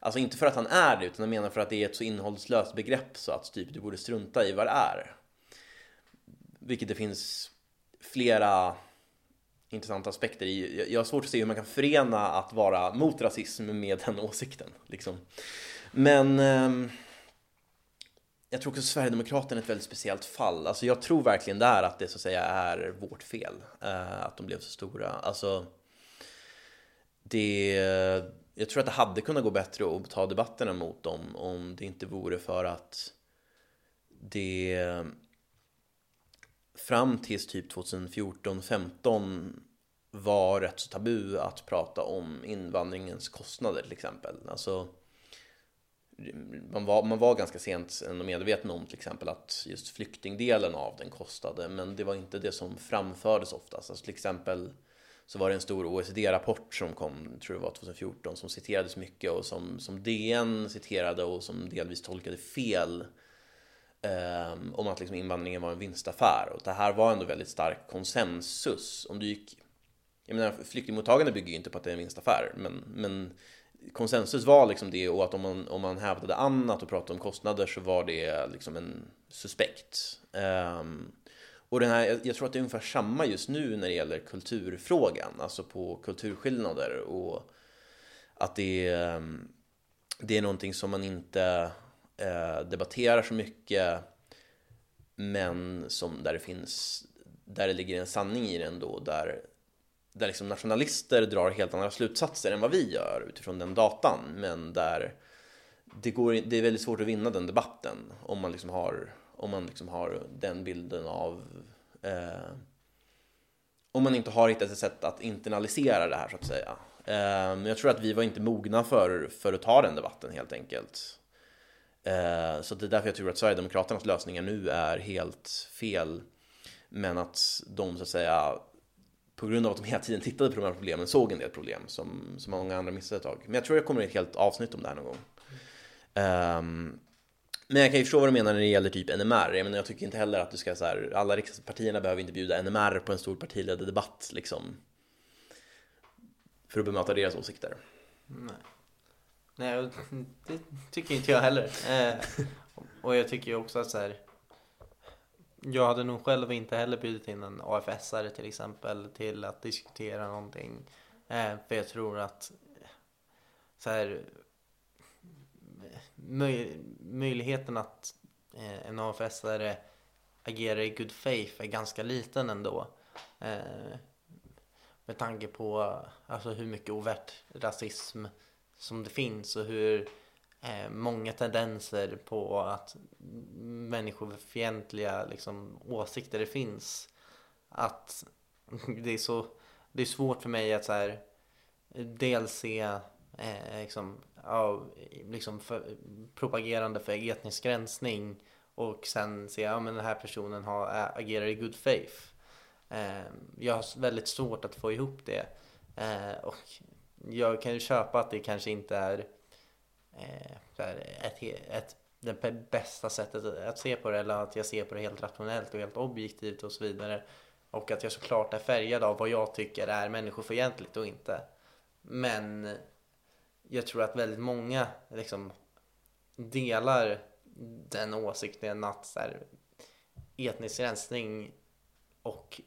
Alltså inte för att han är det, utan jag menar för att det är ett så innehållslöst begrepp så att typ du borde strunta i vad det är. Vilket det finns flera intressanta aspekter i. Jag har svårt att se hur man kan förena att vara mot rasism med den åsikten. Liksom. Men eh, jag tror också Sverigedemokraterna är ett väldigt speciellt fall. Alltså jag tror verkligen där att det så att säga är vårt fel. Eh, att de blev så stora. Alltså det jag tror att det hade kunnat gå bättre att ta debatterna mot dem om det inte vore för att det fram tills typ 2014-15 var rätt så tabu att prata om invandringens kostnader till exempel. Alltså, man var, man var ganska sent ändå medveten om till exempel att just flyktingdelen av den kostade, men det var inte det som framfördes oftast. Alltså till exempel så var det en stor OECD-rapport som kom, tror jag var 2014, som citerades mycket och som, som DN citerade och som delvis tolkade fel eh, om att liksom invandringen var en vinstaffär. Och det här var ändå väldigt stark konsensus. Om du gick, jag menar, flyktingmottagande bygger ju inte på att det är en vinstaffär, men, men konsensus var liksom det och att om man, om man hävdade annat och pratade om kostnader så var det liksom en suspekt. Um, och den här, jag tror att det är ungefär samma just nu när det gäller kulturfrågan, alltså på kulturskillnader. Och att det är, det är någonting som man inte eh, debatterar så mycket men som där det finns, där det ligger en sanning i det ändå, där där liksom nationalister drar helt andra slutsatser än vad vi gör utifrån den datan, men där det, går, det är väldigt svårt att vinna den debatten om man liksom har, om man liksom har den bilden av eh, om man inte har hittat ett sätt att internalisera det här så att säga. Eh, jag tror att vi var inte mogna för, för att ta den debatten helt enkelt. Eh, så det är därför jag tror att Sverigedemokraternas lösningar nu är helt fel. Men att de så att säga på grund av att de hela tiden tittade på de här problemen såg en del problem som, som många andra missade ett tag. Men jag tror jag kommer ett helt avsnitt om det här någon gång. Um, men jag kan ju förstå vad du menar när det gäller typ NMR. Jag, menar, jag tycker inte heller att du ska så här, alla riksdagspartierna behöver inte bjuda NMR på en stor partiledardebatt liksom. För att bemöta deras åsikter. Nej. Nej, det tycker inte jag heller. Eh, och jag tycker ju också att så här, jag hade nog själv inte heller bjudit in en AFS-are till exempel till att diskutera någonting. Eh, för jag tror att så här, möj möjligheten att eh, en AFS-are agerar i good faith är ganska liten ändå. Eh, med tanke på alltså, hur mycket overt rasism som det finns och hur eh, många tendenser på att människofientliga liksom, åsikter det finns. Att det är så det är svårt för mig att så här, dels se eh, liksom, ja, liksom för, propagerande för etnisk rensning och sen se att ja, den här personen har, agerar i good faith. Ehm, jag har väldigt svårt att få ihop det. Ehm, och jag kan ju köpa att det kanske inte är eh, ett, ett, det bästa sättet att se på det eller att jag ser på det helt rationellt och helt objektivt och så vidare. Och att jag såklart är färgad av vad jag tycker är människofientligt och inte. Men jag tror att väldigt många liksom delar den åsikten att så här, etnisk rensning och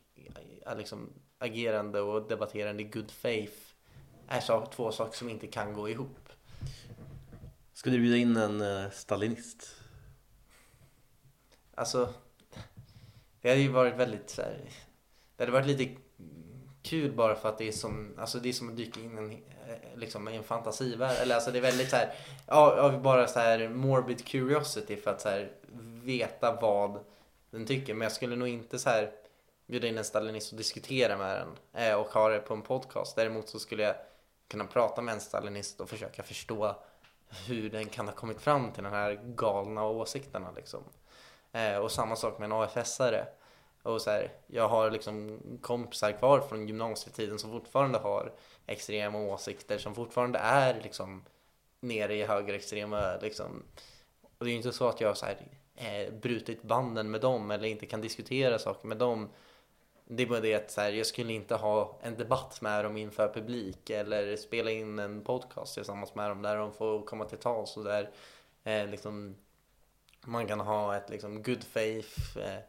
liksom, agerande och debatterande i good faith är så, två saker som inte kan gå ihop. Ska du bjuda in en uh, stalinist? Alltså, det hade ju varit väldigt så här, Det hade varit lite kul bara för att det är som, alltså det är som att dyka in en, eh, liksom, i en fantasivärld. Eller alltså det är väldigt så här, ja, bara så här morbid curiosity för att så här, veta vad den tycker. Men jag skulle nog inte så här bjuda in en stalinist och diskutera med den eh, och ha det på en podcast. Däremot så skulle jag kunna prata med en stalinist och försöka förstå hur den kan ha kommit fram till de här galna åsikterna liksom. Eh, och samma sak med en AFS-are. Och så här, jag har liksom kompisar kvar från gymnasietiden som fortfarande har extrema åsikter, som fortfarande är liksom nere i högerextrema liksom. Och det är ju inte så att jag har så här, eh, brutit banden med dem eller inte kan diskutera saker med dem. Det är bara det att så här, jag skulle inte ha en debatt med dem inför publik eller spela in en podcast tillsammans med dem där de får komma till tals och där eh, liksom, man kan ha ett liksom, good faith eh,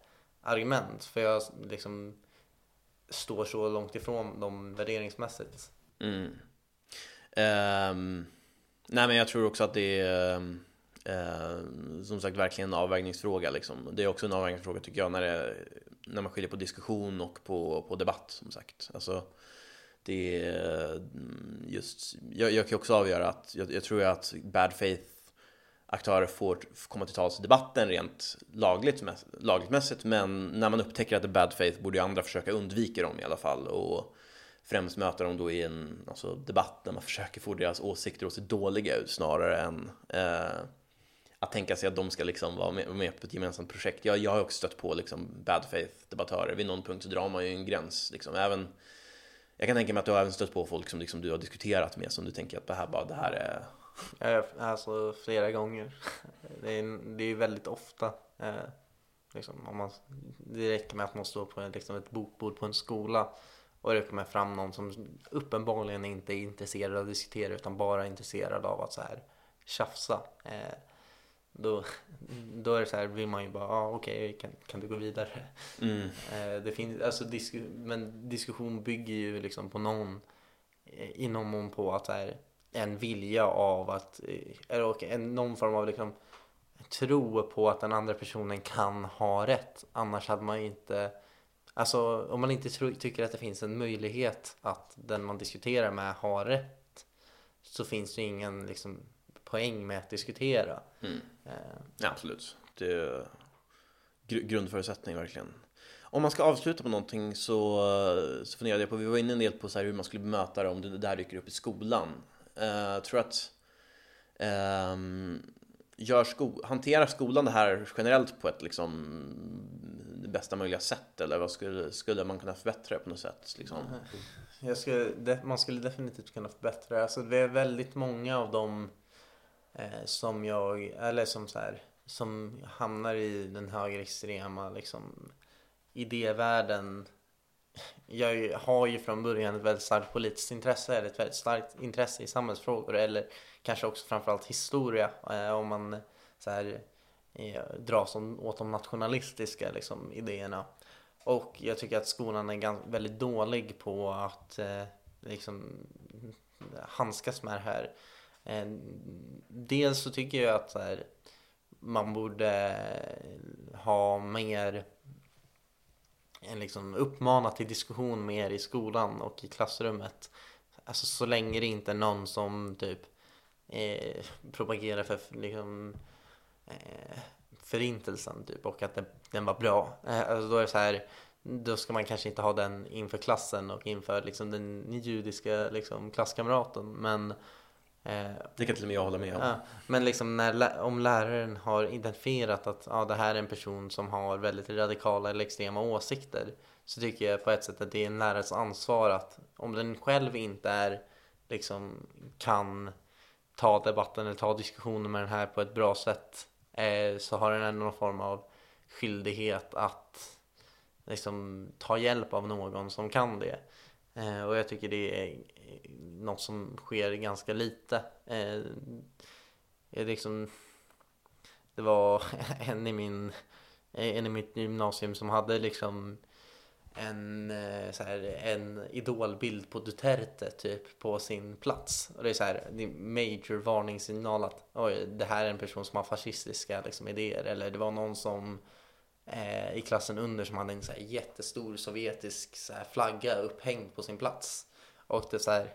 argument. För jag liksom står så långt ifrån dem värderingsmässigt. Mm. Um, nej men jag tror också att det är uh, som sagt verkligen en avvägningsfråga. Liksom. Det är också en avvägningsfråga tycker jag när, det, när man skiljer på diskussion och på, på debatt som sagt. Alltså, det är mm, just, jag, jag kan också avgöra att jag, jag tror att bad faith aktörer får komma till tals i debatten rent lagligt, lagligt mässigt men när man upptäcker att det är bad faith borde ju andra försöka undvika dem i alla fall och främst möta dem då i en alltså, debatt där man försöker få deras åsikter att se dåliga ut snarare än eh, att tänka sig att de ska liksom vara med, med på ett gemensamt projekt. Jag, jag har också stött på liksom bad faith debattörer. Vid någon punkt så drar man ju en gräns. Liksom. Även, jag kan tänka mig att du har även stött på folk som liksom du har diskuterat med som du tänker att det här, bara, det här är... Alltså flera gånger. Det är, det är väldigt ofta. Eh, liksom, om man, det räcker med att man står på liksom, ett bokbord på en skola och det kommer fram någon som uppenbarligen inte är intresserad av att diskutera utan bara är intresserad av att så här tjafsa. Eh, då, då är det så här, vill man ju bara, ah, okej, okay, kan, kan du gå vidare? Mm. Eh, det finns, alltså, disku, men diskussion bygger ju liksom på någon, eh, i någon mån på att så här, en vilja av att, eh, eller en, någon form av liksom tro på att den andra personen kan ha rätt. Annars hade man ju inte Alltså om man inte tro, tycker att det finns en möjlighet att den man diskuterar med har rätt så finns det ingen liksom, poäng med att diskutera. Mm. Eh. Ja, absolut. Det är gr grundförutsättning verkligen. Om man ska avsluta på någonting så, så funderade jag på, vi var inne en del på så hur man skulle bemöta det om det där dyker upp i skolan. Jag tror att um, gör sko hanterar skolan det här generellt på ett liksom bästa möjliga sätt eller vad skulle, skulle man kunna förbättra på något sätt? Liksom? Mm. Jag skulle, man skulle definitivt kunna förbättra Alltså det är väldigt många av dem eh, som jag, eller som så här, som hamnar i den högerextrema liksom idévärlden. Jag har ju från början ett väldigt starkt politiskt intresse eller ett väldigt starkt intresse i samhällsfrågor eller kanske också framförallt historia eh, om man så här eh, dras åt de nationalistiska liksom, idéerna. Och jag tycker att skolan är väldigt dålig på att eh, liksom, handskas med det här. Eh, dels så tycker jag att här, man borde ha mer Eh, liksom uppmana till diskussion mer i skolan och i klassrummet. Alltså så länge det inte är någon som typ eh, propagerar för liksom eh, förintelsen typ och att den, den var bra. Eh, alltså då är det så här, då ska man kanske inte ha den inför klassen och inför liksom den judiska liksom, klasskamraten. Men eh, det kan till och med jag hålla med om. Ja, men liksom när, om läraren har identifierat att ja, det här är en person som har väldigt radikala eller extrema åsikter så tycker jag på ett sätt att det är en lärares ansvar att om den själv inte är liksom kan ta debatten eller ta diskussionen med den här på ett bra sätt eh, så har den ändå någon form av skyldighet att liksom ta hjälp av någon som kan det. Eh, och jag tycker det är något som sker ganska lite. Eh, liksom, det var en i, min, en i mitt gymnasium som hade liksom en, eh, så här, en idolbild på Duterte typ på sin plats. Och det är så här, det är major varningssignal att oj, det här är en person som har fascistiska liksom, idéer. Eller det var någon som eh, i klassen under som hade en så här, jättestor sovjetisk så här, flagga upphängd på sin plats. Och det är så här,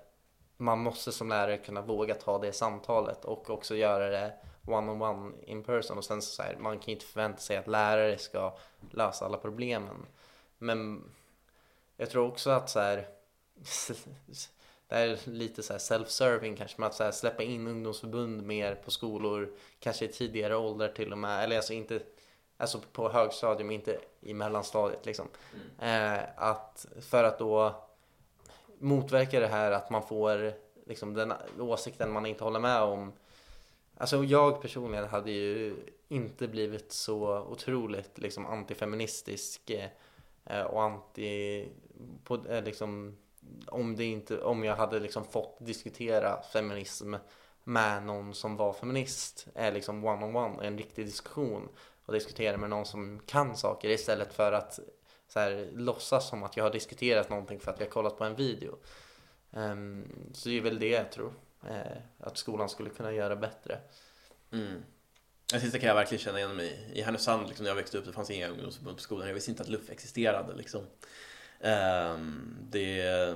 man måste som lärare kunna våga ta det samtalet och också göra det one-on-one in person. Och sen så, här, man kan ju inte förvänta sig att lärare ska lösa alla problemen. Men jag tror också att så här, det är lite så self-serving kanske, med att så släppa in ungdomsförbund mer på skolor, kanske i tidigare åldrar till och med, eller alltså inte Alltså på högstadium, inte i mellanstadiet liksom. Mm. Eh, att, för att då motverka det här att man får liksom den åsikten man inte håller med om. Alltså jag personligen hade ju inte blivit så otroligt liksom antifeministisk eh, och anti på, eh, liksom, om, det inte, om jag hade liksom fått diskutera feminism med någon som var feminist, är liksom one on one, en riktig diskussion och diskutera med någon som kan saker istället för att så här, låtsas som att jag har diskuterat någonting för att jag har kollat på en video. Um, så det är väl det jag tror uh, att skolan skulle kunna göra bättre. Mm. Det sista kan jag verkligen känna igen mig i. I Härnösand, liksom, när jag växte upp, det fanns inga ungdomsförbund på skolan. Jag visste inte att LUF existerade. Liksom. Um, det,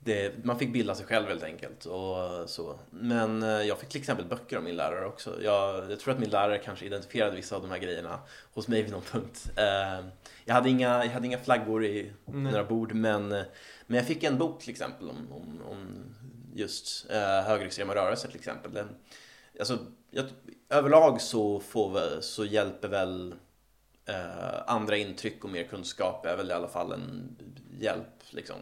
det, man fick bilda sig själv helt enkelt. Och så. Men eh, jag fick till exempel böcker av min lärare också. Jag, jag tror att min lärare kanske identifierade vissa av de här grejerna hos mig vid någon punkt. Eh, jag, hade inga, jag hade inga flaggor i Nej. några bord men, men jag fick en bok till exempel om, om, om just eh, högerextrema rörelser till exempel. Den, alltså, jag, överlag så, får så hjälper väl andra intryck och mer kunskap är väl i alla fall en hjälp liksom.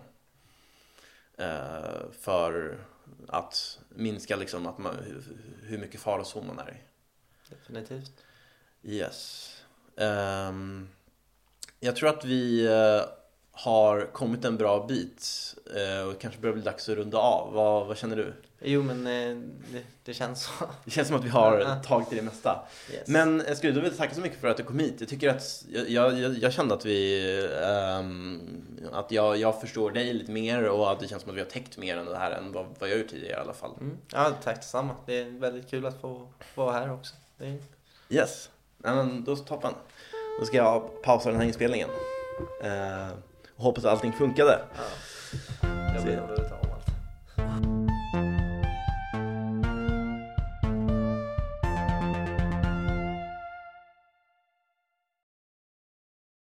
Eh, för att minska liksom att man, hur, mycket farozon man är i. Definitivt. Yes. Ehm, jag tror att vi eh, har kommit en bra bit eh, och kanske börjar bli dags att runda av. Vad, vad känner du? Jo men eh, det, det känns så. Det känns som att vi har tagit i det mesta. Yes. Men skulle då vilja tacka så mycket för att du kom hit. Jag tycker att jag, jag, jag kände att vi ehm, att jag, jag förstår dig lite mer och att det känns som att vi har täckt mer än det här än vad, vad jag gjort tidigare i alla fall. Mm. Ja, tack detsamma. Det är väldigt kul att få vara här också. Är... Yes, men då toppen. Då ska jag pausa den här inspelningen. Eh, och hoppas att allting funkade. Ja. Jag.